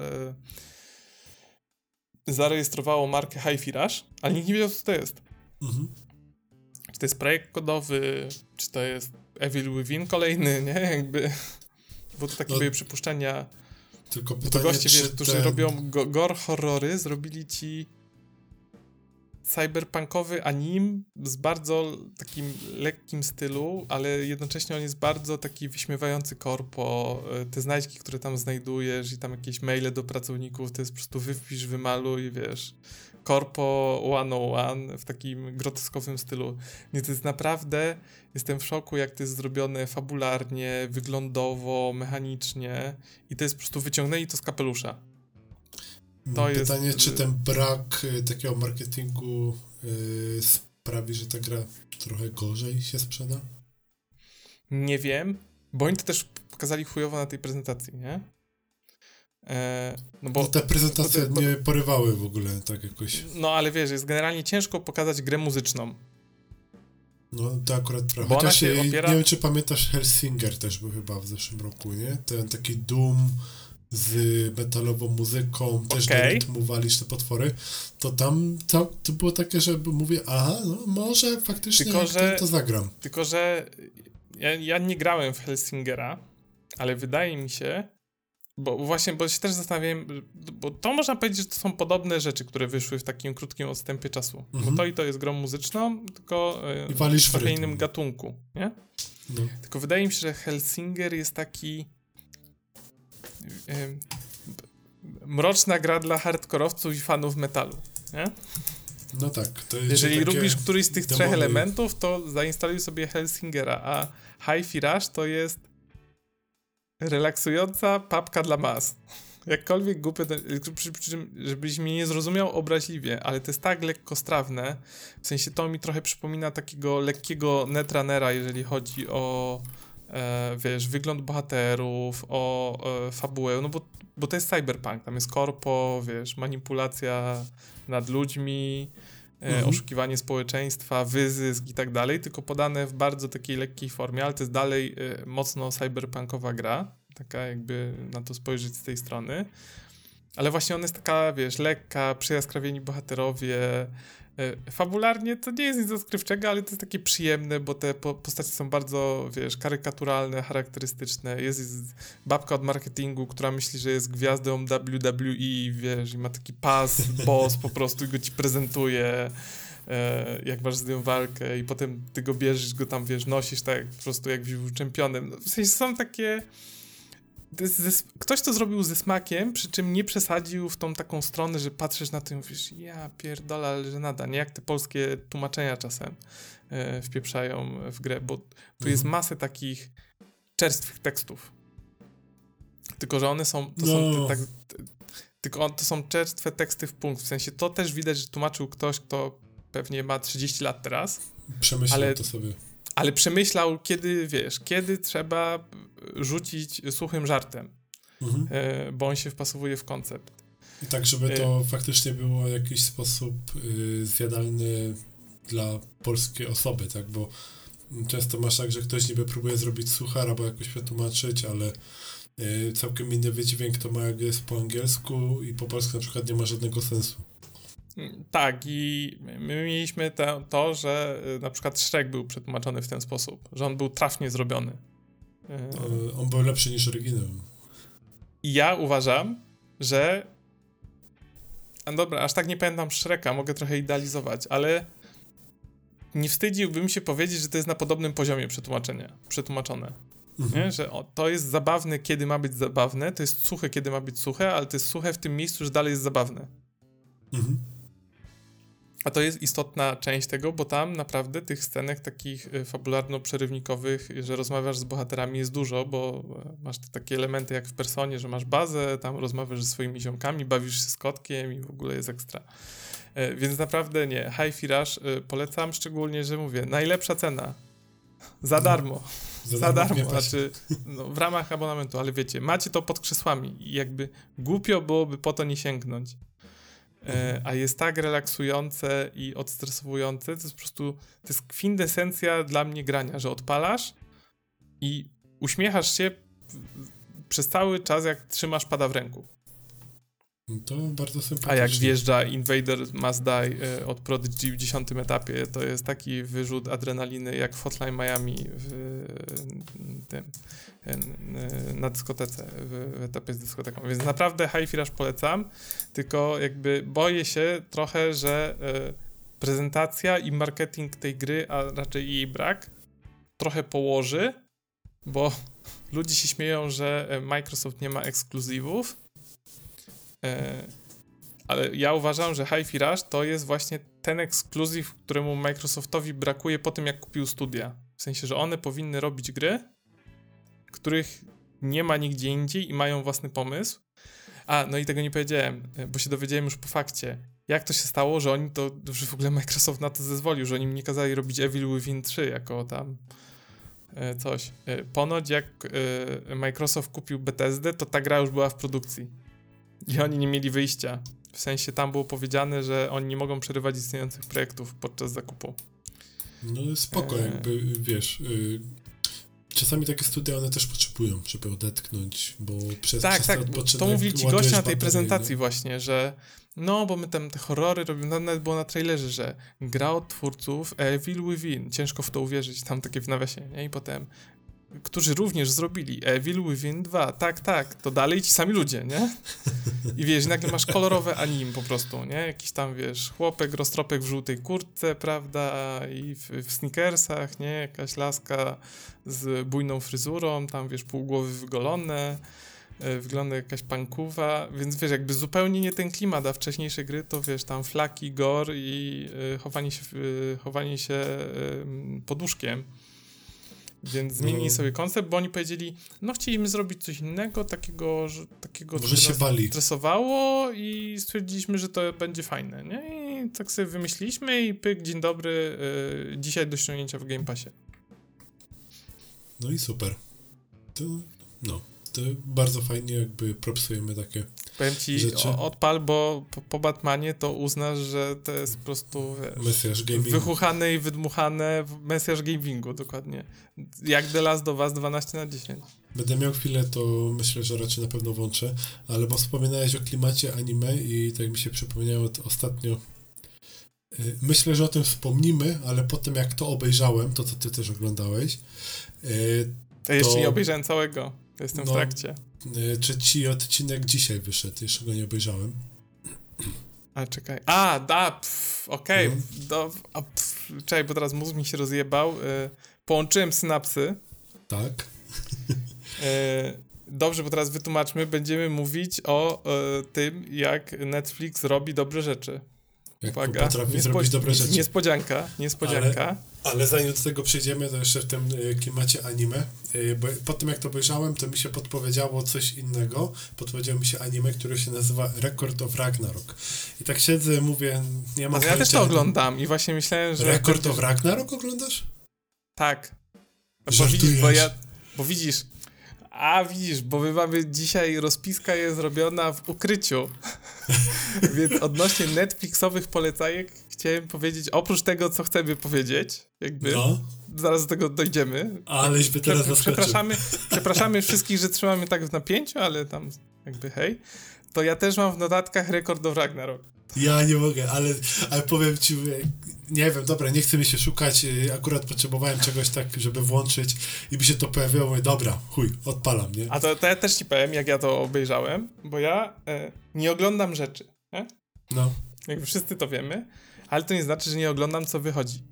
[SPEAKER 2] e, zarejestrowało markę Hi-Fi Rush, ale nikt nie wiedział, co to jest. Mhm. Czy to jest projekt kodowy, czy to jest Evil Within kolejny, nie? Jakby... Bo to takie no. były przypuszczenia
[SPEAKER 3] tylko pytanie, to
[SPEAKER 2] goście, wiesz, którzy ten... robią go, gore horrory, zrobili ci cyberpunkowy anim z bardzo takim lekkim stylu, ale jednocześnie on jest bardzo taki wyśmiewający korpo. E, te znajdźki, które tam znajdujesz i tam jakieś maile do pracowników, to jest po prostu wypisz, wymaluj, wiesz. Corpo 101 w takim groteskowym stylu. Nie, to jest naprawdę, jestem w szoku, jak to jest zrobione fabularnie, wyglądowo, mechanicznie i to jest po prostu wyciągnęli to z kapelusza.
[SPEAKER 3] To Pytanie, jest... czy ten brak y, takiego marketingu yy, sprawi, że ta gra trochę gorzej się sprzeda?
[SPEAKER 2] Nie wiem, bo oni to też pokazali chujowo na tej prezentacji, nie?
[SPEAKER 3] E, no bo no te prezentacje bo, bo, nie porywały w ogóle tak jakoś.
[SPEAKER 2] No ale wiesz, jest generalnie ciężko pokazać grę muzyczną.
[SPEAKER 3] No to akurat prawda. Chociaż się opiera... nie wiem, czy pamiętasz Helsinger też był chyba w zeszłym roku, nie? Ten taki Doom z metalową muzyką, też okay. do rytmu walisz te potwory, to tam to, to było takie, że mówię, aha, no może faktycznie tylko, że, to, to zagram.
[SPEAKER 2] Tylko, że ja, ja nie grałem w Helsingera, ale wydaje mi się, bo właśnie, bo się też zastanawiałem, bo to można powiedzieć, że to są podobne rzeczy, które wyszły w takim krótkim odstępie czasu. Mhm. Bo to i to jest grą muzyczną, tylko
[SPEAKER 3] I w
[SPEAKER 2] trochę innym gatunku, nie? No. Tylko wydaje mi się, że Helsinger jest taki yy, mroczna gra dla hardkorowców i fanów metalu, nie?
[SPEAKER 3] No tak.
[SPEAKER 2] Jeżeli lubisz któryś z tych trzech elementów, to zainstaluj sobie Helsingera, a Hi-Fi Rush to jest relaksująca papka dla mas. Jakkolwiek głupie, przy, przy czym, żebyś mnie nie zrozumiał obraźliwie, ale to jest tak lekkostrawne, w sensie to mi trochę przypomina takiego lekkiego netrunnera, jeżeli chodzi o, e, wiesz, wygląd bohaterów, o e, fabułę, no bo, bo to jest cyberpunk, tam jest korpo, wiesz, manipulacja nad ludźmi, mhm. oszukiwanie społeczeństwa, wyzysk i tak dalej, tylko podane w bardzo takiej lekkiej formie, ale to jest dalej e, mocno cyberpunkowa gra, taka jakby na to spojrzeć z tej strony. Ale właśnie ona jest taka, wiesz, lekka, przyjaskrawieni bohaterowie, E, fabularnie to nie jest nic odkrywczego, ale to jest takie przyjemne, bo te postacie są bardzo, wiesz, karykaturalne, charakterystyczne. Jest, jest babka od marketingu, która myśli, że jest gwiazdą WWE, wiesz, i ma taki pas, boss po prostu i go ci prezentuje, e, jak masz z nią walkę i potem ty go bierzesz, go tam, wiesz, nosisz tak po prostu jak był czempionem. No, w sensie są takie ktoś to zrobił ze smakiem, przy czym nie przesadził w tą taką stronę, że patrzysz na tym i mówisz, ja pierdolę, ale że nada, nie jak te polskie tłumaczenia czasem e, wpieprzają w grę, bo tu mhm. jest masę takich czerstwych tekstów. Tylko, że one są, to no. są te, tak, te, tylko to są czerstwe teksty w punkt, w sensie to też widać, że tłumaczył ktoś, kto pewnie ma 30 lat teraz.
[SPEAKER 3] Przemyślał ale, to sobie.
[SPEAKER 2] Ale przemyślał, kiedy, wiesz, kiedy trzeba rzucić suchym żartem, mhm. E, bo on się wpasowuje w koncept.
[SPEAKER 3] I tak, żeby to e... faktycznie było w jakiś sposób y, zjadalny dla polskiej osoby, tak, bo często masz tak, że ktoś niby próbuje zrobić suchar albo jakoś przetłumaczyć, ale y, całkiem inny wydźwięk to ma jak jest po angielsku i po polsku na przykład nie ma żadnego sensu.
[SPEAKER 2] Tak, i my mieliśmy to, to, że y, na przykład Shrek był przetłumaczony w ten sposób, że on był trafnie zrobiony.
[SPEAKER 3] Y, on był lepszy niż oryginał.
[SPEAKER 2] I ja uważam, że. A dobra, aż tak nie pamiętam Shreka, mogę trochę idealizować, ale nie wstydziłbym się powiedzieć, że to jest na podobnym poziomie przetłumaczenia, przetłumaczone. Mhm. Nie? Że o, to jest zabawne, kiedy ma być zabawne, to jest suche, kiedy ma być suche, ale to jest suche w tym miejscu, że dalej jest zabawne. Mhm. A to jest istotna część tego, bo tam naprawdę tych scenek takich y, fabularno-przerywnikowych, że rozmawiasz z bohaterami jest dużo, bo e, masz takie elementy jak w Personie, że masz bazę, tam rozmawiasz ze swoimi ziomkami, bawisz się z kotkiem i w ogóle jest ekstra. E, więc naprawdę nie, High Firaż y, polecam, szczególnie, że mówię, najlepsza cena, za darmo. Za, za darmo, znaczy no, w ramach abonamentu, ale wiecie, macie to pod krzesłami i jakby głupio byłoby po to nie sięgnąć. E, a jest tak relaksujące i odstresowujące, to jest po prostu, to jest kwintesencja dla mnie grania, że odpalasz i uśmiechasz się przez cały czas, jak trzymasz pada w ręku.
[SPEAKER 3] To bardzo.
[SPEAKER 2] A jak wjeżdża Invader Must Die e, od Prodigy w dziesiątym etapie, to jest taki wyrzut adrenaliny jak w Hotline Miami w tym, e, na dyskotece, w, etapie z dyskoteką. Więc naprawdę High Firaż polecam, tylko jakby boję się trochę, że e, prezentacja i marketing tej gry, a raczej jej brak, trochę położy, bo ludzie się śmieją, że Microsoft nie ma ekskluzywów, E, ale ja uważam, że Hi-Fi Rush to jest właśnie ten ekskluzyw, któremu Microsoftowi brakuje po tym, jak kupił studia. W sensie, że one powinny robić gry, których nie ma nigdzie indziej i mają własny pomysł. A, no i tego nie powiedziałem, e, bo się dowiedziałem już po fakcie. Jak to się stało, że oni to, że w ogóle Microsoft na to zezwolił, że oni mi nie kazali robić Evil Within 3 jako tam e, coś. Ponoć jak Microsoft kupił Bethesdę, to ta gra już była w produkcji. I oni nie mieli wyjścia. W sensie tam było powiedziane, że oni nie mogą przerywać istniejących projektów podczas zakupu.
[SPEAKER 3] No spoko, e... jakby wiesz. Y czasami takie studia one też potrzebują, żeby odetchnąć, bo przez
[SPEAKER 2] Tak, przez tak, to mówili ci goście na tej prezentacji nie? właśnie, że no, bo my tam te horrory robimy, no, nawet było na trailerze, że gra od twórców Evil Within, ciężko w to uwierzyć, tam takie w nawiasie, nie? I potem którzy również zrobili Evil Within 2. Tak, tak, to dalej ci sami ludzie, nie? I wiesz, nagle masz kolorowe anim po prostu, nie? Jakiś tam, wiesz, chłopek, roztropek w żółtej kurtce, prawda? I w, w sneakersach, nie? Jakaś laska z bujną fryzurą, tam, wiesz, pół głowy wygolone, e, wygląda jakaś pankuwa, więc wiesz, jakby zupełnie nie ten klimat, a wcześniejsze gry to, wiesz, tam flaki, gore i y, chowanie się, y, chowanie się y, poduszkiem. Więc zmienili no. sobie koncept, bo oni powiedzieli, no chcieliśmy zrobić coś innego, takiego, że, takiego
[SPEAKER 3] Może się bali.
[SPEAKER 2] stresowało i stwierdziliśmy, że to będzie fajne, nie? I tak sobie wymyśliliśmy i pyk, dzień dobry, yy, dzisiaj do ściągnięcia w Game Passie.
[SPEAKER 3] No i super. To, no, to bardzo fajnie jakby propsujemy takie
[SPEAKER 2] Powiem ci, rzeczy. odpal, bo po, po, Batmanie to uznasz, że to jest po prostu
[SPEAKER 3] wiesz,
[SPEAKER 2] wychuchane i wydmuchane Mesjasz gamingu, dokładnie. Jak The Last do Was 12 na 10.
[SPEAKER 3] Będę miał chwilę, to myślę, że raczej na pewno włączę, ale bo wspominałeś o klimacie anime i tak mi się przypomniało to ostatnio. Y, myślę, że o tym wspomnimy, ale po tym jak to obejrzałem, to co ty też oglądałeś.
[SPEAKER 2] Y, to... Jeszcze nie obejrzałem całego. Jestem no, w trakcie.
[SPEAKER 3] Trzeci odcinek dzisiaj wyszedł, jeszcze go nie obejrzałem.
[SPEAKER 2] A czekaj. A, da, okej. Okay. No. Czekaj, bo teraz mózg mi się rozjebał. Y, połączyłem synapsy.
[SPEAKER 3] Tak.
[SPEAKER 2] Y, Dobrze, bo teraz wytłumaczmy, będziemy mówić o e, tym, jak Netflix robi dobre rzeczy.
[SPEAKER 3] Jak
[SPEAKER 2] Uwaga,
[SPEAKER 3] potrafi zrobić dobre rzeczy.
[SPEAKER 2] Niespodzianka, niespodzianka.
[SPEAKER 3] Ale zanim do tego przejdziemy, to jeszcze w tym y, klimacie anime, y, bo po tym jak to obejrzałem, to mi się podpowiedziało coś innego. Podpowiedziało mi się anime, które się nazywa Record of Ragnarok. I tak siedzę, mówię, nie ma
[SPEAKER 2] No, ja też
[SPEAKER 3] pojęcia-
[SPEAKER 2] to oglądam i właśnie myślałem, że...
[SPEAKER 3] Record of Ragnarok oglądasz?
[SPEAKER 2] Tak. Bo widzisz, bo ja... Bo widzisz... A widzisz, bo my mamy dzisiaj rozpiska jest zrobiona w ukryciu. Więc odnośnie Netflixowych polecajek chciałem powiedzieć, oprócz tego, co chcemy powiedzieć, jakby
[SPEAKER 3] No,
[SPEAKER 2] zaraz do tego dojdziemy.
[SPEAKER 3] aleś by teraz
[SPEAKER 2] Prze-
[SPEAKER 3] zaskoczył.
[SPEAKER 2] przepraszamy, przepraszamy wszystkich, że trzymamy tak w napięciu, ale tam jakby hej. To ja też mam w notatkach rekord do Ragnarok.
[SPEAKER 3] Ja nie mogę, ale, ale powiem ci, nie wiem, dobra, nie chcę mi się szukać, y, akurat potrzebowałem czegoś tak, żeby włączyć i mi się to pojawiło, mówię, dobra, chuj, odpalam, nie?
[SPEAKER 2] A to, to ja też ci powiem, jak ja to obejrzałem, bo ja e, nie oglądam rzeczy. Nie?
[SPEAKER 3] No,
[SPEAKER 2] Jakby wszyscy to wiemy, ale to nie znaczy, że nie oglądam, co wychodzi.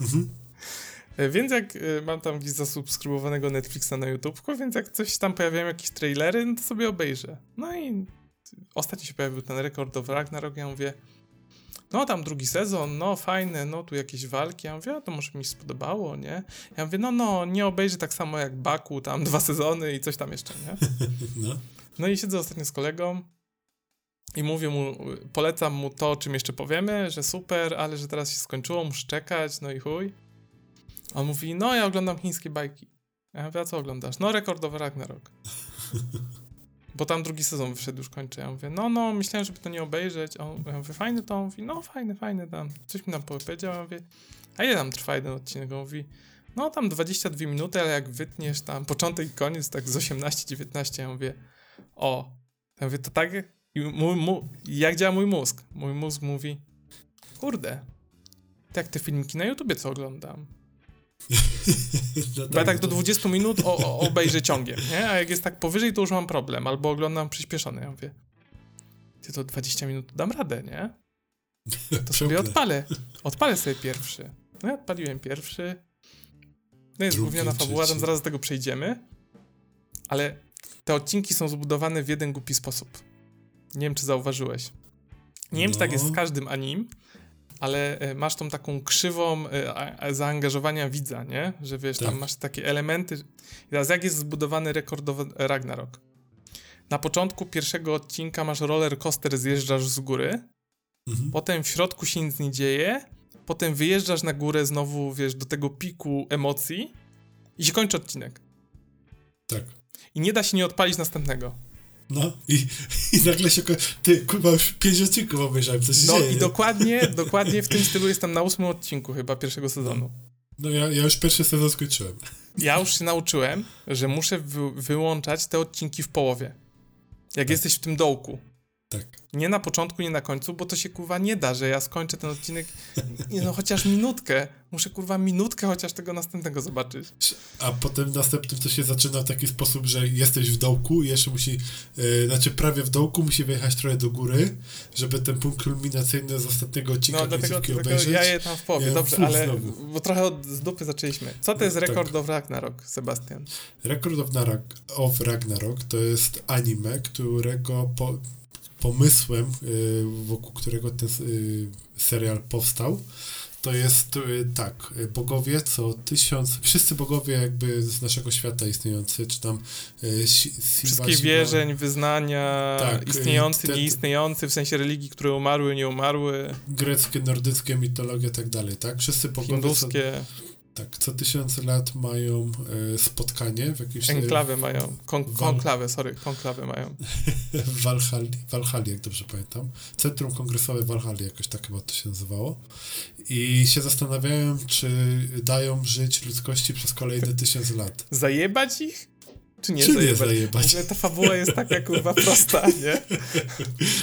[SPEAKER 3] Mhm.
[SPEAKER 2] E, Więc jak e, mam tam gdzieś zasubskrybowanego Netflixa na YouTubku, więc jak coś tam pojawiają jakieś trailery, no to sobie obejrzę. No i ostatnio się pojawił ten rekord of Ragnarok, ja mówię, no tam drugi sezon, no fajne, no tu jakieś walki, ja mówię, a to może mi się spodobało, nie? Ja mówię, no no, nie obejrzę tak samo jak Baku, tam dwa sezony i coś tam jeszcze, nie?
[SPEAKER 3] no.
[SPEAKER 2] No i siedzę ostatnio z kolegą i mówię mu, polecam mu to, o czym jeszcze powiemy, że super, ale że teraz się skończyło, muszę czekać, no i chuj. On mówi, no ja oglądam chińskie bajki. Ja mówię, a co oglądasz? No rekordowy Ragnarok. Bo tam drugi sezon wyszedł, już kończę. Ja mówię, no, no, myślałem, żeby to nie obejrzeć. On, ja mówię, fajny to? On mówi, no, fajny, fajny tam. Coś mi tam powiedział, ja mówię, a ile tam trwa jeden odcinek? On mówi, no, tam 22 minuty, ale jak wytniesz tam początek i koniec, tak z 18-19, ja mówię, o. Ja mówię, to tak, i mój, mój, jak działa mój mózg? Mój mózg mówi, kurde, tak te filmiki na YouTubie, co oglądam.
[SPEAKER 3] no
[SPEAKER 2] Bo ja tak do
[SPEAKER 3] to-
[SPEAKER 2] 20 minut o, o, obejrzę ciągiem, nie? A jak jest tak powyżej, to już mam problem. Albo oglądam przyspieszony. Ja mówię, ty to 20 minut dam radę, nie? To sobie odpalę. Odpalę sobie pierwszy. No ja odpaliłem pierwszy. No jest gówniana fabuła, tam zaraz do tego przejdziemy. Ale te odcinki są zbudowane w jeden głupi sposób. Nie wiem, czy zauważyłeś. Nie wiem, czy tak jest z
[SPEAKER 3] No.
[SPEAKER 2] każdym anim, ale e, masz tą taką krzywą e, zaangażowania widza, nie? Że wiesz, tam
[SPEAKER 3] Tak.
[SPEAKER 2] masz takie elementy. I teraz jak jest zbudowany rekordowy Ragnarok? Na początku pierwszego odcinka masz roller coaster, zjeżdżasz z góry,
[SPEAKER 3] Mhm.
[SPEAKER 2] potem w środku się nic nie dzieje, potem wyjeżdżasz na górę znowu, wiesz, do tego piku emocji i się kończy odcinek.
[SPEAKER 3] Tak.
[SPEAKER 2] I nie da się nie odpalić następnego.
[SPEAKER 3] No i, i nagle się. Ty, kurwa, już pięć odcinków obejrzałem, co się
[SPEAKER 2] No
[SPEAKER 3] dzieje.
[SPEAKER 2] i
[SPEAKER 3] nie?
[SPEAKER 2] dokładnie, dokładnie w tym stylu jestem na ósmym odcinku chyba pierwszego sezonu.
[SPEAKER 3] No ja, ja już pierwszy sezon skończyłem.
[SPEAKER 2] Ja już się nauczyłem, że muszę wy wyłączać te odcinki w połowie. Jak jesteś w tym dołku.
[SPEAKER 3] Tak.
[SPEAKER 2] Nie na początku, nie na końcu, bo to się kurwa nie da, że ja skończę ten odcinek no chociaż minutkę. Muszę kurwa minutkę chociaż tego następnego zobaczyć.
[SPEAKER 3] A potem następnym to się zaczyna w taki sposób, że jesteś w dołku i jeszcze musi, e, znaczy prawie w dołku musi wyjechać trochę do góry, żeby ten punkt kulminacyjny z ostatniego odcinka
[SPEAKER 2] No dlatego,
[SPEAKER 3] obejrzeć.
[SPEAKER 2] ja je tam w połowie,
[SPEAKER 3] Ja
[SPEAKER 2] dobrze, ale
[SPEAKER 3] znowu.
[SPEAKER 2] bo trochę od, z dupy zaczęliśmy. Co to jest
[SPEAKER 3] Tak.
[SPEAKER 2] rekord of Ragnarok, Sebastian?
[SPEAKER 3] Record of, of Ragnarok to jest anime, którego po, pomysłem, y, wokół którego ten y, serial powstał, to jest y, tak, bogowie co tysiąc, wszyscy bogowie jakby z naszego świata istniejący, czy tam Si-
[SPEAKER 2] Wszystkie
[SPEAKER 3] Siwa-
[SPEAKER 2] wierzeń, wyznania,
[SPEAKER 3] Tak,
[SPEAKER 2] istniejący,
[SPEAKER 3] ten-
[SPEAKER 2] nieistniejący, w sensie religii, które umarły, nie umarły,
[SPEAKER 3] greckie, nordyckie, mitologie i tak dalej, tak? Wszyscy bogowie co,
[SPEAKER 2] hinduskie,
[SPEAKER 3] tak, co tysiące lat mają y, spotkanie w jakimś... y,
[SPEAKER 2] enklawy mają, kon, konklawę, sorry, konklawę mają.
[SPEAKER 3] w Walhali, Walhali, jak dobrze pamiętam. Centrum Kongresowe Walhali, jakoś tak chyba to się nazywało. I się zastanawiałem, czy dają żyć ludzkości przez kolejne tysiąc lat.
[SPEAKER 2] Zajebać ich? Czy nie
[SPEAKER 3] Czy nie
[SPEAKER 2] zajebać?
[SPEAKER 3] zajebać?
[SPEAKER 2] W ogóle ta fabuła jest taka kurwa prosta, nie?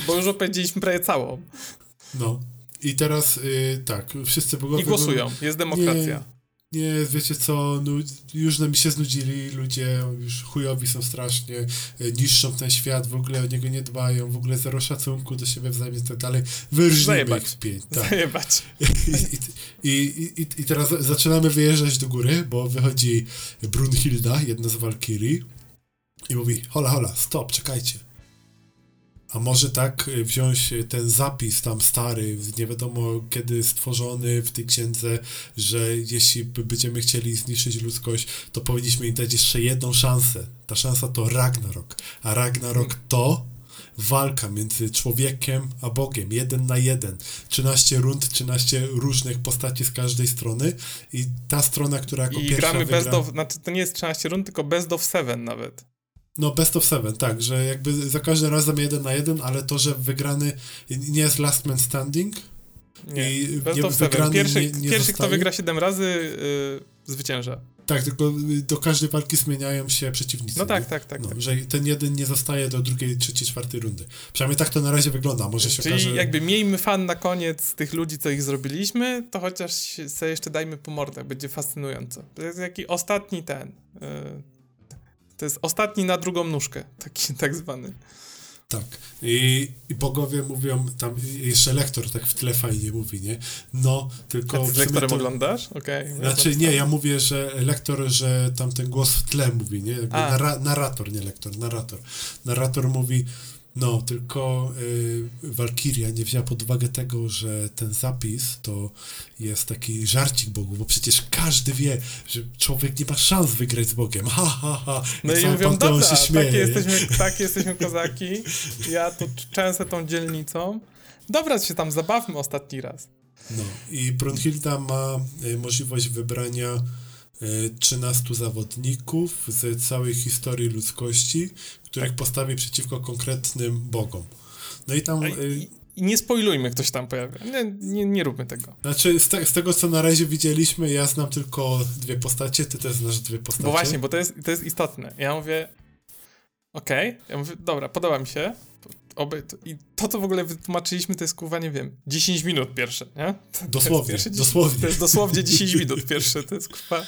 [SPEAKER 2] Bo już opowiedzieliśmy prawie całą.
[SPEAKER 3] No. I teraz y, tak, wszyscy bogowie...
[SPEAKER 2] I głosują, jest demokracja.
[SPEAKER 3] Nie, wiecie co, nu, już nam się znudzili ludzie, już chujowi są strasznie, y, niszczą ten świat, w ogóle o niego nie dbają, w ogóle zero szacunku do siebie wzajemnie i tak dalej. Wyrżnijmy ich w pięć. Tak.
[SPEAKER 2] Zajebać.
[SPEAKER 3] I, i, i, I teraz zaczynamy wyjeżdżać do góry, bo wychodzi Brunhilda, jedna z Walkirii. I mówi, hola, hola, stop, czekajcie. A może tak y, wziąć y, ten zapis tam stary, nie wiadomo kiedy stworzony w tej księdze, że jeśli będziemy chcieli zniszczyć ludzkość, to powinniśmy im dać jeszcze jedną szansę. Ta szansa to Ragnarok. A Ragnarok to walka między człowiekiem a Bogiem, jeden na jeden. 13 rund, 13 różnych postaci z każdej strony i ta strona, która jako
[SPEAKER 2] I
[SPEAKER 3] pierwsza
[SPEAKER 2] gramy
[SPEAKER 3] wygra...
[SPEAKER 2] best of, znaczy to nie jest 13 rund, tylko best of 7 nawet.
[SPEAKER 3] No, best of seven, tak, że jakby za każdym razem jeden na jeden, ale to, że wygrany nie jest last man standing.
[SPEAKER 2] Nie, I best nie, of seven. Pierwszy, nie, nie pierwszy kto wygra 7 razy, yy, zwycięża.
[SPEAKER 3] Tak, tylko do każdej walki zmieniają się przeciwnicy.
[SPEAKER 2] No tak, tak, tak,
[SPEAKER 3] no,
[SPEAKER 2] tak.
[SPEAKER 3] Że ten jeden nie zostaje do drugiej, trzeciej, czwartej rundy. Przynajmniej tak to na razie wygląda. Może się
[SPEAKER 2] Czyli
[SPEAKER 3] okaże...
[SPEAKER 2] jakby miejmy fan na koniec tych ludzi, co ich zrobiliśmy, to chociaż sobie jeszcze dajmy po mordach, będzie fascynująco. To jest jaki ostatni ten... Yy to jest ostatni na drugą nóżkę, taki tak zwany.
[SPEAKER 3] Tak. I, I bogowie mówią, tam jeszcze lektor tak w tle fajnie mówi, nie? No, tylko...
[SPEAKER 2] A ty z lektorem to... oglądasz? Okej. Okay.
[SPEAKER 3] Znaczy nie, ja mówię, że lektor, że tam ten głos w tle mówi, nie? Jakby narrator, nie lektor, narrator. Narrator mówi, no, tylko y, Walkiria nie wzięła pod uwagę tego, że ten zapis to jest taki żarcik Bogu, bo przecież każdy wie, że człowiek nie ma szans wygrać z Bogiem. Ha, ha, ha.
[SPEAKER 2] I no i mówią, dobra, się śmieje, takie, jesteśmy, takie jesteśmy kozaki, ja tu często tą dzielnicą. Dobra, się tam zabawmy ostatni raz.
[SPEAKER 3] No i Brunhilda ma y, możliwość wybrania 13 zawodników z całej historii ludzkości, których tak. postawi przeciwko konkretnym bogom. No i tam...
[SPEAKER 2] I, i nie spoilujmy, ktoś tam pojawia. Nie, nie, nie róbmy tego.
[SPEAKER 3] Znaczy, z, te, z, tego, co na razie widzieliśmy, ja znam tylko dwie postacie, ty też znasz dwie postacie.
[SPEAKER 2] Bo właśnie, bo to jest, to jest istotne. Ja mówię, okej, okay. ja mówię, dobra, podoba mi się, oby, to, I to, co w ogóle wytłumaczyliśmy, to jest kurwa, nie wiem, 10 minut pierwsze, nie?
[SPEAKER 3] To dosłownie, pierwsze, dosłownie.
[SPEAKER 2] To jest dosłownie 10 minut pierwsze, to jest kurwa...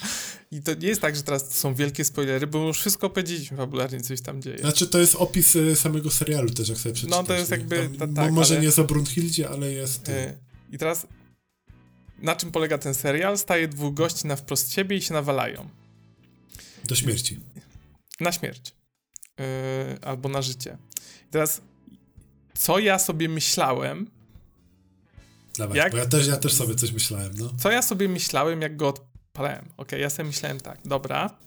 [SPEAKER 2] I to nie jest tak, że teraz są wielkie spoilery, bo już wszystko powiedzieliśmy fabularnie, coś tam dzieje.
[SPEAKER 3] Znaczy, to jest opis y, samego serialu też, jak sobie przeczytać.
[SPEAKER 2] No, to jest jakby...
[SPEAKER 3] Tam, tak, może ale... nie jest o Brunhildzie, ale jest...
[SPEAKER 2] Y, I teraz na czym polega ten serial? Staje dwóch gości na wprost siebie i się nawalają.
[SPEAKER 3] Do śmierci.
[SPEAKER 2] Na śmierć. Yy, albo na życie. I teraz co ja sobie myślałem.
[SPEAKER 3] Dawaj, jak, bo ja też, ja też sobie coś myślałem, no.
[SPEAKER 2] Co ja sobie myślałem, jak go odpalałem. Ok, ja sobie myślałem tak, dobra.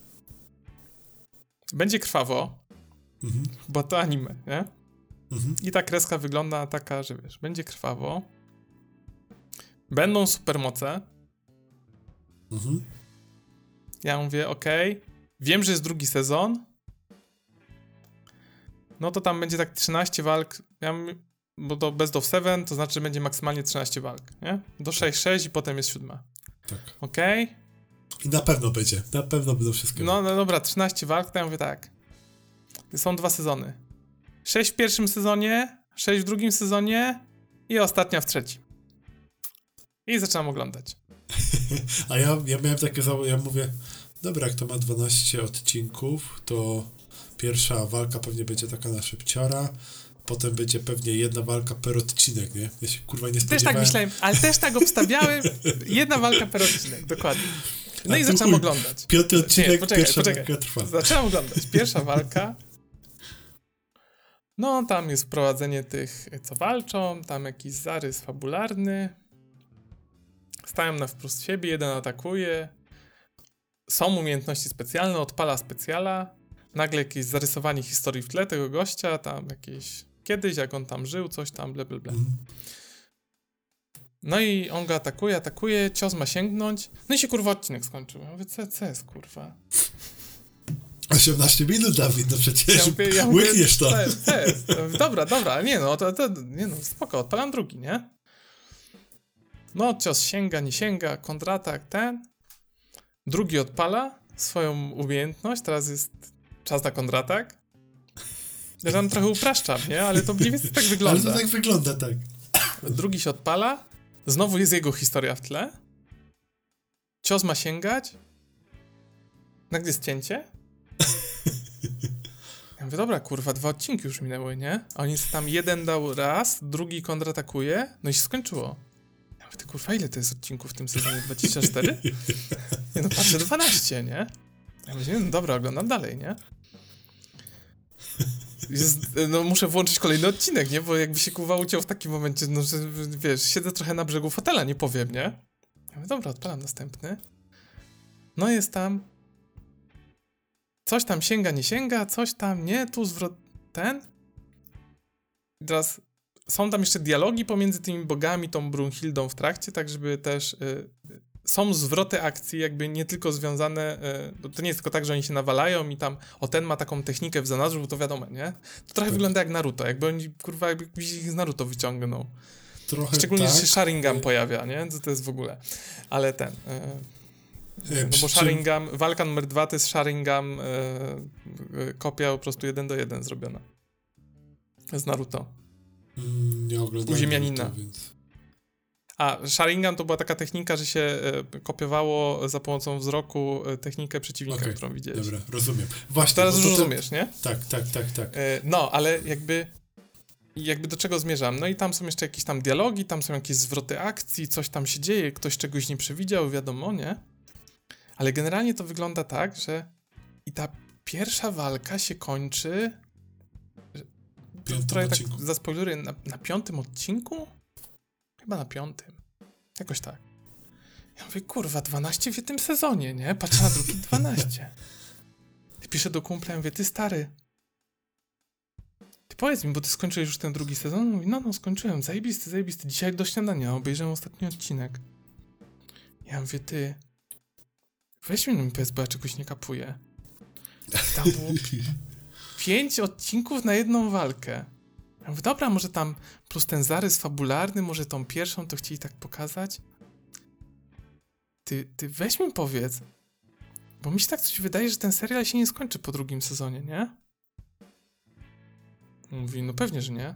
[SPEAKER 2] Będzie krwawo, mhm. bo to anime, nie? Mhm. I ta kreska wygląda taka, że wiesz, będzie krwawo. Będą supermoce. Mhm. Ja mówię, ok, wiem, że jest drugi sezon, no to tam będzie tak 13 walk, ja, bo to best of 7, to znaczy, będzie maksymalnie 13 walk, nie? Do 6-6 i potem jest siódma.
[SPEAKER 3] Tak.
[SPEAKER 2] Okej? Okay?
[SPEAKER 3] I na pewno będzie, na pewno będą wszystkie.
[SPEAKER 2] No, no dobra, 13 walk, to ja mówię tak. Są dwa sezony. 6 w pierwszym sezonie, 6 w drugim sezonie i ostatnia w trzecim. I zaczynam oglądać.
[SPEAKER 3] A ja, ja miałem takie, ja mówię, dobra, jak to ma 12 odcinków, to Pierwsza walka pewnie będzie taka na szybciora, potem będzie pewnie jedna walka per odcinek, nie? Ja się kurwa nie spodziewałem.
[SPEAKER 2] Też tak myślałem, ale też tak obstawiałem. Jedna walka per odcinek, dokładnie. No A i zaczynam oglądać.
[SPEAKER 3] Piąty odcinek, nie, poczekaj, pierwsza poczekaj. walka trwa.
[SPEAKER 2] Zaczynam oglądać. Pierwsza walka. No, tam jest wprowadzenie tych, co walczą, tam jakiś zarys fabularny. Stają na wprost siebie, jeden atakuje. Są umiejętności specjalne, odpala specjala nagle jakieś zarysowanie historii w tle tego gościa, tam jakieś kiedyś, jak on tam żył, coś tam, ble, ble, ble. Mhm. No i on go atakuje, atakuje, cios ma sięgnąć, no i się kurwa odcinek skończył. Ja mówię, co, co jest kurwa?
[SPEAKER 3] 18 minut, Dawid, no przecież ja mówię, ja mówię, to.
[SPEAKER 2] Co jest, co jest? Dobra, dobra, nie no, to, to, nie no, spoko, odpalam drugi, nie? No, cios sięga, nie sięga, kontratak, ten. Drugi odpala swoją umiejętność, teraz jest czas na kontratak. Ja tam trochę upraszczam, nie? Ale to mniej więcej tak wygląda.
[SPEAKER 3] Ale to tak wygląda, tak.
[SPEAKER 2] Drugi się odpala, znowu jest jego historia w tle. Cios ma sięgać. Nagle jest cięcie. Ja mówię, dobra, kurwa, dwa odcinki już minęły, nie? A oni tam jeden dał raz, drugi kontratakuje, no i się skończyło. Ja mówię, ty kurwa, ile to jest odcinków w tym sezonie? 24? Nie no, patrzę, 12, nie? Ja mówię, no dobra, oglądam dalej, nie? Jest, no muszę włączyć kolejny odcinek, nie? Bo jakby się kuwa uciął w takim momencie, no że wiesz, siedzę trochę na brzegu fotela, nie powiem, nie? Ja mówię, dobra, odpalam następny. No jest tam. Coś tam sięga, nie sięga, coś tam, nie, tu zwrot ten. I teraz są tam jeszcze dialogi pomiędzy tymi bogami, tą Brunhildą w trakcie, tak żeby też y, są zwroty akcji, jakby nie tylko związane, y, to nie jest tylko tak, że oni się nawalają i tam, o ten ma taką technikę w zanadrzu, bo to wiadomo, nie? To trochę tak. wygląda jak Naruto, jakby oni, kurwa, jakbyś ich z Naruto wyciągnął. Trochę Szczególnie, tak. że się Sharingan pojawia, nie? To, to jest w ogóle. Ale ten... Y, no bo Sharingan, walka numer dwa to jest Sharingan, kopia po prostu jeden do jeden zrobiona. Z Naruto.
[SPEAKER 3] Mm, nie oglądałem Uziemianina. To, więc...
[SPEAKER 2] A, Sharingan to była taka technika, że się e, kopiowało za pomocą wzroku e, technikę przeciwnika, okay, którą widziałeś.
[SPEAKER 3] Dobra, rozumiem. Właśnie,
[SPEAKER 2] Teraz już rozumiesz, nie?
[SPEAKER 3] Tak, tak, tak, tak.
[SPEAKER 2] E, no, ale jakby jakby do czego zmierzam? No i tam są jeszcze jakieś tam dialogi, tam są jakieś zwroty akcji, coś tam się dzieje, ktoś czegoś nie przewidział, wiadomo, nie? Ale generalnie to wygląda tak, że i ta pierwsza walka się kończy
[SPEAKER 3] Piątym trochę
[SPEAKER 2] tak za spoilery, na, na piątym odcinku? Chyba na piątym. Jakoś tak. Ja mówię, kurwa, 12 w tym sezonie, nie? Patrzę na drugi 12. I piszę do kumpla, ja mówię, ty stary, ty powiedz mi, bo ty skończyłeś już ten drugi sezon? Mówi, no, no, skończyłem, zajebisty, zajebisty. Dzisiaj do śniadania obejrzałem ostatni odcinek. Ja mówię, ty, weź mi powiedz, bo ja czegoś nie kapuję. Tam było pięć odcinków na jedną walkę. Ja mówię, dobra, może tam plus ten zarys fabularny, może tą pierwszą to chcieli tak pokazać. Ty, ty weź mi powiedz, bo mi się tak coś wydaje, że ten serial się nie skończy po drugim sezonie, nie? Mówi, no pewnie, że nie.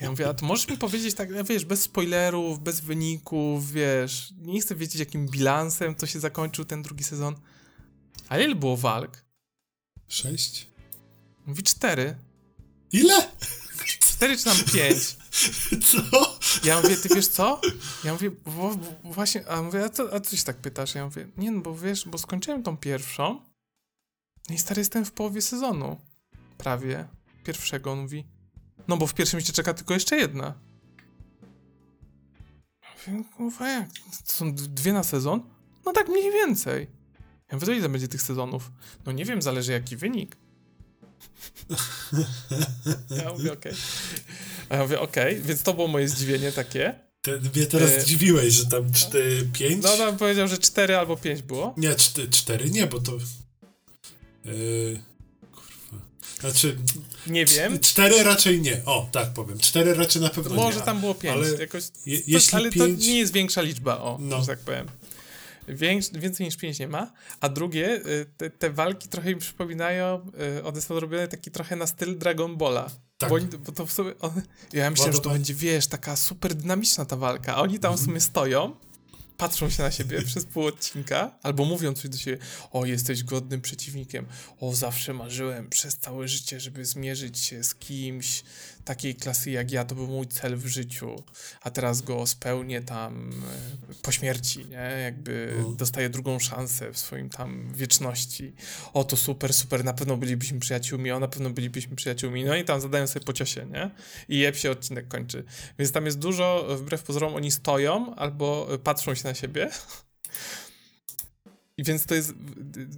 [SPEAKER 2] Ja mówię, a to możesz mi powiedzieć tak, wiesz, bez spoilerów, bez wyników, wiesz, nie chcę wiedzieć jakim bilansem to się zakończył ten drugi sezon. A ile było walk?
[SPEAKER 3] Sześć?
[SPEAKER 2] Mówi cztery.
[SPEAKER 3] Ile?
[SPEAKER 2] Cztery czy tam pięć.
[SPEAKER 3] Co?
[SPEAKER 2] Ja mówię, ty wiesz co? Ja mówię, bo, bo właśnie, a mówię, a, co, a coś tak pytasz? Ja mówię, nie no, bo wiesz, bo skończyłem tą pierwszą no i stary jestem w połowie sezonu. Prawie. Pierwszego, on mówi. No bo w pierwszym cię czeka tylko jeszcze jedna. Ja mówię, kurwa jak? To są dwie na sezon? No tak mniej więcej. Ja mówię, to ile będzie tych sezonów? No nie wiem, zależy jaki wynik. Ja mówię, okej. Okay. Ja mówię, okej, okay. więc to było moje zdziwienie takie.
[SPEAKER 3] Ty mnie teraz e... zdziwiłeś, że tam 5?
[SPEAKER 2] No tam powiedział, że 4 albo 5 było.
[SPEAKER 3] Nie, 4 nie, bo to... Yy... Kurwa. Znaczy...
[SPEAKER 2] Nie wiem.
[SPEAKER 3] 4 raczej nie. O, tak powiem. 4 raczej na pewno
[SPEAKER 2] Może
[SPEAKER 3] nie.
[SPEAKER 2] Może tam było 5. Ale, jakoś, je, ale pięć... to nie jest większa liczba, o, no. że tak powiem. Więks, więcej niż 5 nie ma. A drugie, y, te, te, walki trochę mi przypominają, y, one są robione taki trochę na styl Dragon Balla. Tak. Bo, oni, bo to w sumie, on, ja myślałem, że to będzie, wiesz, taka super dynamiczna ta walka, a oni tam w sumie stoją patrzą się na siebie przez pół odcinka, albo mówią coś do siebie, o, jesteś godnym przeciwnikiem, o, zawsze marzyłem przez całe życie, żeby zmierzyć się z kimś takiej klasy jak ja, to był mój cel w życiu, a teraz go spełnię tam e, po śmierci, nie, jakby no. dostaję drugą szansę w swoim tam wieczności, o, to super, super, na pewno bylibyśmy przyjaciółmi, o, na pewno bylibyśmy przyjaciółmi, no i tam zadają sobie po ciosie, nie, i jeb się odcinek kończy, więc tam jest dużo, wbrew pozorom, oni stoją, albo patrzą się na na siebie. I więc to jest.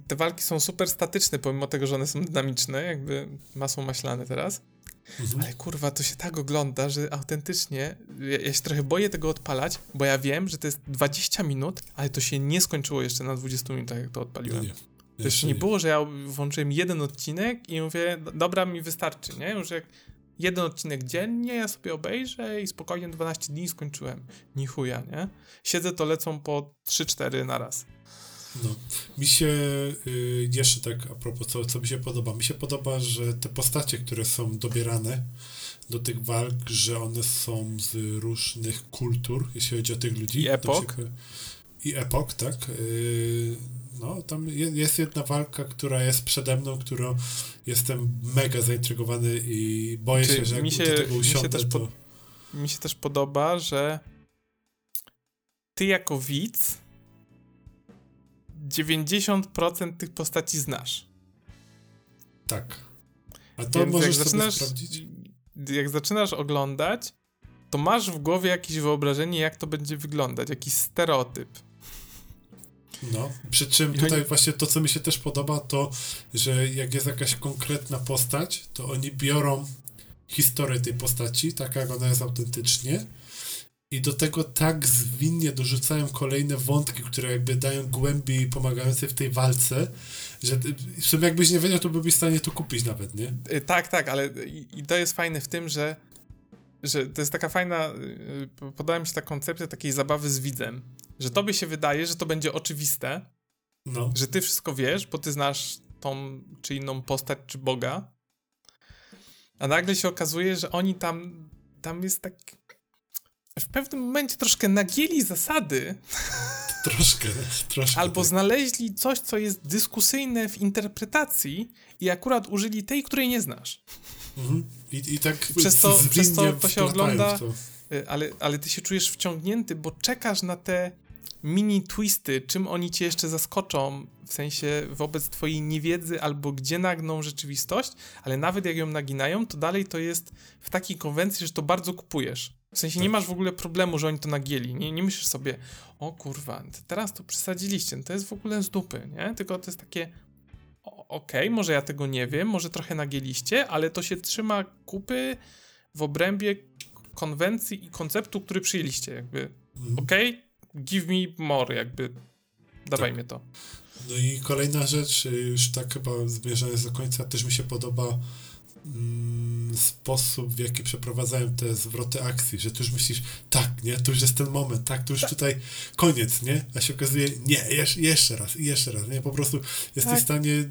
[SPEAKER 2] Te walki są super statyczne, pomimo tego, że one są dynamiczne, jakby masą maślane teraz. Mhm. Ale kurwa, to się tak ogląda, że autentycznie ja, ja, się trochę boję tego odpalać, bo ja wiem, że to jest 20 minut, ale to się nie skończyło jeszcze na 20 minutach, jak to odpaliłem. Nie, to jeszcze nie, nie było, że ja włączyłem jeden odcinek i mówię, dobra, mi wystarczy, nie? Już jak jeden odcinek dziennie, ja sobie obejrzę i spokojnie 12 dni skończyłem. Ni chuja, nie? Siedzę, to lecą po 3-4 na raz.
[SPEAKER 3] No, mi się y, jeszcze tak a propos, co, co mi się podoba. Mi się podoba, że te postacie, które są dobierane do tych walk, że one są z różnych kultur, jeśli chodzi o tych ludzi.
[SPEAKER 2] I epok.
[SPEAKER 3] I epok, tak. Y, no, tam jest jedna walka, która jest przede mną, którą jestem mega zaintrygowany i boję się, że jak mi się, do tego usiądę, mi się też to...
[SPEAKER 2] mi się też podoba, że ty jako widz 90% tych postaci znasz.
[SPEAKER 3] Tak. A to Więc możesz jak zaczynasz, sprawdzić?
[SPEAKER 2] Jak zaczynasz oglądać, to masz w głowie jakieś wyobrażenie, jak to będzie wyglądać, jakiś stereotyp.
[SPEAKER 3] No, przy czym tutaj właśnie to, co mi się też podoba, to, że jak jest jakaś konkretna postać, to oni biorą historię tej postaci, tak jak ona jest autentycznie, i do tego tak zwinnie dorzucają kolejne wątki, które jakby dają głębi pomagające w tej walce, że w sumie jakbyś nie wiedział, to byłbyś w stanie to kupić nawet, nie?
[SPEAKER 2] Y, tak, tak, ale i to jest fajne w tym, że że to jest taka fajna, y, podała mi się ta koncepcja takiej zabawy z widzem, że tobie się wydaje, że to będzie oczywiste, no. że ty wszystko wiesz, bo ty znasz tą czy inną postać, czy Boga, a nagle się okazuje, że oni tam, tam jest tak w pewnym momencie troszkę nagieli zasady.
[SPEAKER 3] Troszkę, troszkę.
[SPEAKER 2] Albo tak. znaleźli coś, co jest dyskusyjne w interpretacji i akurat użyli tej, której nie znasz.
[SPEAKER 3] Mhm. I, I tak
[SPEAKER 2] przez to, przez to, to się ogląda, to. Y, ale, ale ty się czujesz wciągnięty, bo czekasz na te mini twisty, czym oni cię jeszcze zaskoczą, w sensie wobec twojej niewiedzy albo gdzie nagną rzeczywistość, ale nawet jak ją naginają, to dalej to jest w takiej konwencji, że to bardzo kupujesz. W sensie tak. nie masz w ogóle problemu, że oni to nagieli. Nie, nie myślisz sobie, o kurwa, teraz to przesadziliście, to jest w ogóle z dupy, nie? Tylko to jest takie, okej, okay, może ja tego nie wiem, może trochę nagieliście, ale to się trzyma kupy w obrębie konwencji i konceptu, który przyjęliście, jakby, mhm. okej, okay, give me more, jakby, dawaj tak. mnie to.
[SPEAKER 3] No i kolejna rzecz, już tak chyba zmierzając do końca, też mi się podoba mm, sposób, w jaki przeprowadzają te zwroty akcji, że tu już myślisz, tak, nie, to już jest ten moment, tak, to już tak. tutaj koniec, nie? A się okazuje, nie, jeszcze, jeszcze raz, jeszcze raz, nie? Po prostu jesteś tak. w stanie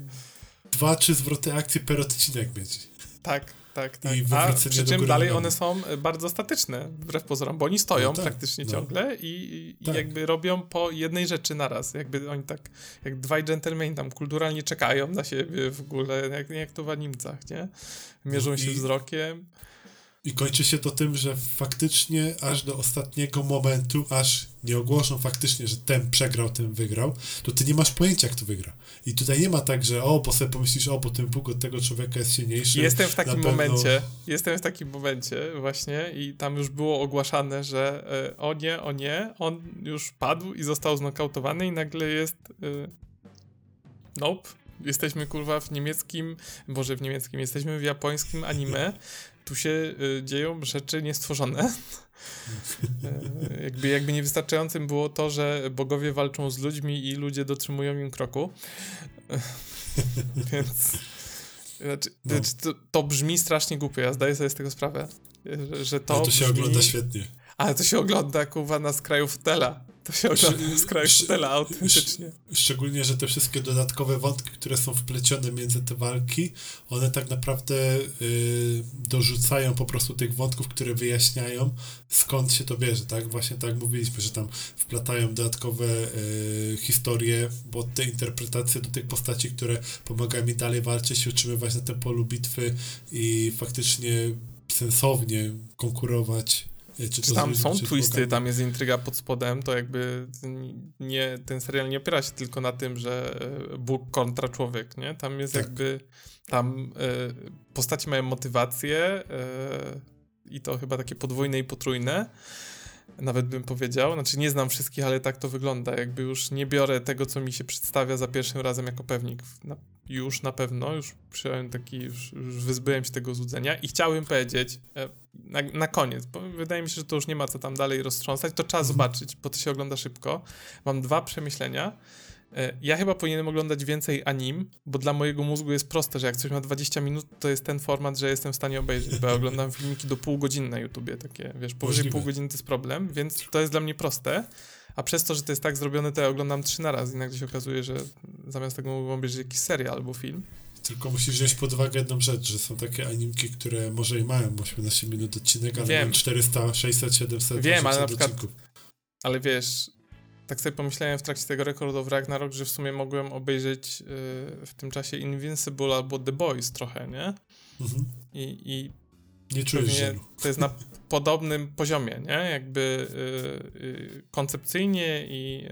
[SPEAKER 3] dwa, trzy zwroty akcji per odcinek mieć.
[SPEAKER 2] Tak, tak, tak. I A przy czym dalej one są bardzo statyczne, wbrew pozorom, bo oni stoją no tak, praktycznie no. ciągle i, i tak. jakby robią po jednej rzeczy naraz. Jakby oni tak, jak dwaj dżentelmeni tam kulturalnie czekają na siebie w ogóle, jak, jak to w animcach, nie? Mierzą no się wzrokiem.
[SPEAKER 3] I kończy się to tym, że faktycznie aż do ostatniego momentu, aż nie ogłoszą faktycznie, że ten przegrał, ten wygrał, to ty nie masz pojęcia, jak to wygra. I tutaj nie ma tak, że o, bo sobie pomyślisz, o, bo ten Bóg od tego człowieka jest silniejszy.
[SPEAKER 2] Jestem w takim pewno... momencie, jestem w takim momencie właśnie i tam już było ogłaszane, że y, o nie, o nie, on już padł i został znokautowany i nagle jest y, nope. Jesteśmy kurwa w niemieckim, boże w niemieckim, jesteśmy w japońskim anime, tu się y, dzieją rzeczy niestworzone. E, jakby, jakby niewystarczającym było to, że bogowie walczą z ludźmi i ludzie dotrzymują im kroku. Więc znaczy, no. Znaczy, to, to, brzmi strasznie głupio, ja zdaję sobie z tego sprawę. Że, że to,
[SPEAKER 3] no to się
[SPEAKER 2] brzmi...
[SPEAKER 3] ogląda świetnie.
[SPEAKER 2] Ale to się ogląda, kuwa, na skraju fotela. To się ogląda z kraju fotela autentycznie.
[SPEAKER 3] Szczególnie, że te wszystkie dodatkowe wątki, które są wplecione między te walki, one tak naprawdę y, dorzucają po prostu tych wątków, które wyjaśniają, skąd się to bierze, tak? Właśnie tak mówiliśmy, że tam wplatają dodatkowe y, historie, bo te interpretacje do tych postaci, które pomagają mi dalej walczyć i utrzymywać na tym polu bitwy i faktycznie sensownie konkurować
[SPEAKER 2] czy, czy tam są twisty, tam jest intryga pod spodem, to jakby nie, ten serial nie opiera się tylko na tym, że e, Bóg kontra człowiek, nie? Tam jest tak. jakby, tam y, postaci mają motywację y, i to chyba takie podwójne i potrójne, nawet bym powiedział, znaczy nie znam wszystkich, ale tak to wygląda, jakby już nie biorę tego, co mi się przedstawia za pierwszym razem jako pewnik, na, już na pewno, już przyjąłem taki, już, już wyzbyłem się tego złudzenia i chciałbym powiedzieć, na, na koniec, bo wydaje mi się, że to już nie ma co tam dalej roztrząsać, to trzeba mhm. zobaczyć, bo to się ogląda szybko. Mam dwa przemyślenia. E, ja chyba powinienem oglądać więcej anim, bo dla mojego mózgu jest proste, że jak coś ma 20 minut, to jest ten format, że jestem w stanie obejrzeć, bo ja oglądam filmiki do pół godziny na YouTubie, takie, wiesz, powyżej Możliwe. pół godziny to jest problem, więc to jest dla mnie proste, a przez to, że to jest tak zrobione, to ja oglądam trzy na raz i nagle się okazuje, że zamiast tego mógłbym obejrzeć jakiś serial albo film.
[SPEAKER 3] Tylko musisz wziąć pod uwagę jedną rzecz, że są takie animki, które może i mają 18 minut odcinek, ale Wiem. mają 400, 600, 700,
[SPEAKER 2] Wiem, ale na przykład, odcinków. Ale wiesz, tak sobie pomyślałem w trakcie tego Record of Ragnarok, że w sumie mogłem obejrzeć yy, w tym czasie Invincible albo The Boys trochę, nie? Mhm. I, I
[SPEAKER 3] nie czujesz
[SPEAKER 2] To jest na podobnym poziomie, nie? Jakby yy, yy, koncepcyjnie i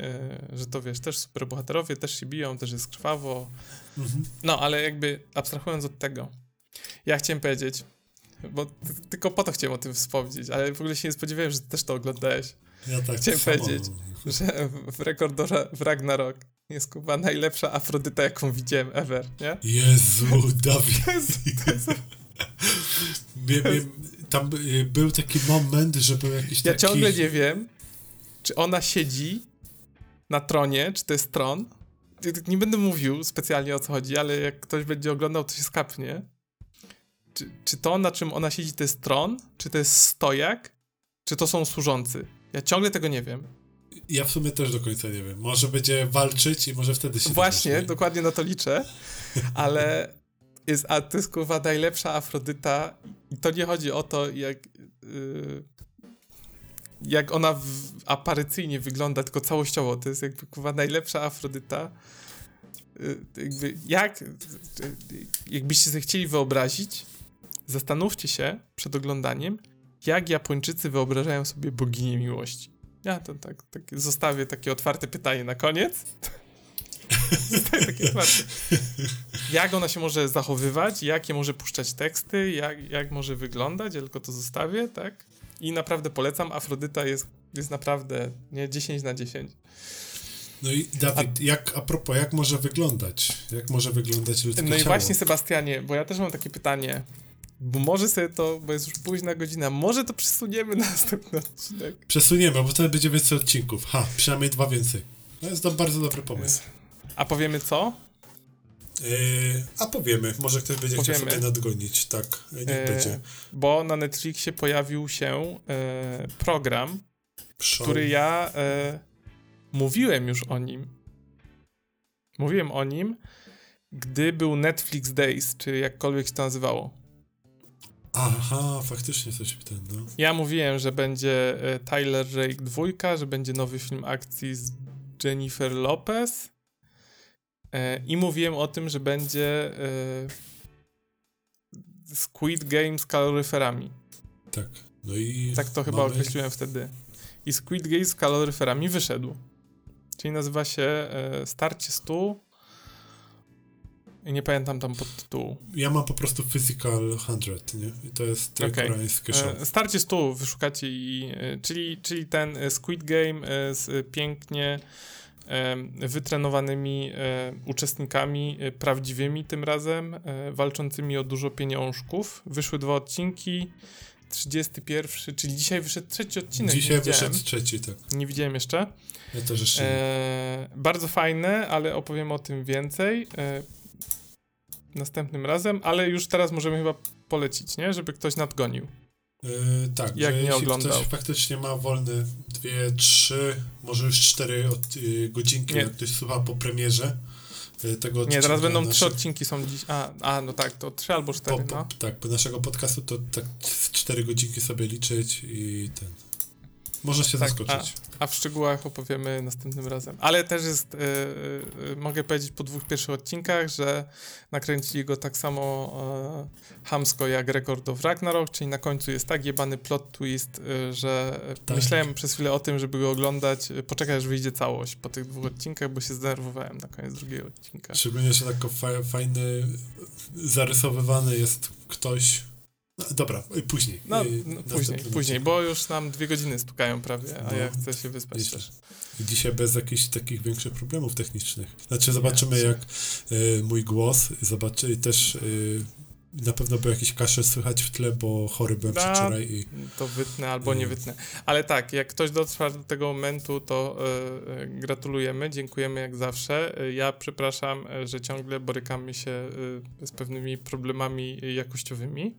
[SPEAKER 2] yy, że to wiesz, też superbohaterowie też się biją, też jest krwawo. Mhm. No, ale jakby abstrahując od tego. Ja chciałem powiedzieć, bo tylko po to chciałem o tym wspomnieć, ale w ogóle się nie spodziewałem, że też to oglądałeś.
[SPEAKER 3] Ja tak
[SPEAKER 2] Chciałem powiedzieć, że w Rekordora w Ragnarok jest chyba najlepsza Afrodyta, jaką widziałem ever, nie?
[SPEAKER 3] Jezu, Dawid.
[SPEAKER 2] Jezu, Jezu.
[SPEAKER 3] tam y, był taki moment, że był jakiś
[SPEAKER 2] Ja
[SPEAKER 3] taki...
[SPEAKER 2] ciągle nie wiem, czy ona siedzi na tronie, czy to jest tron. Nie będę mówił specjalnie o co chodzi, ale jak ktoś będzie oglądał, to się skapnie. Czy, czy to, na czym ona siedzi, to jest tron? Czy to jest stojak? Czy to są służący? Ja ciągle tego nie wiem.
[SPEAKER 3] Ja w sumie też do końca nie wiem. Może będzie walczyć i może wtedy się
[SPEAKER 2] Właśnie,
[SPEAKER 3] dowiesz,
[SPEAKER 2] dokładnie na to liczę, ale jest, a to jest kurwa najlepsza Afrodyta i to nie chodzi o to, jak yy, jak ona w, aparycyjnie wygląda, tylko całościowo, to jest jakby kurwa najlepsza Afrodyta. Yy, jakby jak, yy, jakbyście sobie chcieli wyobrazić, zastanówcie się przed oglądaniem, jak Japończycy wyobrażają sobie boginię miłości. Ja to tak, tak zostawię takie otwarte pytanie na koniec. Zostaje takie otwarte. Jak ona się może zachowywać, jakie może puszczać teksty, jak, jak może wyglądać, ja tylko to zostawię, tak? I naprawdę polecam, Afrodyta jest, jest naprawdę, nie, 10 na 10.
[SPEAKER 3] No i Dawid, jak, a propos, jak może wyglądać? Jak może wyglądać ludzkie
[SPEAKER 2] No i
[SPEAKER 3] ciało?
[SPEAKER 2] właśnie Sebastianie, bo ja też mam takie pytanie, bo może sobie to, bo jest już późna godzina, może to przesuniemy na następny odcinek.
[SPEAKER 3] Przesuniemy, bo wtedy będzie więcej odcinków. Ha, przynajmniej dwa więcej. To jest to bardzo dobry pomysł.
[SPEAKER 2] A powiemy co?
[SPEAKER 3] Yy, a powiemy, może ktoś będzie chciał
[SPEAKER 2] Powiemy.
[SPEAKER 3] sobie nadgonić. Tak, niech
[SPEAKER 2] E,
[SPEAKER 3] będzie.
[SPEAKER 2] Bo na Netflixie pojawił się e, program,
[SPEAKER 3] Show.
[SPEAKER 2] który ja e, mówiłem już o nim. Mówiłem o nim, gdy był Netflix Days, czy jakkolwiek się to nazywało.
[SPEAKER 3] Aha, faktycznie coś ten, no.
[SPEAKER 2] Ja mówiłem, że będzie e, Tyler Rake 2, że będzie nowy film akcji z Jennifer Lopez. E, I mówiłem o tym, że będzie e, Squid Game z kaloryferami.
[SPEAKER 3] Tak. No i
[SPEAKER 2] Tak to chyba
[SPEAKER 3] mamy-
[SPEAKER 2] określiłem wtedy. I Squid Game z kaloryferami wyszedł. Czyli nazywa się e, Starcie Stu. I nie pamiętam tam podtytułu.
[SPEAKER 3] Ja mam po prostu Physical 100, nie? I to jest okay. Koreańskie show.
[SPEAKER 2] Starcie Stu wyszukacie i... Czyli, czyli ten Squid Game z pięknie wytrenowanymi uczestnikami, e, prawdziwymi tym razem, e, walczącymi o dużo pieniążków. Wyszły dwa odcinki. 31, czyli dzisiaj wyszedł trzeci odcinek.
[SPEAKER 3] Dzisiaj wyszedł trzeci, tak.
[SPEAKER 2] Nie widziałem jeszcze.
[SPEAKER 3] Ja też jeszcze.
[SPEAKER 2] E, bardzo fajne, ale opowiem o tym więcej e, następnym razem, ale już teraz możemy chyba polecić, nie? Żeby ktoś nadgonił.
[SPEAKER 3] Yy, tak,
[SPEAKER 2] jak
[SPEAKER 3] że
[SPEAKER 2] nie
[SPEAKER 3] jeśli
[SPEAKER 2] oglądał.
[SPEAKER 3] ktoś faktycznie ma wolne dwie, trzy, może już cztery od, yy, godzinki,
[SPEAKER 2] Nie.
[SPEAKER 3] jak ktoś słucha po premierze yy, tego
[SPEAKER 2] Nie,
[SPEAKER 3] odcinka
[SPEAKER 2] teraz będą trzy
[SPEAKER 3] naszych-
[SPEAKER 2] odcinki są dziś. A, a, no tak, to trzy albo
[SPEAKER 3] po,
[SPEAKER 2] cztery,
[SPEAKER 3] po,
[SPEAKER 2] no.
[SPEAKER 3] Tak, po naszego podcastu to tak cztery godzinki sobie liczyć i ten. Można się
[SPEAKER 2] Tak,
[SPEAKER 3] zaskoczyć.
[SPEAKER 2] A w szczegółach opowiemy następnym razem. Ale też jest, e, e, mogę powiedzieć po dwóch pierwszych odcinkach, że nakręcili go tak samo e, hamsko jak Record of Ragnarok, czyli na końcu jest tak jebany plot twist, e, że
[SPEAKER 3] Tak.
[SPEAKER 2] myślałem przez chwilę o tym, żeby go oglądać, poczekać aż wyjdzie całość po tych dwóch odcinkach, bo się zdenerwowałem na koniec drugiego odcinka.
[SPEAKER 3] Szczególnie, że tak fa fajny, zarysowywany jest ktoś. Dobra, y, później.
[SPEAKER 2] No,
[SPEAKER 3] y,
[SPEAKER 2] no później, później, bo już nam dwie godziny stukają prawie, a
[SPEAKER 3] No,
[SPEAKER 2] ja chcę się wyspać też.
[SPEAKER 3] Dzisiaj bez jakichś takich większych problemów technicznych. Znaczy, zobaczymy,
[SPEAKER 2] Nie,
[SPEAKER 3] jak y, mój głos, zobaczy też. Y, na pewno był jakiś kaszel słychać w tle, bo chory byłem
[SPEAKER 2] Da-
[SPEAKER 3] przedwczoraj i
[SPEAKER 2] To wytnę albo nie
[SPEAKER 3] Mm.
[SPEAKER 2] wytnę. Ale tak, jak ktoś dotrwa do tego momentu, to e, gratulujemy, dziękujemy jak zawsze. Ja przepraszam, że ciągle borykamy się z pewnymi problemami jakościowymi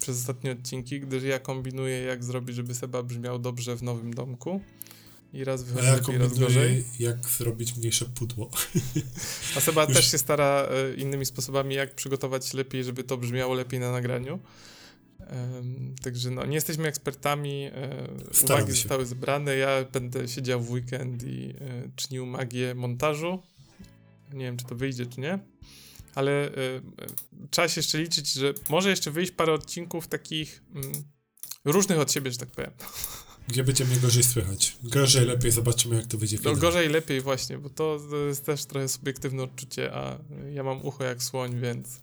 [SPEAKER 2] przez ostatnie odcinki, gdyż ja kombinuję, jak zrobić, żeby Seba brzmiał dobrze w nowym domku. I raz wychodzi
[SPEAKER 3] ja
[SPEAKER 2] lepiej, raz gorzej.
[SPEAKER 3] jak zrobić mniejsze pudło.
[SPEAKER 2] A Seba
[SPEAKER 3] Już-
[SPEAKER 2] też się stara e, innymi sposobami, jak przygotować lepiej, żeby to brzmiało lepiej na nagraniu. Em, także no, nie jesteśmy ekspertami, e, uwagi
[SPEAKER 3] się.
[SPEAKER 2] zostały zebrane, ja będę siedział w weekend i e, czynił magię montażu. Nie wiem, czy to wyjdzie, czy nie, ale e, e, trzeba się jeszcze liczyć, że może jeszcze wyjść parę odcinków takich mm, różnych od siebie, że tak powiem.
[SPEAKER 3] Gdzie będzie mnie gorzej słychać? Gorzej, lepiej, zobaczymy, jak to wyjdzie
[SPEAKER 2] No, gorzej, lepiej właśnie, bo to, to jest też trochę subiektywne odczucie, a ja mam ucho jak słoń, więc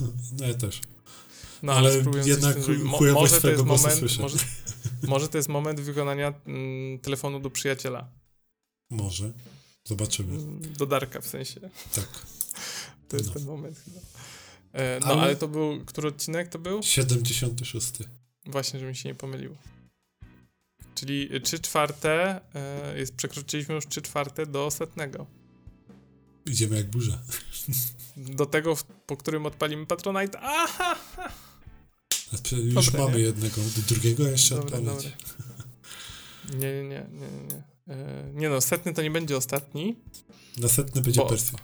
[SPEAKER 3] No ja też.
[SPEAKER 2] No,
[SPEAKER 3] Ale jednak.
[SPEAKER 2] Mo- może to jest moment,
[SPEAKER 3] słyszę.
[SPEAKER 2] może, może to jest moment wykonania mm, telefonu do przyjaciela.
[SPEAKER 3] Może. Zobaczymy.
[SPEAKER 2] Mm, Do Darka w sensie.
[SPEAKER 3] Tak.
[SPEAKER 2] To jest
[SPEAKER 3] No.
[SPEAKER 2] ten moment chyba. E, no,
[SPEAKER 3] Ale-
[SPEAKER 2] ale... to był, który odcinek to był?
[SPEAKER 3] 76.
[SPEAKER 2] Właśnie, że mi się nie pomylił. Czyli 3 czwarte, e, jest, przekroczyliśmy już 3 czwarte do setnego.
[SPEAKER 3] Idziemy jak burza.
[SPEAKER 2] Do tego, po którym odpalimy Patronite. Aha!
[SPEAKER 3] Już
[SPEAKER 2] Dobre,
[SPEAKER 3] mamy
[SPEAKER 2] nie?
[SPEAKER 3] jednego. Do drugiego jeszcze
[SPEAKER 2] Dobra,
[SPEAKER 3] odpalać.
[SPEAKER 2] dobra. Nie, nie, nie, nie, nie. E, nie no, setny to nie będzie ostatni.
[SPEAKER 3] Następny będzie
[SPEAKER 2] Bo-
[SPEAKER 3] Persja.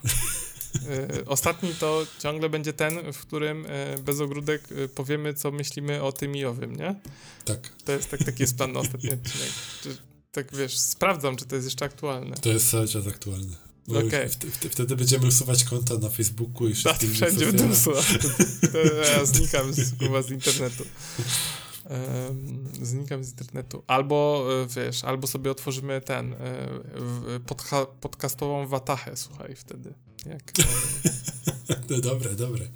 [SPEAKER 2] E, ostatni to ciągle będzie ten, w którym e, bez ogródek e, powiemy, co myślimy o tym i owym, nie?
[SPEAKER 3] Tak.
[SPEAKER 2] To jest tak, taki jest plan na ostatni odcinek. Czy, tak wiesz, sprawdzam, czy to jest jeszcze aktualne.
[SPEAKER 3] To jest cały czas aktualne. Bo Wtedy będziemy usuwać konta na Facebooku i
[SPEAKER 2] Tak,
[SPEAKER 3] wszystkich
[SPEAKER 2] wszędzie będę. To, to ja znikam z, z internetu. Znikam z internetu. Albo, e, wiesz, albo sobie otworzymy ten, e, w- podha, podcastową watachę, słuchaj, wtedy. Jak, e,
[SPEAKER 3] No, dobre, dobre.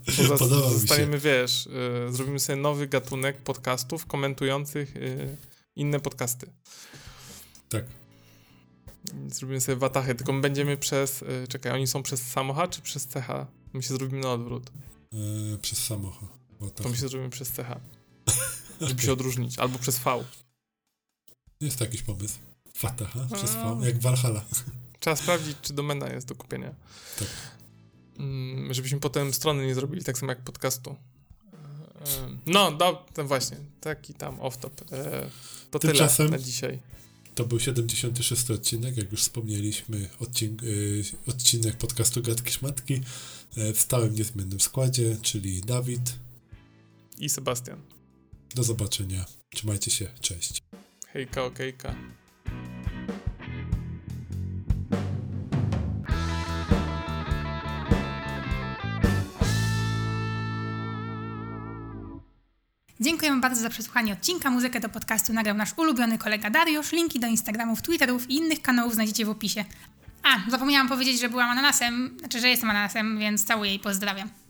[SPEAKER 3] mi się.
[SPEAKER 2] wiesz, e, zrobimy sobie nowy gatunek podcastów komentujących e, inne podcasty.
[SPEAKER 3] Tak.
[SPEAKER 2] Zrobimy sobie watachę, tylko my będziemy przez, e, czekaj, oni są przez samocha czy przez cecha? My się zrobimy na odwrót.
[SPEAKER 3] E, przez tak.
[SPEAKER 2] To my się zrobimy przez cecha. Żeby się odróżnić. Albo przez V.
[SPEAKER 3] Jest jakiś pomysł. Fataha przez
[SPEAKER 2] A.
[SPEAKER 3] V, jak Valhalla.
[SPEAKER 2] Trzeba sprawdzić, czy domena jest do kupienia.
[SPEAKER 3] Tak.
[SPEAKER 2] Mm, żebyśmy potem strony nie zrobili, tak samo jak podcastu. E, No, do, no właśnie, taki tam off-top. E, To
[SPEAKER 3] Tymczasem-
[SPEAKER 2] tyle na dzisiaj.
[SPEAKER 3] To był 76 odcinek, jak już wspomnieliśmy, odcink, y, odcinek podcastu Gadki Szmatki e, w stałym niezmiennym składzie, czyli Dawid.
[SPEAKER 2] I Sebastian.
[SPEAKER 3] Do zobaczenia. Trzymajcie się. Cześć.
[SPEAKER 2] Hejka, okejka.
[SPEAKER 1] Dziękujemy bardzo za przesłuchanie odcinka. Muzykę do podcastu nagrał nasz ulubiony kolega Dariusz. Linki do Instagramów, Twitterów i innych kanałów znajdziecie w opisie. A, zapomniałam powiedzieć, że byłam ananasem, znaczy, że jestem ananasem, więc całuję i pozdrawiam.